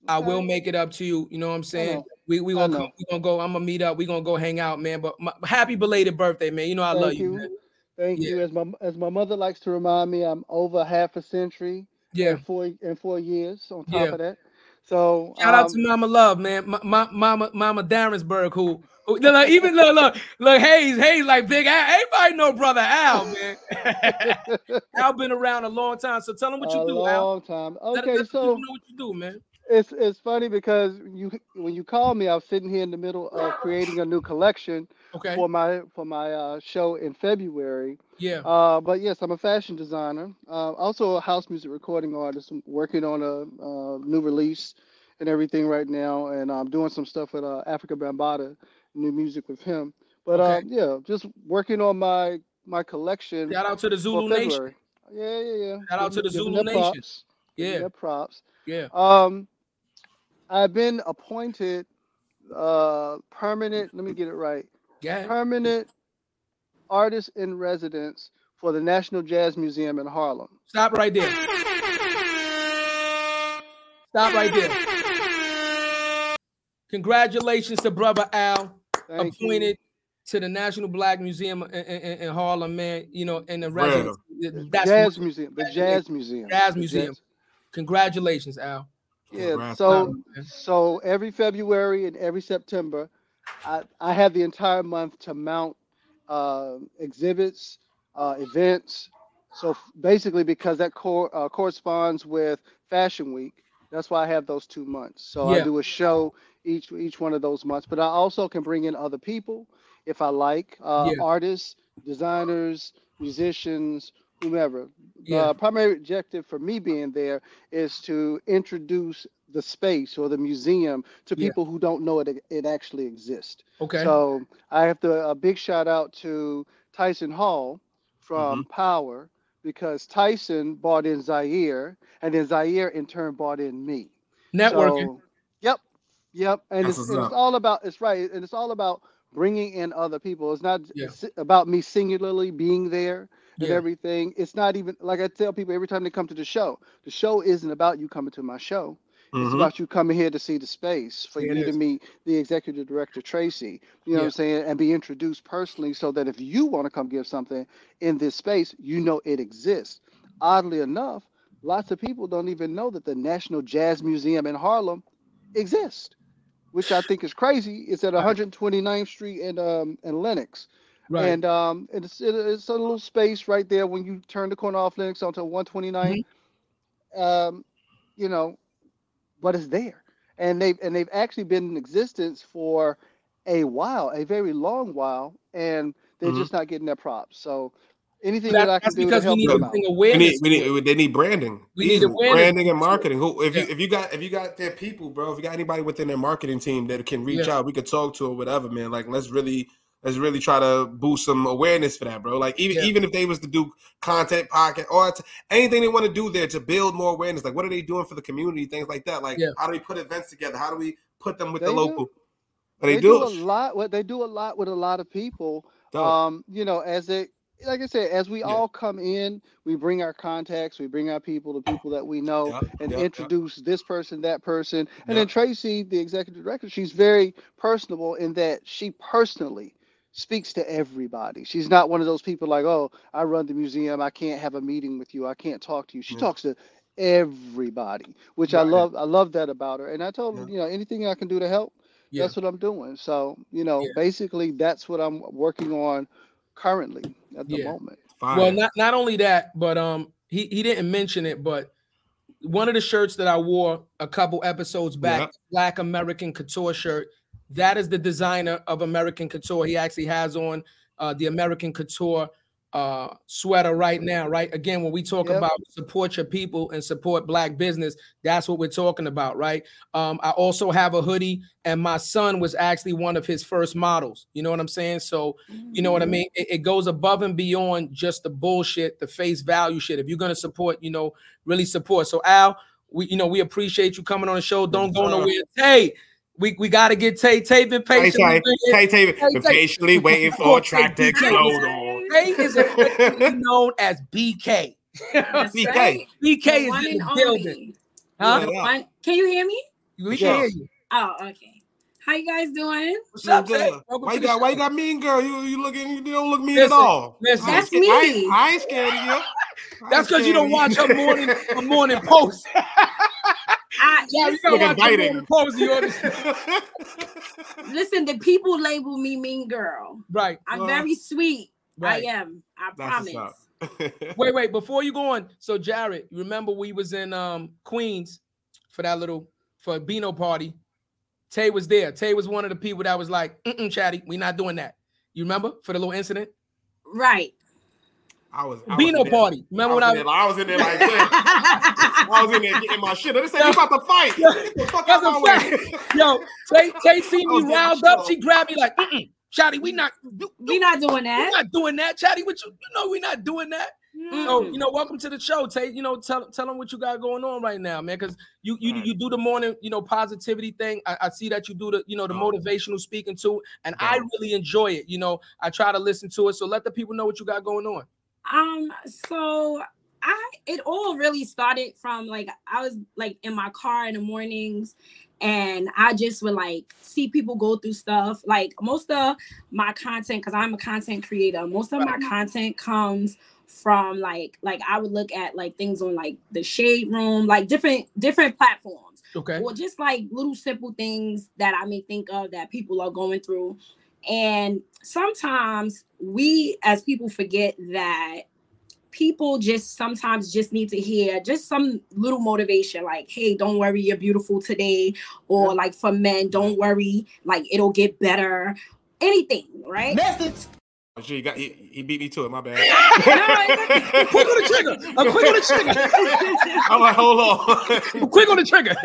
I will make it up to you. You know what I'm saying? We we gonna come, we gonna go. I'm gonna meet up. We gonna go hang out, man. But my, happy belated birthday, man. You know I Thank love you, you. Thank Yeah. you. As my as my mother likes to remind me, I'm over half a century Yeah. and four and four years on top Yeah. of that. So Shout out um, to Mama Love, man. Ma- ma- Mama Mama Darrensburg, who, who look, even look look look Hayes Hayes like big Al. Everybody know brother Al, man. Al been around a long time, so tell him what you a do, Al. long time. Okay, let so know what you do, man. it's it's funny because you when you called me, I was sitting here in the middle of creating a new collection Okay. for my for my uh, show in February. Yeah. Uh, but yes, I'm a fashion designer. Uh, also a house music recording artist. I'm working on a, uh new release and everything right now, and I'm doing some stuff with uh, Afrika Bambaataa, new music with him. But Okay. uh, yeah, just working on my my collection Shout out to the Zulu Nation. Yeah, yeah, yeah. Shout out to the Zulu Nation. props. Yeah. their props. Yeah. Um, I've been appointed uh permanent. Let me get it right. Yeah. Permanent artist in residence for the National Jazz Museum in Harlem. Stop right there. Stop right there. Congratulations to brother Al, Thank you. appointed to the National Black Museum in, in, in Harlem, man. You know, in the residence. The That's Jazz what- Museum. The Jazz Museum. Jazz Museum. Jazz- Congratulations, Al. Yeah. So so every February and every September, I I have the entire month to mount uh, exhibits, uh, events. So basically, because that cor- uh, corresponds with Fashion Week, that's why I have those two months. So Yeah. I do a show each each one of those months. But I also can bring in other people if I like, uh, Yeah. artists, designers, musicians, whomever. Yeah. The primary objective for me being there is to introduce the space or the museum to Yeah. people who don't know it it actually exists. Okay. So I have to a big shout out to Tyson Hall from mm-hmm. Power because Tyson bought in Zaire and then Zaire in turn bought in me. Networking. So, yep, yep, and That's it's, and it's all about it's right, and it's all about bringing in other people. It's not Yeah. about me singularly being there and Yeah. everything. It's not even like I tell people every time they come to the show. The show isn't about you coming to my show. It's Mhm. about you coming here to see the space for Yeah, you to meet the executive director Tracy. You know what I'm saying, and be introduced personally, so that if you want to come give something in this space, you know it exists. Oddly enough, lots of people don't even know that the National Jazz Museum in Harlem exists, which I think is crazy. It's at 129th Street and um and Lenox. Right. And um, it's it- it's a little space right there when you turn the corner off Lenox onto 129. Mm-hmm. Um, you know, but it's there, and they've and they've actually been in existence for a while, a very long while, and they're Mhm. just not getting their props. So anything That- that I that's can do to because we help need them to out. We need, we need, they need branding. We need awareness. branding and marketing. Who, if Yeah. you, if you got, if you got their people, bro, if you got anybody within their marketing team that can reach Yeah. out, we could talk to or whatever, man. Like, let's really, let's really try to boost some awareness for that, bro. Like, even, Yeah. even if they was to do content, pocket, or t- anything they want to do there to build more awareness, like, what are they doing for the community, things like that. Like, Yeah. how do we put events together? How do we put them with They the local? And they, they do. do a lot. What they do a lot with a lot of people. Dope. Um, you know, as it like I said, as we Yeah. all come in, we bring our contacts, we bring our people, the people that we know, Yep, and yep, yep. introduce this person, that person, and then Tracy, the executive director, she's very personable in that she personally speaks to everybody. She's not one of those people like, oh, I run the museum. I can't have a meeting with you. I can't talk to you. She Yeah. talks to everybody, which I love. I love that about her. And I told her, you know, anything I can do to help, Yeah. that's what I'm doing. So, you know, Yeah. basically that's what I'm working on currently at the Yeah. moment. Fire. Well, not not only that, but um, he he didn't mention it, but one of the shirts that I wore a couple episodes back, Yep. Black American Couture shirt, that is the designer of American Couture. He actually has on uh, the American Couture uh, sweater right now. Right again, when we talk Yep. about support your people and support Black business, that's what we're talking about, right? Um, I also have a hoodie, and my son was actually one of his first models. You know what I'm saying? So you know what I mean? It, it goes above and beyond just the bullshit, the face value shit. If you're gonna support, you know, really support. So Al, we you know we appreciate you coming on the show. Don't go nowhere. Tay, we, we gotta get Tay. Tay been Tay patient. Tay, Tay Tay, been Tay. patiently waiting for a track to explode on. Tay is known as BK. BK. BK The is in the building. only. Huh? What The up? one- Can you hear me? We Yeah. can hear you. Oh, okay. How you guys doing? What's up, Tay? Why you the got why you got mean girl? You you looking you don't look mean Listen, at all. listen. That's I ain't, me. I ain't scared of you. I That's because you don't watch her morning her morning post. I, Yeah, you listen, gotta watch her morning post. You understand? listen, the people label me mean girl. Right. I'm Well, very sweet. Right. I am. I That's promise. Wait, wait, before you go on. So Jarrett, you remember we was in um Queens for that little for Beano party. Tay was there. Tay was one of the people that was like, mm chatty, we not doing that. You remember for the little incident? Right. I was I was Beano in there- party. I Remember was, when in I there, I was in there like this. I was in there getting my shit. They said you about to fight. Get the fuck out That's my way. Yo, Tay, Tay seen I was me getting riled up. on. She grabbed me like, mm Chatty, we not you, we not doing that. we that. not doing that. Chatty, what you you know we not doing that. So Mm. you know, welcome to the show. Tay, you know, tell tell them what you got going on right now, man. Because you you Alright. you do the morning, you know, positivity thing. I, I see that you do the you know the Oh. motivational speaking too, and I really enjoy it. You know, I try to listen to it. So let the people know what you got going on. Um, so I it all really started from like I was like in my car in the mornings and I just would like see people go through stuff. Like most of my content, because I'm a content creator, most of my content comes from like like I would look at like things on like the shade room, like different different platforms Okay. or just like little simple things that I may think of that people are going through. And sometimes we as people forget that people just sometimes just need to hear just some little motivation like hey don't worry you're beautiful today or like for men don't worry like it'll get better anything right Oh, shit, he, got, he, he beat me to it. My bad. quick on the trigger. I'm quick on the trigger. I'm like, hold on. Quick on the trigger.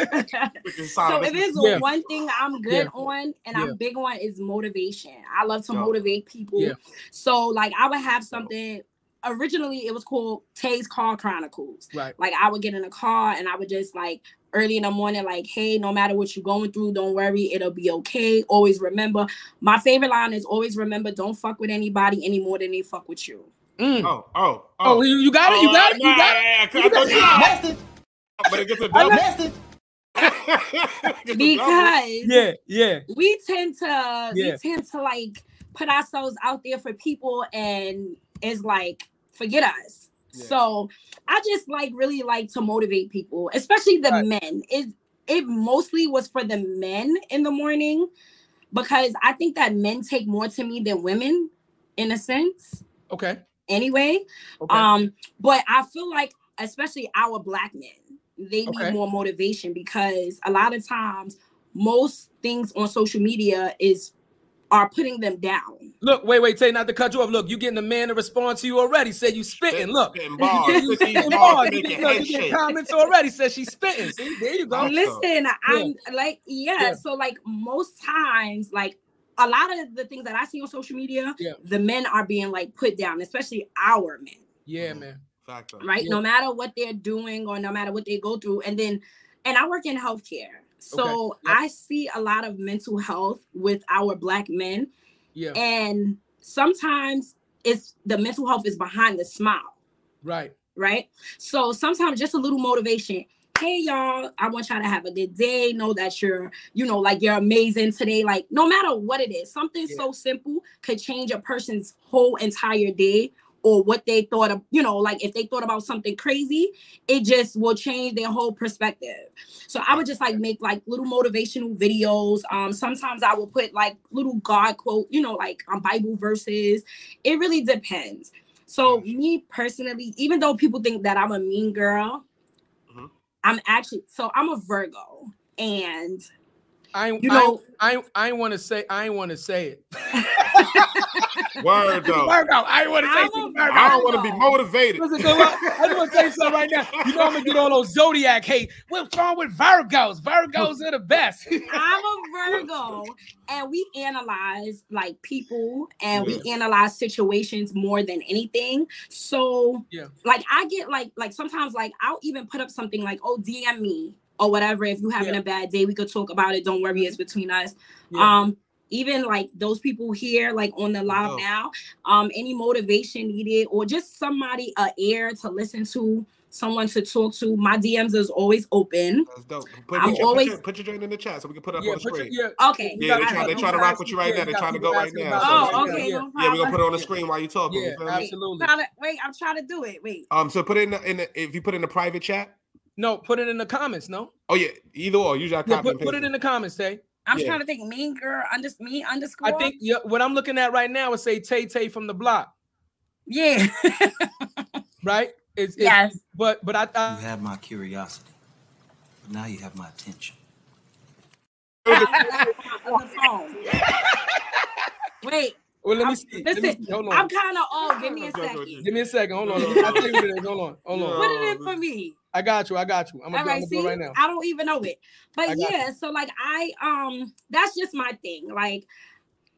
so if there's Yeah. one thing I'm good Yeah. on and Yeah. I'm big on is motivation. I love to Dope. motivate people. Yeah. So like I would have something originally it was called Tay's Car Chronicles. Right. Like I would get in a car and I would just like early in the morning, like, hey, no matter what you're going through, don't worry, it'll be okay. Always remember. My favorite line is always remember, don't fuck with anybody any more than they fuck with you. Mm. Oh, oh, Oh, you, you got it. You got it. You got it. it. I thought you But it gets a I double. Because Yeah, yeah. we tend to Yeah. we tend to like put ourselves out there for people and it's like forget us so i just like really like to motivate people especially the men. It it mostly was for the men in the morning because i think that men take more to me than women in a sense. Okay. anyway Okay. um but i feel like especially our black men they need more motivation because a lot of times most things on social media is are putting them down Look, wait, wait, Tay, not to cut you off. Look, you getting the man to respond to you already. Said you spitting. Look, Spitting bars. You Spitting spitting bars. bars. You Making get- look, head you get shake. comments already. Said she's spitting. See, there you go. listen i'm like yeah, Yeah. so like most times like a lot of the things that i see on social media Yeah. the men are being like put down especially our men Yeah, mm-hmm. man. Fact, right Yeah. no matter what they're doing or no matter what they go through and then and i work in healthcare so Okay. Yep. i see a lot of mental health with our black men Yeah. and sometimes it's the mental health is behind the smile Right. right so sometimes just a little motivation hey y'all, I want y'all to have a good day. Know that you're, you know, like you're amazing today. Like no matter what it is, something so simple could change a person's whole entire day or what they thought of, you know, like if they thought about something crazy, it just will change their whole perspective. So I would just like make like little motivational videos. Um, sometimes I will put like little God quote, you know, like um, Bible verses. It really depends. So me personally, even though people think that I'm a mean girl, I'm actually so I'm a Virgo, and I you know I I, I want to say I want to say it. Word though. Virgo. I want to say I'm something. I don't want to be motivated. Listen, so I, I just want to say something right now. You know I'm gonna get all those zodiac hate. What's wrong with Virgos? Virgos are the best. I'm a Virgo, and we analyze like people and we analyze situations more than anything. So, Yeah. like, I get like, like sometimes, like, I'll even put up something like, "Oh, DM me" or whatever. If you're having Yeah. a bad day, we could talk about it. Don't worry, it's between us. Yeah. Um, even like those people here, like on the live Oh. now, um, any motivation needed or just somebody a ear to listen to, someone to talk to. My DMs is always open. That's dope. Put, I'm put, your, always- put, your, put your joint in the chat so we can put it up Yeah, on the put your, screen. yeah, Okay. Yeah, they got try, it. they try to rock with you right Yeah, now. They're trying to go right now. about So, Oh, okay. yeah. No yeah, we're gonna put it on the screen while you're talking. Yeah, you absolutely. Wait, I'm trying to do it. Wait. Um, so put it in the, in the if you put it in the private chat. No, put it in the comments. No, Oh yeah, either or. Usually I yeah, put, put it in the comments. Say, I'm Yeah. trying to think. Mean girl, under me underscore. I think yeah, what I'm looking at right now is say Tay Tay from the block, Yeah. right? It's, it's yes. but but I, I You have my curiosity, but now you have my attention. On. Wait. well let me I'm- see. Let me Listen, see. Hold on. I'm kind of old. Give me a second. Give me a second. Hold on. Let me- I'll tell you what it is. Hold on. Hold on. Put it in for me. I got you. I got you. I'm gonna, I'm right, see, right now. I don't even know it, but yeah. So like, I um, that's just my thing. Like,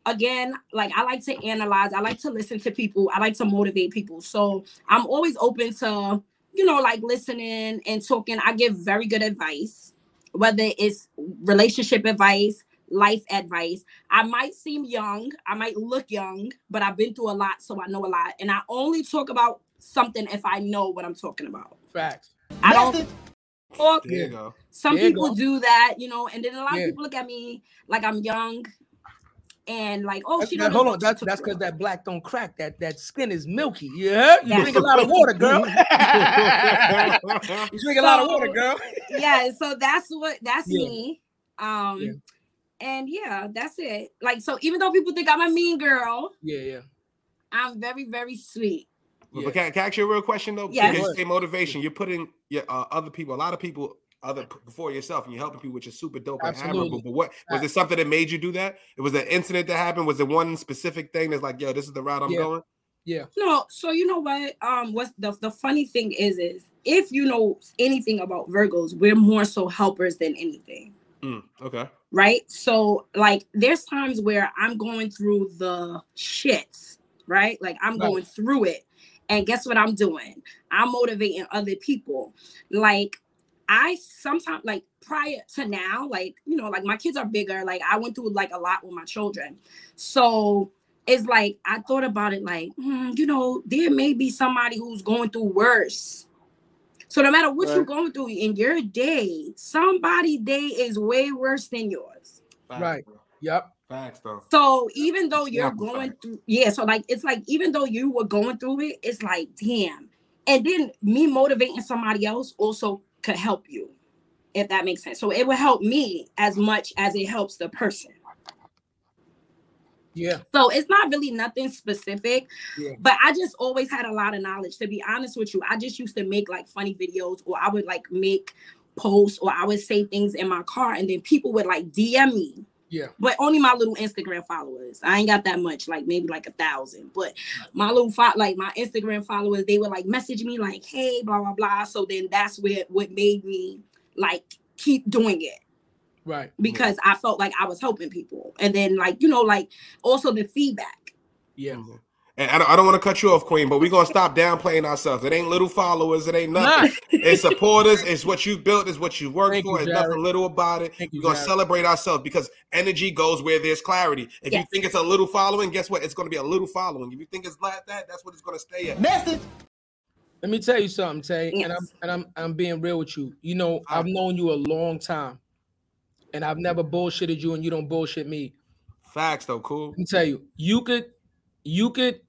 again, like I like to analyze. I like to listen to people. I like to motivate people. So I'm always open to, you know, like listening and talking. I give very good advice, whether it's relationship advice, life advice. I might seem young. I might look young, but I've been through a lot, so I know a lot. And I only talk about something if I know what I'm talking about. Facts. I don't talk There you go. some There you people go. do that, you know, and then a lot Yeah. of people look at me like I'm young and like, oh, That's- she that- don't hold on. That's that's because that black don't crack. That that skin is milky. Yeah. You Yeah. drink a lot of water, girl. you drink a lot of water, girl. yeah, so that's what that's Yeah. me. Um Yeah. and yeah, that's it. Like so even though people think I'm a mean girl, Yeah, yeah. I'm very, very sweet. But but can, can I ask you a real question though? Yes. Because you say motivation, you're putting your uh, other people, a lot of people, other before yourself, and you're helping people, which is super dope and admirable. But what was it something that made you do that? It was an incident that happened. Was it one specific thing that's like, yo, this is the route I'm Yeah. going? Yeah. No, so you know what? Um, what's the the funny thing is, is if you know anything about Virgos, we're more so helpers than anything. Mm, okay. right? So like there's times where I'm going through the shits, right? Like I'm Right. going through it. And guess what I'm doing? I'm motivating other people. Like I sometimes like prior to now, like you know, like my kids are bigger. Like I went through like a lot with my children. So it's like I thought about it like, hmm, you know, there may be somebody who's going through worse. So no matter what you're going through in your day, somebody day is way worse than yours. Right. Yep. Facts though. So even though you're going fact. through, yeah, so like it's like even though you were going through it, it's like damn. And then me motivating somebody else also could help you, if that makes sense. So it will help me as much as it helps the person. Yeah. So it's not really nothing specific, Yeah. but I just always had a lot of knowledge. To be honest with you, I just used to make like funny videos, or I would like make posts, or I would say things in my car, and then people would like DM me Yeah. but only my little Instagram followers. I ain't got that much, like maybe like a thousand. But my little fo- like my Instagram followers, they would like message me like, "Hey, blah blah blah." So then that's where what made me like keep doing it Right. because I felt like I was helping people, and then like you know like also the feedback. Yeah. Mm-hmm. And I don't, I don't want to cut you off, Queen, but we're gonna stop downplaying ourselves. It ain't little followers, it ain't nothing. It's supporters, it's what you built, it's what you worked Thank for, you, it's nothing Jarrett. little about it. Thank We're gonna Jarrett. celebrate ourselves because energy goes where there's clarity. If you think it's a little following, guess what? It's gonna be a little following. If you think it's like that, that's what it's gonna stay at. Message. Let me tell you something, Tay, and I'm and I'm I'm being real with you. You know, I've known you a long time, and I've never bullshitted you, and you don't bullshit me. Facts though, cool. Let me tell you, you could, you could,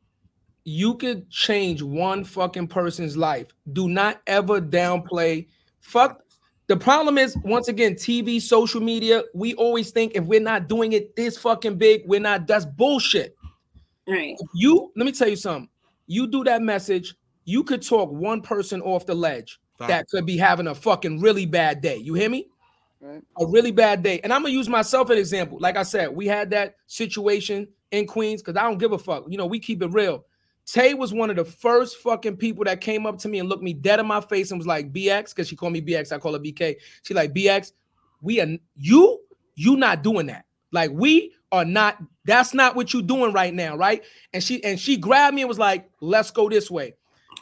you could change one fucking person's life. Do not ever downplay. Fuck. The problem is, once again, TV, social media. We always think if we're not doing it this fucking big, we're not. That's bullshit. Right. If you let me tell you something. You do that message, you could talk one person off the ledge that could be having a fucking really bad day. You hear me? Right. A really bad day. And I'm gonna use myself as an example. Like I said, we had that situation in Queens because I don't give a fuck. You know, we keep it real. Tay was one of the first fucking people that came up to me and looked me dead in my face and was like, BX, because she called me BX, I call her BK. She like, BX, we are you, you not doing that. Like, we are not, that's not what you doing right now, right? And she and she grabbed me and was like, let's go this way.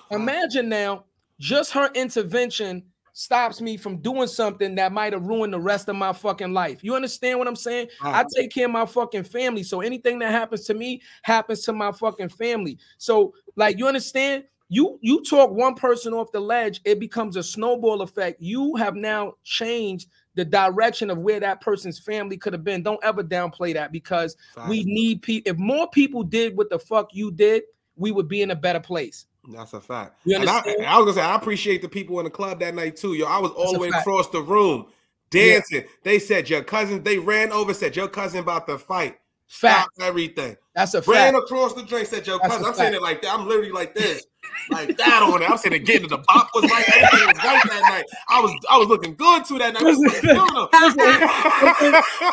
Imagine now, just her intervention stops me from doing something that might have ruined the rest of my fucking life. You understand what I'm saying? I take care of my fucking family. So anything that happens to me happens to my fucking family. So, like, you understand? You you talk one person off the ledge, it becomes a snowball effect. You have now changed the direction of where that person's family could have been. Don't ever downplay that because we need people. If more people did what the fuck you did, we would be in a better place. That's a fact. You And I. I was gonna say I appreciate the people in the club that night too. Yo, I was all That's the way fact. across the room dancing. They said your cousin. They ran over. Said your cousin about to fight. Fact. Stop everything. That's a Ran fact. Ran across the drink. Said your That's cousin. I'm saying it like that. I'm literally like this, like that on it. I'm saying getting the bop was right. Everything was right that night. I was I was looking good too that night. I was like, no, no.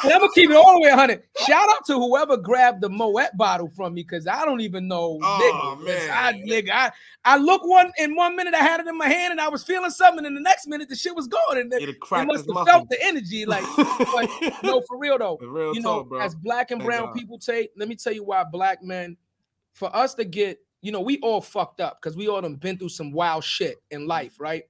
And I'm gonna keep it all the way 100. Shout out to whoever grabbed the Moet bottle from me because I don't even know. Oh, nigga, man. I, nigga, I, I look one in one minute I had it in my hand and I was feeling something, and the next minute the shit was gone, and it must have felt the energy. Like, but no, for real though, Real you know, talk, bro. as black and Thank brown God. people take, let me tell you why black men, for us to get, you know, we all fucked up because we all done been through some wild shit in life, right?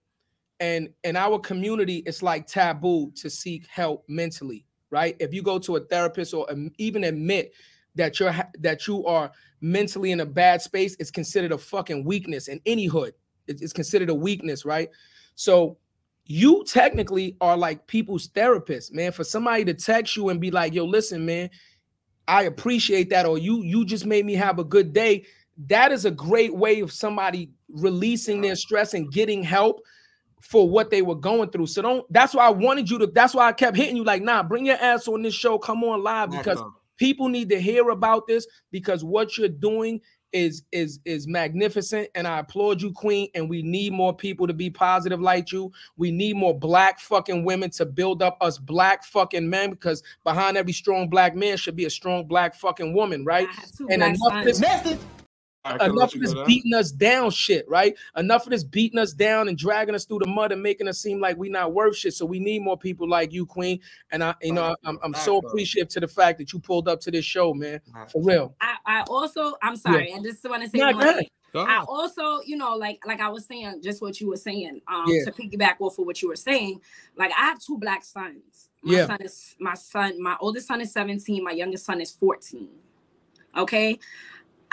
And in our community, it's like taboo to seek help mentally, right? If you go to a therapist or even admit that you're that you are mentally in a bad space, it's considered a fucking weakness in any hood. It's considered a weakness, right? So you technically are like people's therapist, man. For somebody to text you and be like, "Yo, listen, man, I appreciate that," or "You you just made me have a good day." That is a great way of somebody releasing their stress and getting help for what they were going through. So don't. That's why I wanted you to. That's why I kept hitting you like, "Nah, bring your ass on this show. Come on live because people need to hear about this because what you're doing is is is magnificent and I applaud you queen and we need more people to be positive like you. We need more black fucking women to build up us black fucking men because behind every strong black man should be a strong black fucking woman, right? And black enough this sons. I can enough of this beating us down shit, right? Enough of this beating us down and dragging us through the mud and making us seem like we not worth shit. So we need more people like you, Queen. And I, you know, I'm, I'm so appreciative to the fact that you pulled up to this show, man. For real. I, I also I'm sorry, I just want to say Nah, one go thing. I also, you know, like like I was saying, just what you were saying, um, Yeah. to piggyback off of what you were saying. Like I have two black sons. My Yeah. son is my son, my oldest son is 17, my youngest son is 14. Okay.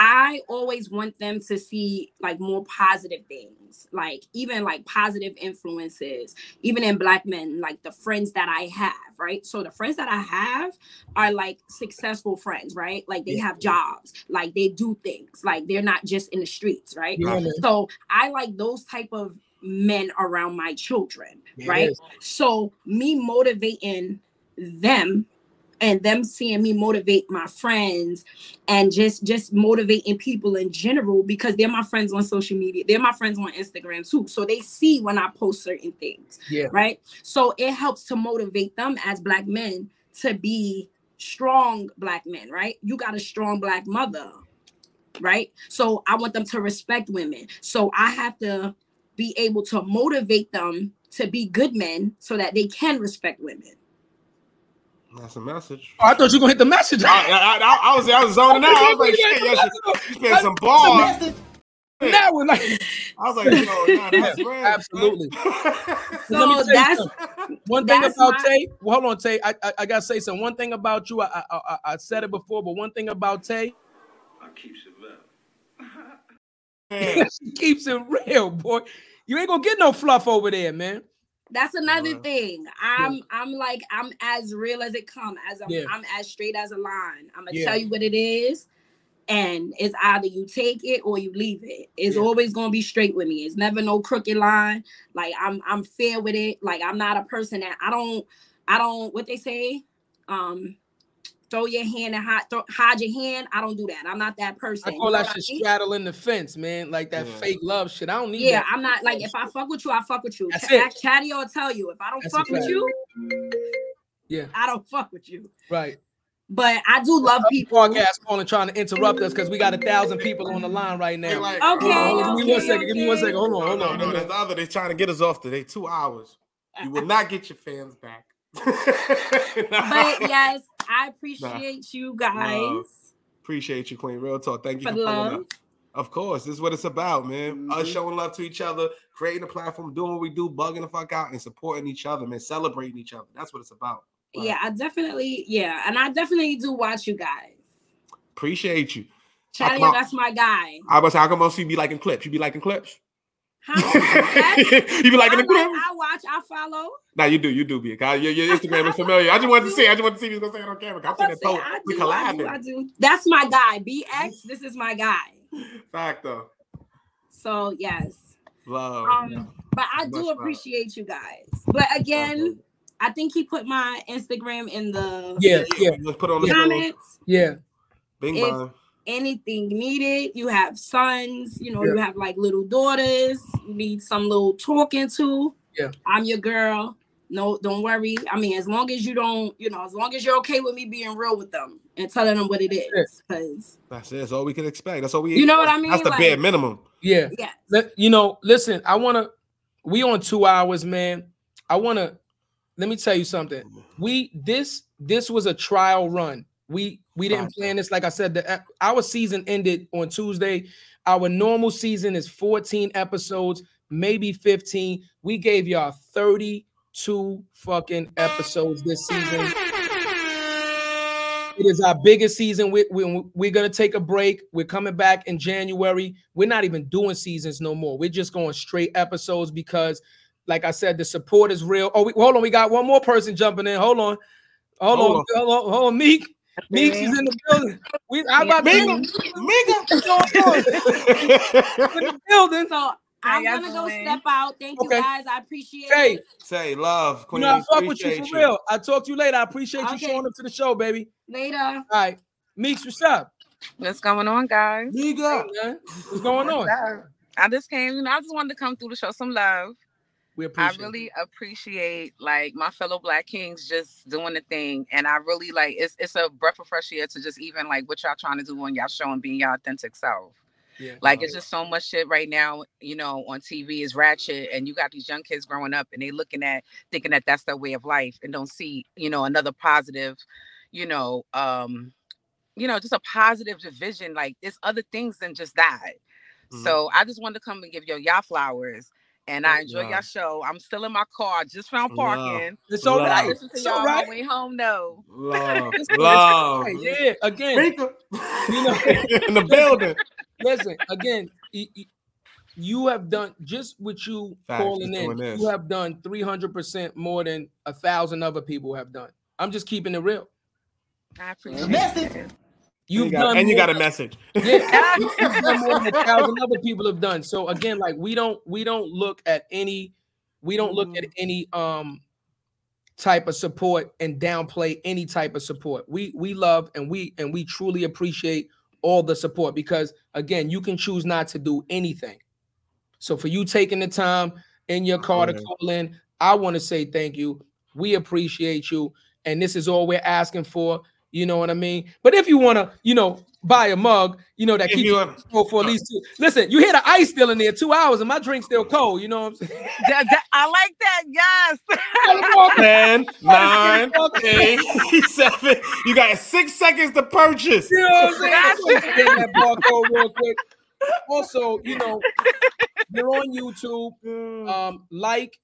I always want them to see like more positive things, like even like positive influences, even in black men, like the friends that I have, right? So the friends that I have are like successful friends, right? Like they have jobs, like they do things, like they're not just in the streets, right? Yeah. So I like those type of men around my children, Yeah, right? So me motivating them and them seeing me motivate my friends and just just motivating people in general because they're my friends on social media. They're my friends on instagram too. So they see when i post certain things Yeah. right? So it helps to motivate them as black men to be strong black men right? You got a strong black mother right? So i want them to respect women. So i have to be able to motivate them to be good men so that they can respect women That's a message. Oh, I thought you were gonna hit the message. I, I, I, I was I was zoning out. I was like, shit, yo, she, she spent some bars. Now we're like, I was like, yo, nah, that's Yeah, absolutely. So Let me tell you that's- something. one thing that's about my- Tay. Well, hold on, Tay. I, I, I gotta say something. One thing about you, I, I, I, I said it before, but one thing about Tay, I keeps it real. she keeps it real, boy. You ain't gonna get no fluff over there, man. That's another thing. I'm I'm like I'm as real as it come. As I'm Yeah. I'm as straight as a line. I'm gonna Yeah. tell you what it is, and it's either you take it or you leave it. It's Yeah. always gonna be straight with me. It's never no crooked line. Like I'm I'm fair with it. Like I'm not a person that I don't I don't what they say. Um, throw your hand and hide, throw, hide your hand. I don't do that. I'm not that person. I You know that what I shit mean? straddling the fence, man. Like that Yeah. fake love shit. I don't need Yeah, that. I'm not like if I fuck with you, I fuck with you. That's Ch- it. Chatty will tell you if I don't That's fuck with you, Yeah, I don't fuck with you. right. But I do love people. Podcast calling trying to interrupt us because we got a thousand people on the line right now. like- Hold on, Okay, uh, give me one okay. Give me one okay. second. Hold on, hold on. no, hold no. on. That's the other. They're trying to get us off today. Two hours. You will not get your fans back. But yes, I appreciate you guys. Love. Appreciate you, Queen. Real talk. Thank you For for, love. up. Of course, this is what it's about, man. Us Mhm. showing love to each other, creating a platform, doing what we do, bugging the fuck out, and supporting each other, man. Celebrating each other. That's what it's about. Yeah, I definitely, yeah, and I definitely do watch you guys. Appreciate you. How Chatty, come I- that's my guy. I was how come else you be liking clips? You be liking clips? Huh? you be liking I, the clips? like, I watch, I follow. Nah, you do, you do be a guy. Your, your Instagram is familiar. I just wanted to see. I just wanted to see if you was gonna say it on camera. I'm saying I that I we do, I do, collabing. I do. That's my guy. BX, this is my guy. Fact though. So yes. Love. Um, but I Much do love. appreciate you guys. But again, I think he put my Instagram in the Yeah, yeah, Let's put on the comments. yeah. Bing If bong. Anything needed, you have sons, you know, Yeah. you have like little daughters, you need some little talking to. Yeah. I'm your girl. No, don't worry. I mean, as long as you don't, you know, as long as you're okay with me being real with them and telling them what it is. Because That's it. That's all we can expect. That's all we. You know what I mean? That's mean? the bare minimum. Yeah. yeah, Let- you know, listen, I want to we on 2 hours, man. I want to let me tell you something. We this this was a trial run. We we didn't plan this like I said the our season ended on Tuesday. Our normal season is 14 episodes, maybe 15. We gave y'all 32 fucking episodes this season. It is our biggest season. We, we, we're going to take a break. We're coming back in January. We're not even doing seasons no more. We're just going straight episodes because, like I said, the support is real. Oh, we, hold on. We got one more person jumping in. Hold on. Hold, Hold on. on. Hold on. Hold on. Meek. Meeks is in the building. We, I'm about to Mika, What's going on? in the building. so I'm y'all gonna go doing? step out. Thank Okay. you guys. I appreciate Hey, it. Say love, you know, I fuck with you appreciate for real. I talk to you later. I appreciate you showing up to the show, baby. Later. All right. Meeks, what's up? What's going on, guys? Mika. Man, what's going on? I just came, you know, I just wanted to come through to show some love. We I appreciate it. really appreciate like my fellow black kings just doing the thing. And I really like it's it's a breath of fresh air to just even like what y'all trying to do on y'all show and being your authentic self. Yeah. Like it's just so much shit right now, you know, on TV is ratchet, and you got these young kids growing up and they looking at thinking that that's their way of life and don't see, you know, another positive, you know, um, you know, just a positive division. Like it's other things than just that. Mhm. So I just wanted to come and give yo y'all flowers. And I enjoy y'all show. I'm still in my car. Just found Love. parking. It's all But I right. listen to It's y'all all on my way home though. Love, It's cool, love. it's cool. Yeah, again, Mika. you know, in the building. listen, again, y- y- you have done just what you Facts, calling in. this. You have done 300% more than a thousand other people have done. I'm just keeping it real. I appreciate Message. it. You've and you got, done and you got a message. Yeah, you've done more than a thousand other people have done. So again, like we don't we don't look at any we don't look at any um type of support and downplay any type of support. We we love and we and we truly appreciate all the support because again, you can choose not to do anything. So for you taking the time in your car to call in, I want to say thank you. We appreciate you and this is all we're asking for. You know what I mean? But if you want to, you know, buy a mug, you know, that If keeps you you wanna- cold for at least two. Listen, you hear the ice still in there two hours and my drink's still cold. You know what I'm saying? That- that- I like that. Yes. Ten, nine, eight, seven. You got six seconds to purchase. You know what I'm saying? I just hit that barcode real quick. Also, you know, you're on YouTube. Um, like,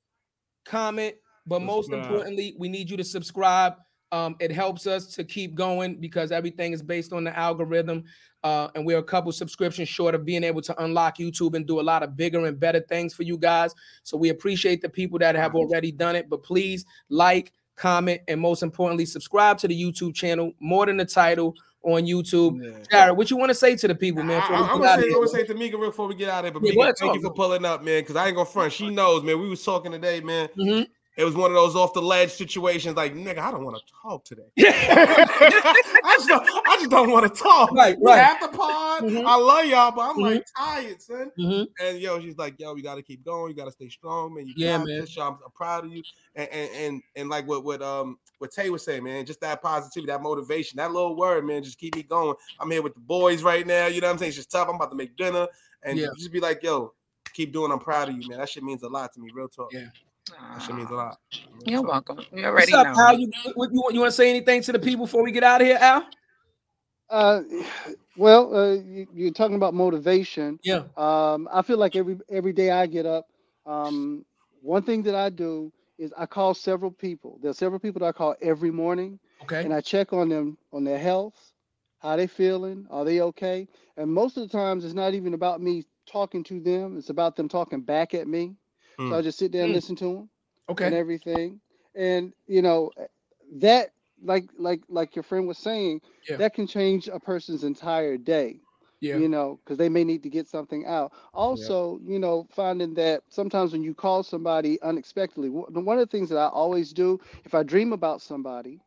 comment, but most Subscribe. importantly, we need you to subscribe Um, it helps us to keep going because everything is based on the algorithm. Uh, and we're a couple subscriptions short of being able to unlock YouTube and do a lot of bigger and better things for you guys. So we appreciate the people that have already done it. But please like, comment, and most importantly, subscribe to the YouTube channel more than the title on YouTube. Jarrett, what you want to say to the people, man? I, am gonna say, I'm gonna say to Mika real before we get out of here. But Yeah, Mika, thank you for pulling up, man. Because I ain't gonna front. She knows, man. We was talking today, man. Mm-hmm. It was one of those off the ledge situations. Like, nigga, I don't want to talk today. I just don't, I just don't want to talk. Right, right. have the pod. I love y'all, but I'm like tired, son. Mhm. And yo, she's like, yo, we gotta keep going. You gotta stay strong, man. You Yeah, man. this. I'm, I'm proud of you. And and and, and like what what um what Tay was saying, man, just that positivity, that motivation, that little word, man, just keep me going. I'm here with the boys right now. You know what I'm saying? It's just tough. I'm about to make dinner, and Yeah. just be like, yo, keep doing. I'm proud of you, man. That shit means a lot to me. Real talk. Yeah. That shit means a lot. You're welcome. You What's up, know. Al? You, what, you, you want to say anything to the people before we get out of here, Al? Uh, well, uh, you, you're talking about motivation. Yeah. Um, I feel like every every day I get up, um, one thing that I do is I call several people. There's several people that I call every morning, Okay. and I check on them on their health, how they feeling, are they okay? And most of the times, it's not even about me talking to them; it's about them talking back at me. So I Mm. just sit there and Mm. listen to them Okay. and everything. And you know, that like like like your friend was saying, Yeah. that can change a person's entire day. Yeah. You know, because they may need to get something out. Also, you know, finding that sometimes when you call somebody unexpectedly, one one of the things that I always do, if I dream about somebody,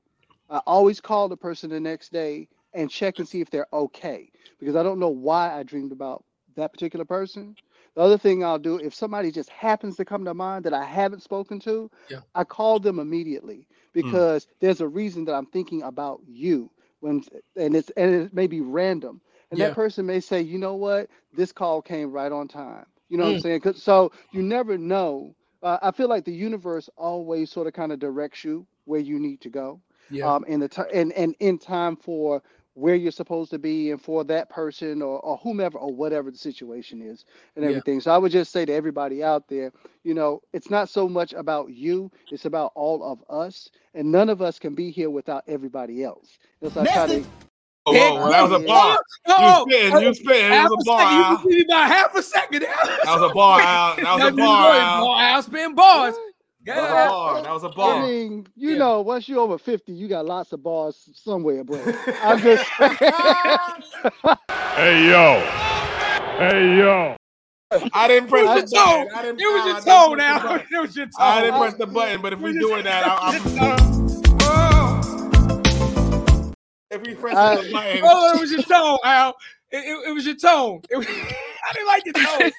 I always call the person the next day and check and see if they're okay. Because I don't know why I dreamed about that particular person. The other thing I'll do, if somebody just happens to come to mind that I haven't spoken to, Yeah. I call them immediately because there's a reason that I'm thinking about you when and it's and it may be random. And Yeah. that person may say, you know what, this call came right on time. You know what I'm saying? saying? 'Cause- So you never know. Uh, I feel like the universe always sort of kind of directs you where you need to go Yeah. um, in the ti and and in time for where you're supposed to be and for that person or, or whomever or whatever the situation is and Yeah. everything. So I would just say to everybody out there, you know, it's not so much about you, it's about all of us. And none of us can be here without everybody else. That's I try to Oh, whoa, whoa, that was a bar. Oh, You spin, you spin. It was a a bar. second. You can give me about half a second. That was a bar. Al. That was a bar. good. Al. Boy, Al spin bars. That was a Yeah. bar. That was a I bar. mean, you Yeah. know, once you're over 50, you got lots of bars somewhere, bro. I'm just Hey yo. Hey yo. I didn't press It the your tone. button. I It was your didn't tone now. It was your tone. I didn't press the button, but if we're doing that, I, I'm. If we press I- the button, Oh, it was your tone, Al. It, it, it was your tone. It was- I didn't like your tone.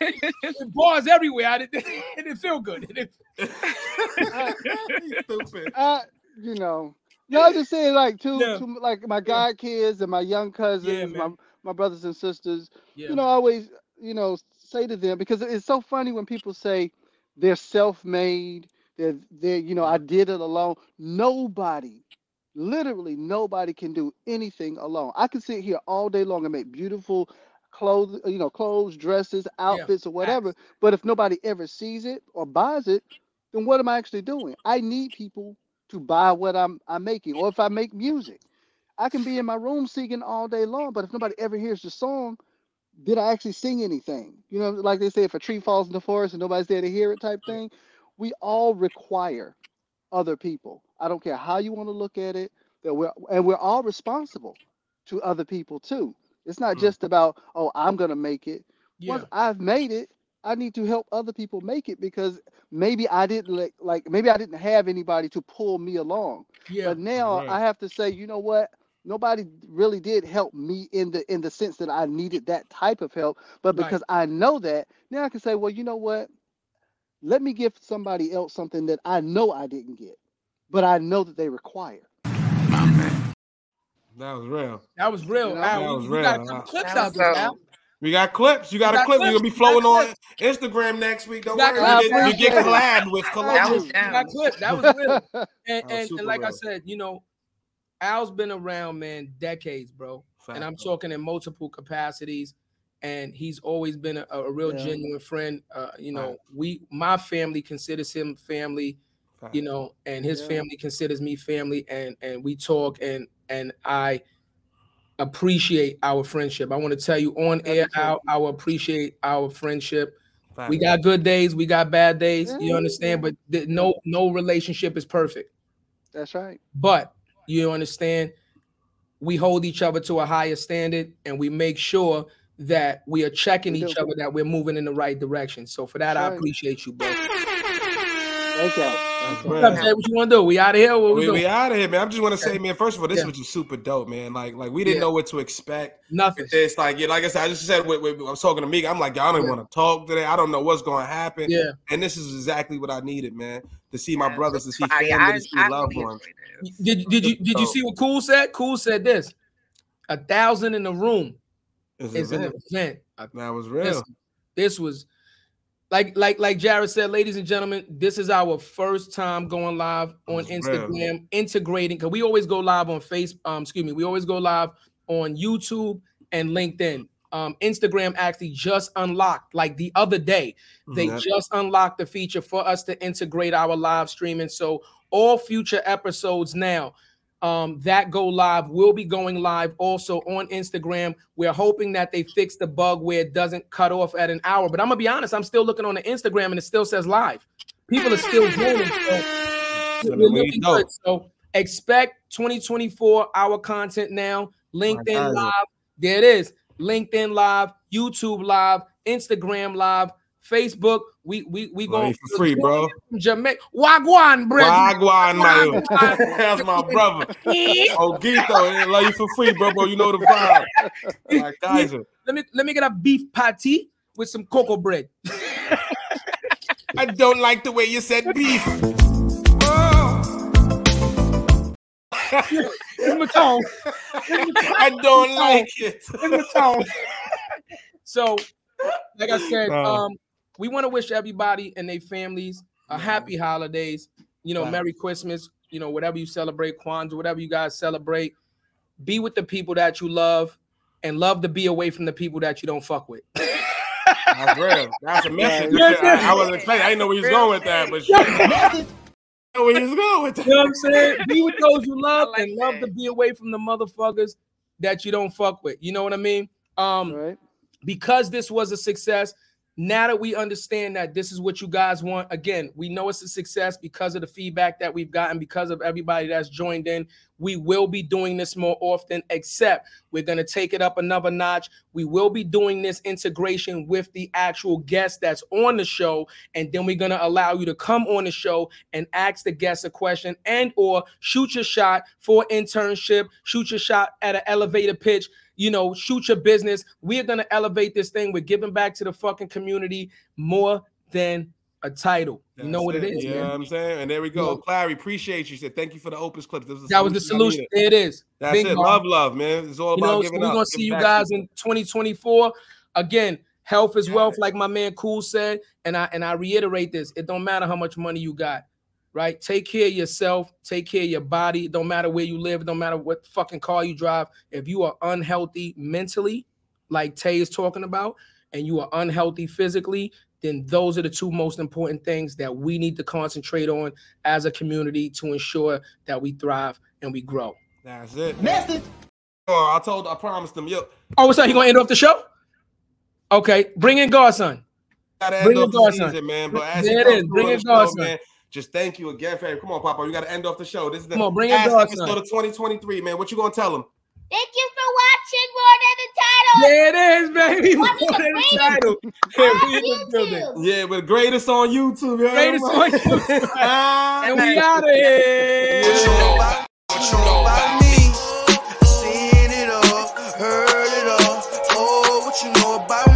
The bars everywhere. I didn't, it didn't feel good. It didn't- stupid. I, uh, you know, no, I'm just saying, like, to, Yeah. to like my god kids and my young cousins, my my brothers and sisters. Yeah. You know, I always, you know, say to them because it's so funny when people say they're self-made, they're they're, you know, I did it alone. Nobody, literally nobody can do anything alone. I can sit here all day long and make beautiful clothes, you know, clothes, dresses, outfits, or whatever. But if nobody ever sees it or buys it, then what am I actually doing? I need people to buy what I'm I'm making. Or if I make music, I can be in my room singing all day long, but if nobody ever hears the song, did I actually sing anything? You know, like they say, if a tree falls in the forest and nobody's there to hear it, type thing. We all require other people. I don't care how you want to look at it. That we're and we're all responsible to other people too. It's not hmm. just about oh I'm gonna make it. Once I've made it, I need to help other people make it because maybe I didn't like, like maybe I didn't have anybody to pull me along. Yeah. But now Right. I have to say, you know what? Nobody really did help me in the in the sense that I needed that type of help. But Right. because I know that, now I can say, well, you know what? Let me give somebody else something that I know I didn't get, but I know that they require. That was real. That was real. You know? Al, That was we real. got some clips out there, dope. Al. We got clips. You got, We a got clip. You're gonna be flowing on clips. Instagram next week. Don't worry. I You get, you get appreciate it. collabed with That was That clip. That was real. And, That was and, super and like I said, you know, Al's been around, man, decades, bro. And I'm Fact. talking in multiple capacities. And he's always been a, a real Yeah. genuine friend. Uh, you know, Fact. we my family considers him family. you know, and his Yeah. family considers me family, and and we talk, and and I appreciate our friendship. I want to tell you on air, I, I will appreciate our friendship. We got good days, we got bad days. You understand, but th- no no relationship is perfect. That's right. But you understand, we hold each other to a higher standard and we make sure that we are checking each other that we're moving in the right direction. So for that, I Right. appreciate you, bro. Thank y'all. That's What's up, real. Jay? What you want to do? We out of here? What we, We, we out of here, man. I just want to say, man. First of all, this Yeah. was just super dope, man. Like, like we didn't Yeah. know what to expect. Nothing. It's like, yeah, like I said, I just said, with, with, I was talking to me. I'm like, y'all don't Yeah. want to talk today. I don't know what's going to happen. Yeah. And this is exactly what I needed, man. To see my Yeah, brothers, to see family, I- to see I loved ones. enjoyed it. Did, did you did you see what Cool said? Cool said this: a thousand in the room It's is an event. event. That was real. This, this was like like like Jarrett said, ladies and gentlemen, this is our first time going live on real. Instagram, integrating because we always go live on face. Um, excuse me, we always go live on YouTube and LinkedIn. Um, Instagram actually just unlocked like the other day. They Yep. just unlocked the feature for us to integrate our live streaming. So all future episodes now um, that go live will be going live also on Instagram. We're hoping that they fix the bug where it doesn't cut off at an hour. But I'm gonna be honest, I'm still looking on the Instagram and it still says live. People are still joining. So So we're looking good. So expect 2024 our content now. LinkedIn live. There it is. LinkedIn live, YouTube live, Instagram live, Facebook. We we we going for free, bro. Jamaica. Wagwan, bro. Wagwan, my That's my brother. Oh, Gito, love you for free, bro, bro. You know the vibe. Like Kaiser. Let me let me get a beef patty with some cocoa bread. I don't like the way you said beef. In the tone. I don't like it. In the tone. So, like I said, um, we want to wish everybody and their families a happy holidays. You know, Right. Merry Christmas. You know, whatever you celebrate, Kwanzaa, whatever you guys celebrate. Be with the people that you love, and love to be away from the people that you don't fuck with. That's real. That's a message. Yes, yes. I, I wasn't expecting. I didn't know where he was going with that, but shit. I didn't know where he was going with that. You know what I'm saying? Be with those you love and love to be away from the motherfuckers that you don't fuck with. You know what I mean? Um, Right. because this was a success. Now that we understand that this is what you guys want, again, we know it's a success because of the feedback that we've gotten, because of everybody that's joined in. We will be doing this more often, except we're going to take it up another notch. We will be doing this integration with the actual guest that's on the show, and then we're going to allow you to come on the show and ask the guest a question and or shoot your shot for internship, shoot your shot at an elevator pitch you know, shoot your business. We're gonna elevate this thing. We're giving back to the fucking community more than a title. you know what it is, Yeah. I'm saying. And there we go. know- Clary, appreciate you. Said thank you for the Opus clips. This That was the solution. There it is. That's it. Love, love, man. It's all You about know, so we're gonna see you guys in 2024. Again, health is wealth, like my man Cool said. And I and I reiterate this: it don't matter how much money you got, right? Take care of yourself, take care of your body. It don't matter where you live, it don't matter what fucking car you drive. If you are unhealthy mentally, like Tay is talking about, and you are unhealthy physically, then those are the two most important things that we need to concentrate on as a community to ensure that we thrive and we grow. That's it. Message. Oh, I told, I promised them, yo, Oh, what's up? You gonna end off the show? Okay, bring in Godson. Bring in off the Godson. man. But as There you it come Bring in the show, Godson. man, just thank you again fam. Come on, Papa. You got to end off the show. This is the Come on, bring last dog, episode son. of 2023, man. What you gonna tell them? Thank you for watching More Than the Title. Yeah, it is, baby. More Than the Title. Yeah, we yeah, but greatest on YouTube. Yo. Greatest on YouTube. Ah, and we out of here. What you know about, what you know about me? Seen it all, heard it all. Oh, what you know about